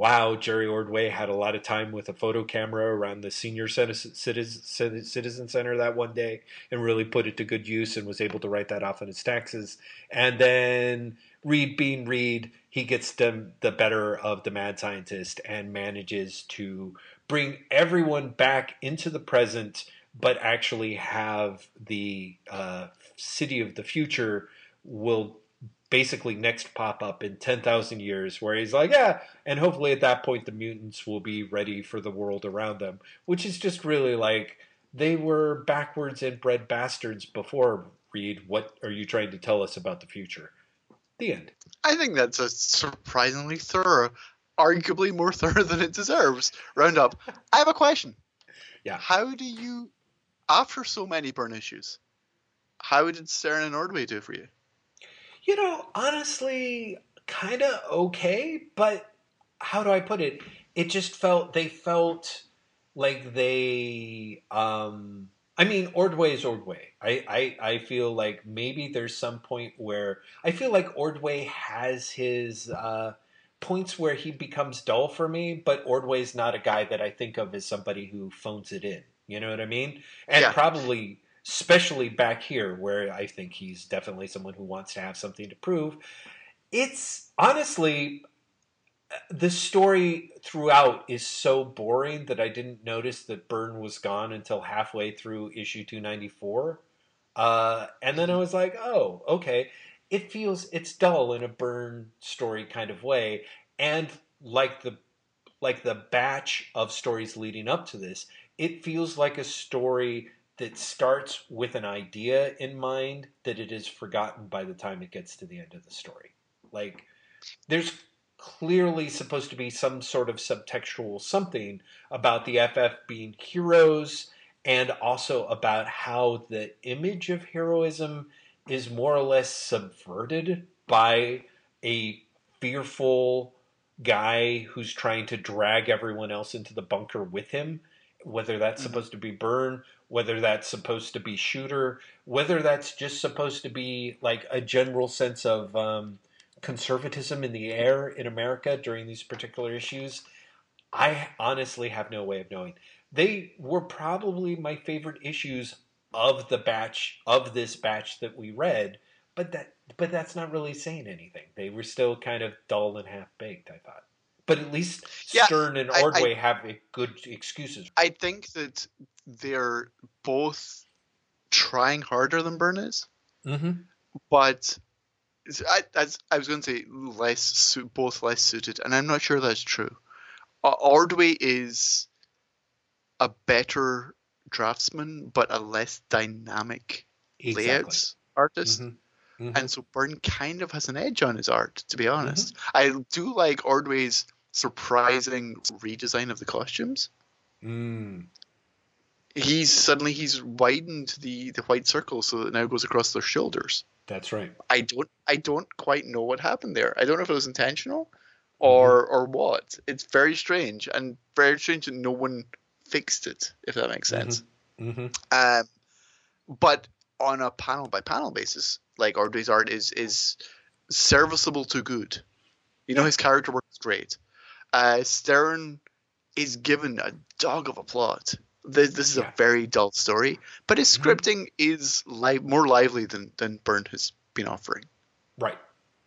wow, Jerry Ordway had a lot of time with a photo camera around the senior citizen center that one day and really put it to good use and was able to write that off on his taxes. And then Reed being Reed, he gets the, the better of the mad scientist and manages to bring everyone back into the present, but actually have the uh, city of the future will basically next pop up in 10,000 years where he's like, yeah, and hopefully at that point the mutants will be ready for the world around them, which is just really like they were backwards inbred bastards before Reed. What are you trying to tell us about the future? The end. I think that's a surprisingly thorough, arguably more <laughs> thorough than it deserves. Roundup. I have a question. Yeah. How do you, after so many Byrne issues, how did Stern and Ordway do for you? You know, honestly, kind of okay, but how do I put it? It just felt they felt like they um I mean, Ordway is Ordway. I, I, I feel like maybe there's some point where I feel like Ordway has his uh, points where he becomes dull for me, but Ordway's not a guy that I think of as somebody who phones it in. You know what I mean? And Yeah. probably, especially back here, where I think he's definitely someone who wants to have something to prove. It's honestly, the story throughout is so boring that I didn't notice that Byrne was gone until halfway through issue 294. Uh, and then I was like, oh, okay. It feels it's dull in a Byrne story kind of way, and like the like the batch of stories leading up to this, it feels like a story that starts with an idea in mind that it is forgotten by the time it gets to the end of the story. Like there's clearly supposed to be some sort of subtextual something about the FF being heroes and also about how the image of heroism is more or less subverted by a fearful guy who's trying to drag everyone else into the bunker with him whether that's Mhm. supposed to be Byrne whether that's supposed to be shooter whether that's just supposed to be like a general sense of um, conservatism in the air in america during these particular issues i honestly have no way of knowing. They were probably my favorite issues of the batch of this batch that we read but that but that's not really saying anything. They were still kind of dull and half baked i thought but at least Yeah, stern and I- I- ordway have good excuses I think that they're both trying harder than Byrne is, mm-hmm. but I, as I was going to say, less both less suited, and I'm not sure that's true. Uh, Ordway is a better draftsman, but a less dynamic exactly layouts artist. Mhm. Mhm. and so Byrne kind of has an edge on his art, to be honest. Mm-hmm. I do like Ordway's surprising redesign of the costumes. Mm. He's suddenly he's widened the the white circle so that it now goes across their shoulders. that's right I don't I don't quite know what happened there. I don't know if it was intentional or or what. It's very strange and very strange that no one fixed it. If that makes sense. mm-hmm. Um, but on a panel by panel basis, like Ordway's art is is serviceable to good. You know, his character work is great. Uh, Stern is given a dog of a plot. This, this is Yeah. a very dull story, but his Mhm. scripting is li- more lively than than Byrne has been offering, right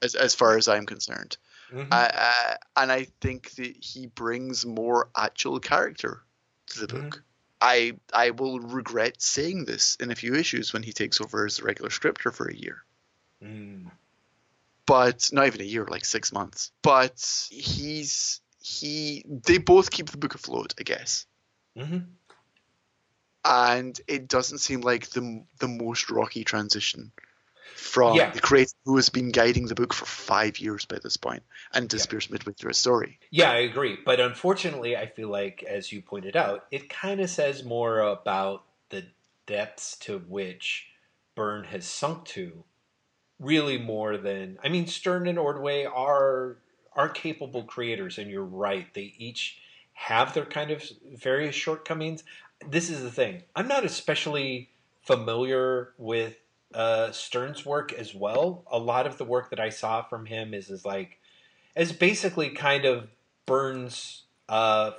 as as far as I'm concerned. Mhm. Uh, uh, and I think that he brings more actual character to the book. I I will regret saying this in a few issues when he takes over as the regular scripter for a year, Mm. but not even a year, like six months. But he's he they both keep the book afloat, I guess, Mhm. and it doesn't seem like the the most rocky transition from Yeah. the creator who has been guiding the book for five years by this point and disappears midway through a story. Yeah, I agree. But unfortunately, I feel like, as you pointed out, it kind of says more about the depths to which Byrne has sunk to, really more than. I mean, Stern and Ordway are are capable creators, and you're right. They each have their kind of various shortcomings. This is the thing. I'm not especially familiar with uh, Stern's work as well. A lot of the work that I saw from him is is like as basically kind of Byrne's uh,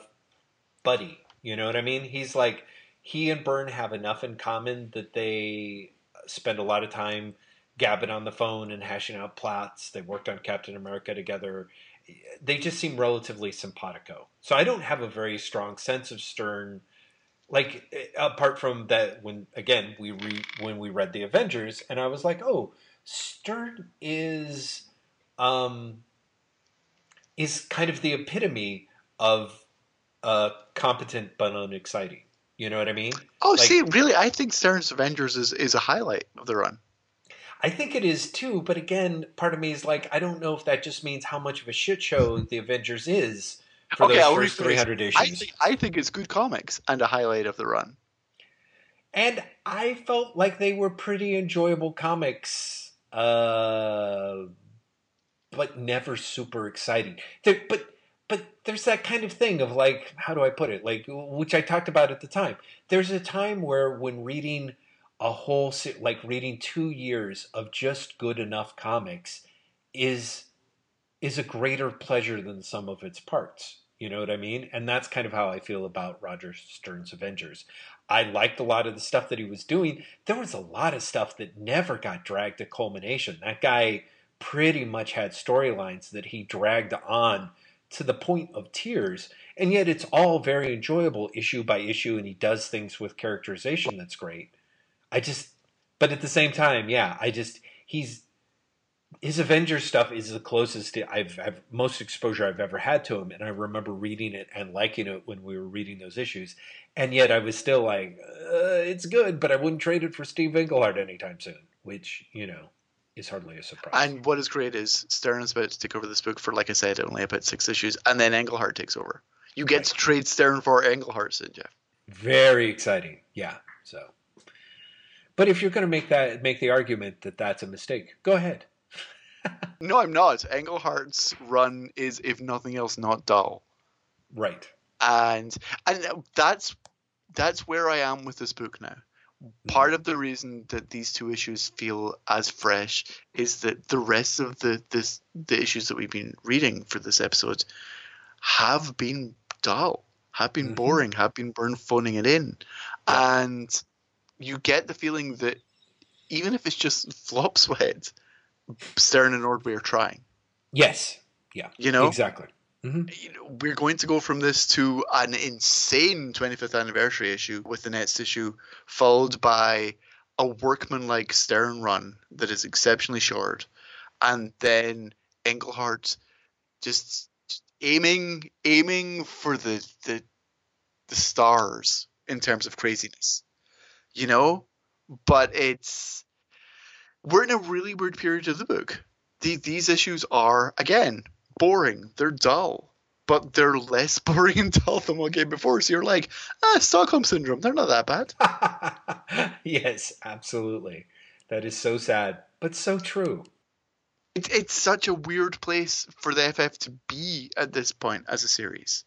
buddy. You know what I mean? He's like he and Byrne have enough in common that they spend a lot of time gabbing on the phone and hashing out plots. They worked on Captain America together. They just seem relatively simpatico. So I don't have a very strong sense of Stern. Like apart from that, when again we re, when we read the Avengers, and I was like, oh, Stern is um, is kind of the epitome of uh, competent but unexciting. You know what I mean? Oh, Like- see, really, I think Stern's Avengers is, is a highlight of the run. I think it is too, but again, part of me is like, I don't know if that just means how much of a shit show the Avengers is for Okay, those I'll first 300 issues. I think I think it's good comics and a highlight of the run. and I felt like they were pretty enjoyable comics, uh, but never super exciting. They're, but but there's that kind of thing of like, how do I put it? Like, which I talked about at the time. There's a time where when reading a whole se- like reading two years of just good enough comics is is a greater pleasure than some of its parts. You know what I mean? And that's kind of how I feel about Roger Stern's Avengers. I liked a lot of the stuff that he was doing. There was a lot of stuff that never got dragged to culmination. That guy pretty much had storylines that he dragged on to the point of tears. And yet it's all very enjoyable issue by issue, and he does things with characterization that's great. I just, but at the same time, yeah, I just, he's, his Avengers stuff is the closest to I've, I've most exposure I've ever had to him, and I remember reading it and liking it when we were reading those issues, and yet I was still like, uh, it's good, but I wouldn't trade it for Steve Englehart anytime soon, which you know is hardly a surprise. And what is great is Stern is about to take over this book for, like I said, only about six issues, and then Englehart takes over. You get Right. to trade Stern for Englehart, said Jeff. Very exciting, yeah. So, but if you're going to make that make the argument that that's a mistake, go ahead. <laughs> No, I'm not. Englehart's run is, if nothing else, not dull. Right. and and that's that's where I am with this book now. Part of the reason that these two issues feel as fresh is that the rest of the this the issues that we've been reading for this episode have been dull, have been Mhm. boring, have been Byrne phoning it in, and you get the feeling that even if it's just flop sweat, Stern and Ordway are trying. Yes. Yeah. You know, Exactly. hmm you know, we're going to go from this to an insane 25th anniversary issue with the next issue, followed by a workman-like Stern run that is exceptionally short, and then Englehart just aiming aiming for the the the stars in terms of craziness, you know. But it's we're in a really weird period of the book. The, these issues are again boring. They're dull, but they're less <laughs> boring and dull than what came before. So you're like, ah, Stockholm syndrome. They're not that bad. <laughs> yes, absolutely. That is so sad, but so true. It's it's such a weird place for the FF to be at this point as a series,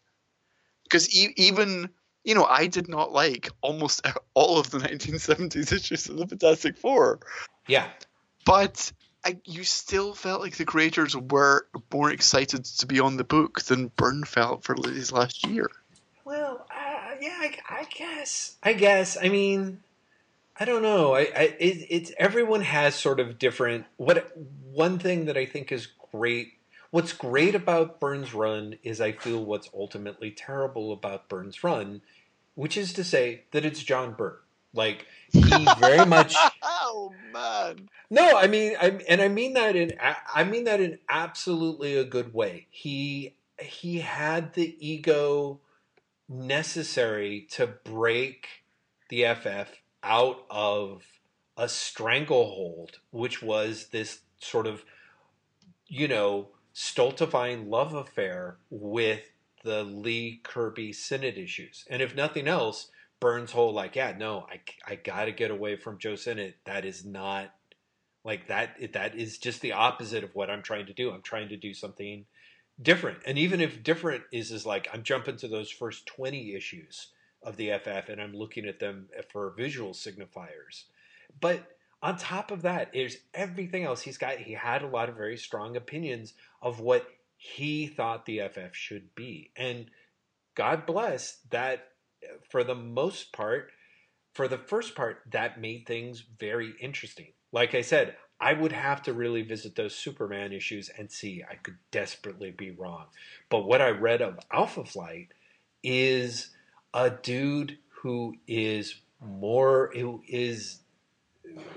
because e- even you know I did not like almost all of the <laughs> 1970s issues of the Fantastic Four, Yeah. but. I, you still felt like the creators were more excited to be on the book than Byrne felt for his last year. Well, uh, yeah, I, I guess. I guess. I mean, I don't know. I, I it, it's everyone has sort of different. What one thing that I think is great. What's great about Byrne's run is I feel what's ultimately terrible about Byrne's run, which is to say that it's John Byrne. Like he very much. <laughs> oh man. No, I mean, I and I mean that in I mean that in absolutely a good way. He he had the ego necessary to break the FF out of a stranglehold, which was this sort of, you know, stultifying love affair with the Lee Kirby Sinnott issues. And if nothing else, Byrne's whole like, yeah, no, I, I got to get away from Joe Sinnott. That is not like that. That is just the opposite of what I'm trying to do. I'm trying to do something different. And even if different is is like I'm jumping to those first 20 issues of the FF and I'm looking at them for visual signifiers. But on top of that, there's everything else he's got. He had a lot of very strong opinions of what he thought the FF should be. And God bless that for the most part, for the first part, that made things very interesting. Like I said, I would have to really visit those Superman issues and see. I could desperately be wrong. But what I read of Alpha Flight is a dude who is more, who is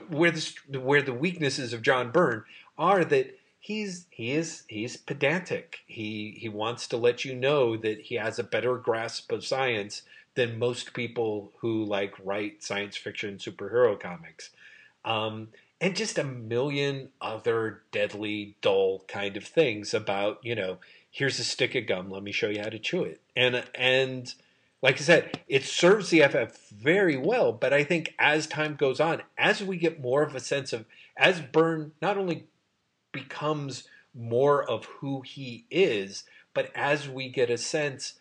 where the where the weaknesses of John Byrne are that he's he is he's pedantic. He he wants to let you know that he has a better grasp of science than most people who like write science fiction superhero comics. Um, and just a million other deadly dull kind of things about, you know, here's a stick of gum, let me show you how to chew it. And and like I said, it serves the FF very well, but I think as time goes on, as we get more of a sense of, as Byrne not only becomes more of who he is, but as we get a sense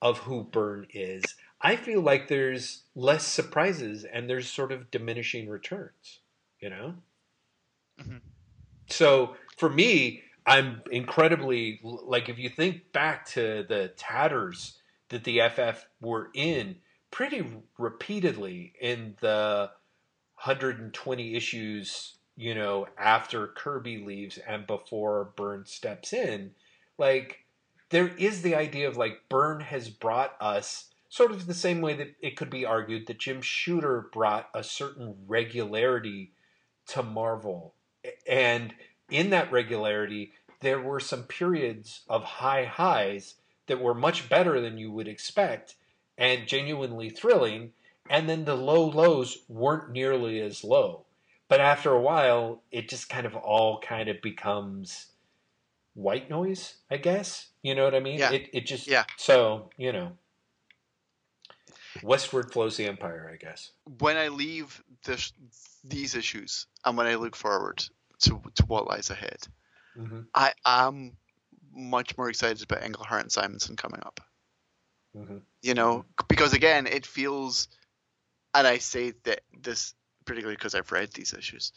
of who Byrne is, I feel like there's less surprises and there's sort of diminishing returns, you know? Mhm. So for me, I'm incredibly like if you think back to the tatters that the FF were in pretty repeatedly in the 120 issues, you know, after Kirby leaves and before Byrne steps in, like there is the idea of like Byrne has brought us sort of the same way that it could be argued that Jim Shooter brought a certain regularity to Marvel. And in that regularity, there were some periods of high highs that were much better than you would expect and genuinely thrilling. And then the low lows weren't nearly as low. But after a while, it just kind of all kind of becomes white noise, I guess. You know what I mean? Yeah. It, it just, Yeah. so, you know, westward flows the empire, I guess. When I leave this, these issues and when I look forward to, to what lies ahead, Mm-hmm. I am much more excited about Englehart and Simonson coming up. Mm-hmm. You know, because again, it feels, and I say that this particularly because I've read these issues,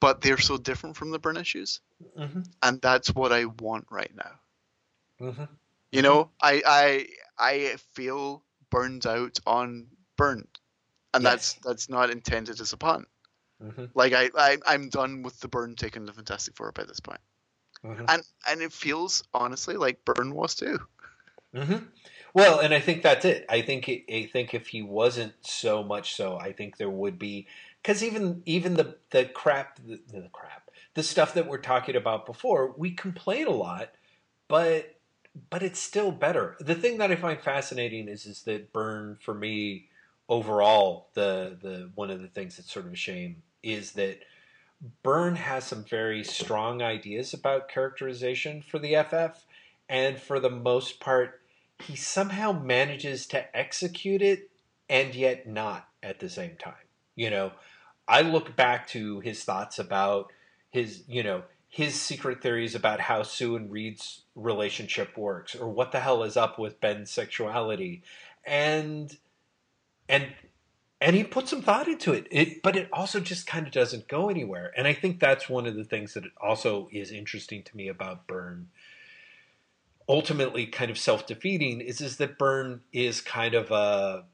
but they're so different from the Byrne issues, Mm-hmm. and that's what I want right now. Mm-hmm. You know, I I I feel burned out on Byrne, and that's that's not intended as a pun. Mm-hmm. Like I, I I'm done with the Byrne taking the Fantastic Four by this point, Mm-hmm. and and it feels honestly like Byrne was too. Mm-hmm. Well, and I think that's it. I think it, I think if he wasn't so much so, I think there would be because even even the the crap the, the crap the stuff that we're talking about before, we complain a lot, but but it's still better. The thing that I find fascinating is is that Byrne for me overall the the one of the things that's sort of a shame is that Byrne has some very strong ideas about characterization for the FF, and for the most part, he somehow manages to execute it and yet not at the same time. You know, I look back to his thoughts about his, you know, his secret theories about how Sue and Reed's relationship works, or what the hell is up with Ben's sexuality, and and and he put some thought into it. It, but it also just kind of doesn't go anywhere. And I think that's one of the things that also is interesting to me about Byrne. Ultimately, kind of self-defeating is is that Byrne is kind of a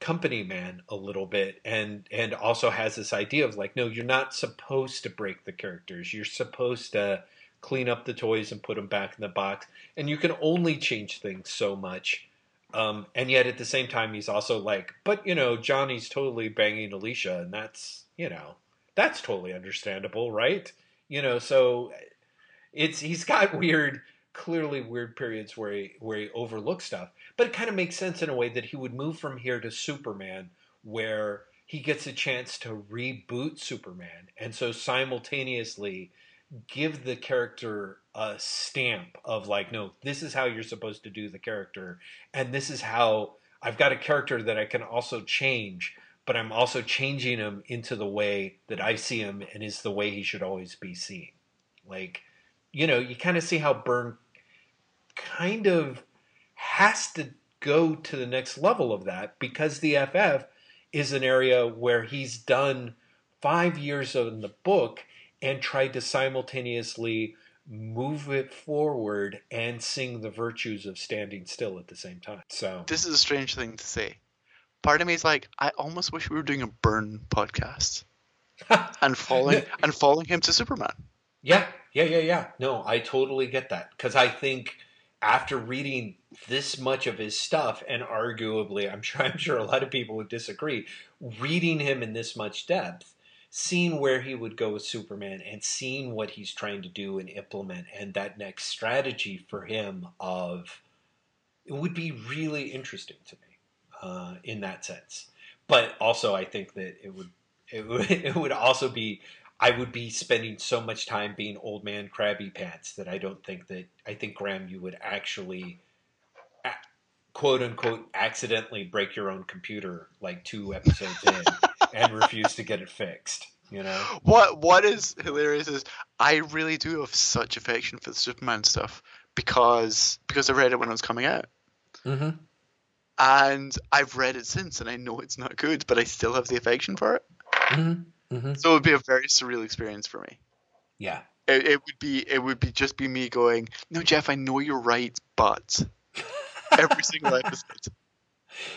company man a little bit, and and also has this idea of like, no, you're not supposed to break the characters. You're supposed to clean up the toys and put them back in the box, and you can only change things so much. Um, and yet at the same time, he's also like, but you know, Johnny's totally banging Alicia, and that's you know, that's totally understandable, right? You know, so it's he's got <laughs> weird, clearly weird periods where he where he overlooks stuff, but it kind of makes sense in a way that he would move from here to Superman, where he gets a chance to reboot Superman, and so simultaneously give the character a stamp of like, no, this is how you're supposed to do the character, and this is how I've got a character that I can also change, but I'm also changing him into the way that I see him and is the way he should always be seen. Like, you know, you kind of see how Byrne kind of has to go to the next level of that because the FF is an area where he's done five years in the book and tried to simultaneously move it forward and sing the virtues of standing still at the same time. So This is a strange thing to say. Part of me is like, I almost wish we were doing a Byrne podcast <laughs> and following and following him to Superman. Yeah, yeah, yeah, yeah. No, I totally get that because I think after reading this much of his stuff, and arguably, I'm sure I'm sure a lot of people would disagree, reading him in this much depth, seeing where he would go with Superman, and seeing what he's trying to do and implement, and that next strategy for him of it would be really interesting to me uh, in that sense. But also, I think that it would it would <laughs> it would also be I would be spending so much time being old man crabby pants that I don't think that I think Graeme you would actually quote unquote accidentally break your own computer like two episodes in <laughs> and refuse to get it fixed. You know? What what is hilarious is I really do have such affection for the Superman stuff because because I read it when it was coming out. Mm-hmm. And I've read it since and I know it's not good, but I still have the affection for it. Mm-hmm. Mm-hmm. So it would be a very surreal experience for me. Yeah, It, it would be it would be just be me going, no, Jeff, I know you're right, but <laughs> every single episode.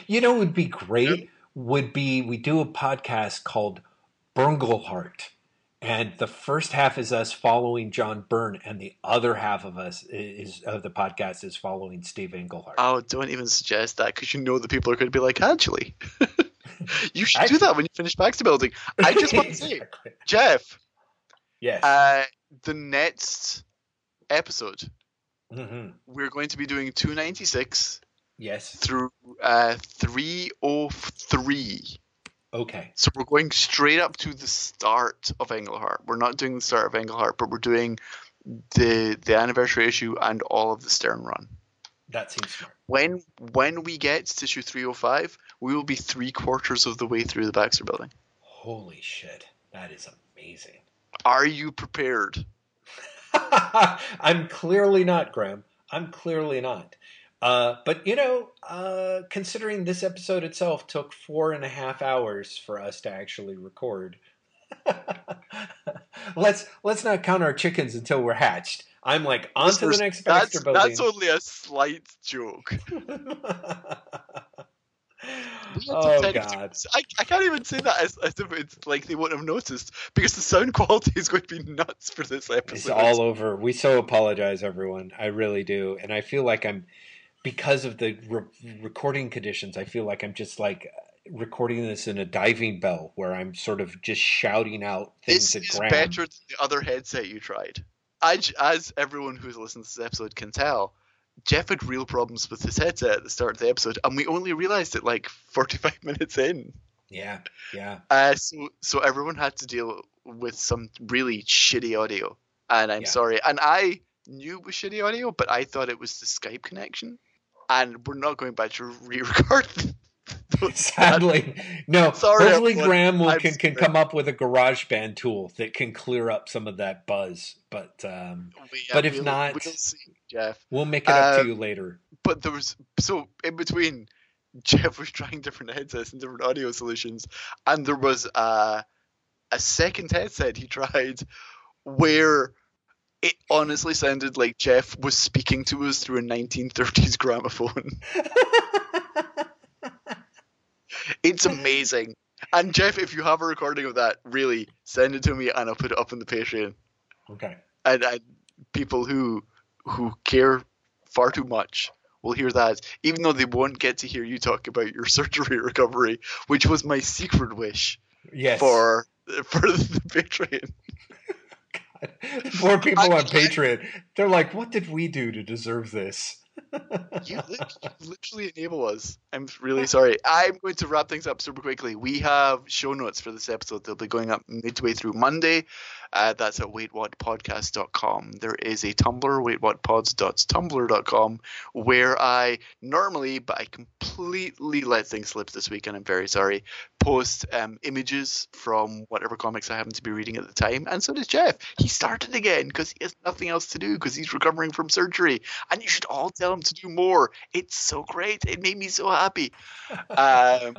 You know, what would be great. Would be we do a podcast called Berngelheart, and the first half is us following John Byrne, and the other half of us is of the podcast is following Steve Englehart. Oh, don't even suggest that because you know the people are going to be like, actually, <laughs> you should do that when you finish Baxter Building. I <laughs> just want to say, Exactly. Jeff, Yes. uh, the next episode hmm we're going to be doing 296 Yes. through uh, 303. Okay. So we're going straight up to the start of Englehart. We're not doing the start of Englehart, but we're doing the the anniversary issue and all of the Stern run. That seems smart. When when we get to issue 305, we will be three quarters of the way through the Baxter Building. Holy shit. That is amazing. Are you prepared? <laughs> I'm clearly not, Graeme. I'm clearly not. Uh, but you know, uh, considering this episode itself took four and a half hours for us to actually record, <laughs> let's let's not count our chickens until we're hatched. I'm like on to the next that's, Baxter building. that's only a slight joke. <laughs> Oh to God! I, I can't even say that as, as if it's like they wouldn't have noticed because the sound <laughs> quality is going to be nuts for this episode. It's all over. We so apologize, everyone. I really do, and I feel like I'm because of the re- recording conditions. I feel like I'm just like recording this in a diving bell, where I'm sort of just shouting out things this at is better than the other headset you tried. As, as everyone who's listened to this episode can tell, Jeff had real problems with his headset at the start of the episode, and we only realized it like <laughs> 45 minutes in. Yeah, yeah. Uh, so, so everyone had to deal with some really shitty audio, and I'm Yeah. sorry. And I knew it was shitty audio, but I thought it was the Skype connection, and we're not going back to re-record. <laughs> Sadly, no. <laughs> Sorry, hopefully, everyone. Graeme will can, can come up with a GarageBand tool that can clear up some of that buzz. But um, We- But if we'll- not- we'll see, Jeff. we'll make it up Uh, to you later. but there was so in between <laughs> jeff was trying different headsets and different audio solutions and there was uh, a second headset he tried where it honestly sounded like jeff was speaking to us through a 1930s gramophone <laughs> it's amazing and jeff if you have a recording of that really send it to me and i'll put it up on the patreon okay. and, and people who who care far too much will hear that, even though they won't get to hear you talk about your surgery recovery, which was my secret wish Yes. for for the Patreon. <laughs> <laughs> Poor people I- on Patreon. They're like, what did we do to deserve this? <laughs> You literally enable us. I'm really sorry. I'm going to wrap things up super quickly. We have show notes for this episode. They'll be going up midway through Monday. Uh, that's at waitwhatpodcast.com. There is a Tumblr, waitwhatpods.tumblr.com, where I normally, but I completely let things slip this week, and I'm very sorry, post um, images from whatever comics I happen to be reading at the time. And so does Jeff. He started again because he has nothing else to do because he's recovering from surgery. And you should all tell him to do more. It's so great. It made me so happy. <laughs> Um,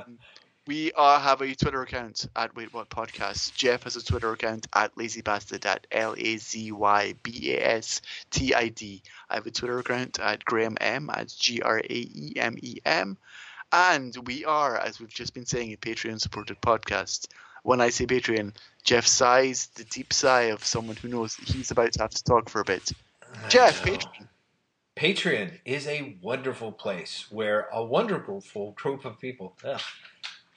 we uh, have a Twitter account at Wait What Podcast. Jeff has a Twitter account at Lazy Bastard at L A Z Y B A S T I D. I have a Twitter account at Graeme M at G R A E M E M. And we are, as we've just been saying, a Patreon supported podcast. When I say Patreon, Jeff sighs the deep sigh of someone who knows he's about to have to talk for a bit. Jeff, know. Patreon. Patreon is a wonderful place where a wonderful group of people. Ugh,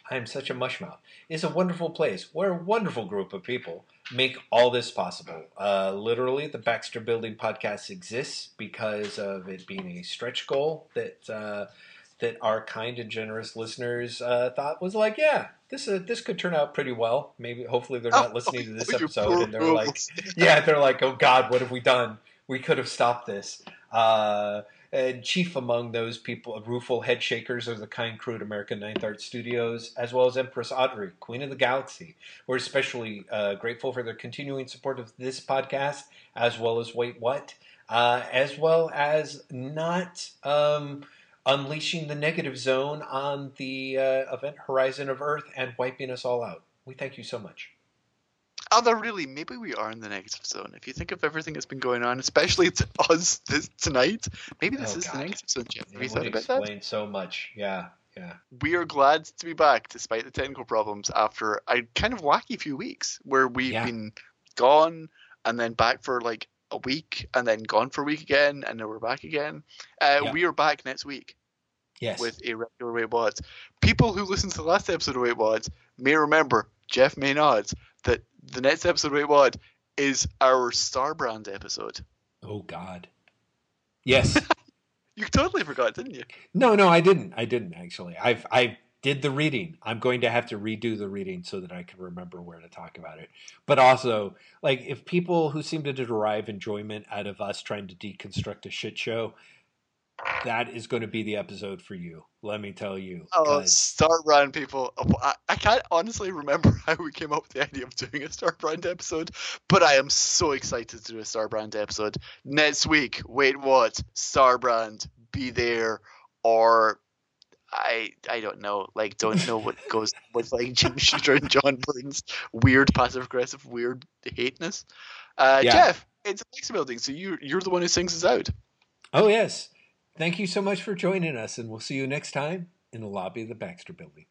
I am such a mushmouth. It's a wonderful place where a wonderful group of people make all this possible. Uh, literally, the Baxter Building podcast exists because of it being a stretch goal that uh, that our kind and generous listeners uh, thought was like, yeah, this uh, this could turn out pretty well. Maybe, hopefully, they're not <laughs> Oh, listening to this episode and they're like, yeah, they're like, oh God, what have we done? We could have stopped this. Uh, and chief among those people, rueful head shakers are the kind crew at American Ninth Art Studios, as well as Empress Audrey, Queen of the Galaxy. We're especially uh, grateful for their continuing support of this podcast, as well as Wait What, uh, as well as not um, unleashing the negative zone on the uh, event horizon of Earth and wiping us all out. We thank you so much. Although really, maybe we are in the negative zone. If you think of everything that's been going on, especially to <laughs> us this, tonight, maybe this Oh, is God. the negative zone. Jeff, have you thought about that? explain so much. Yeah, yeah. We are glad to be back despite the technical problems after a kind of wacky few weeks where we've Yeah. been gone and then back for like a week and then gone for a week again and now we're back again. Uh, Yeah. We are back next week Yes. with a regular Wait Whats. People who listened to the last episode of Wait Whats may remember, Jeff may not, that the next episode Wait What is our Star Brand episode. oh God. Yes. <laughs> You totally forgot, didn't you? no, no, I didn't. I didn't actually. I've I did the reading. I'm going to have to redo the reading so that I can remember where to talk about it. But also, like if people who seem to derive enjoyment out of us trying to deconstruct a shit show, that is going to be the episode for you. Let me tell you. Oh, Star Brand people. I, I can't honestly remember <laughs> how we came up with the idea of doing a Star Brand episode, but I am so excited to do a Star Brand episode next week. Wait, what? Star Brand, be there, or I I don't know. Like, don't know what <laughs> goes with like Jim Shooter and John Byrne's weird passive aggressive, weird hateness. Uh, Yeah. Jeff, it's a building, so you you're the one who sings us out. Oh, yes. Thank you so much for joining us, and we'll see you next time in the lobby of the Baxter Building.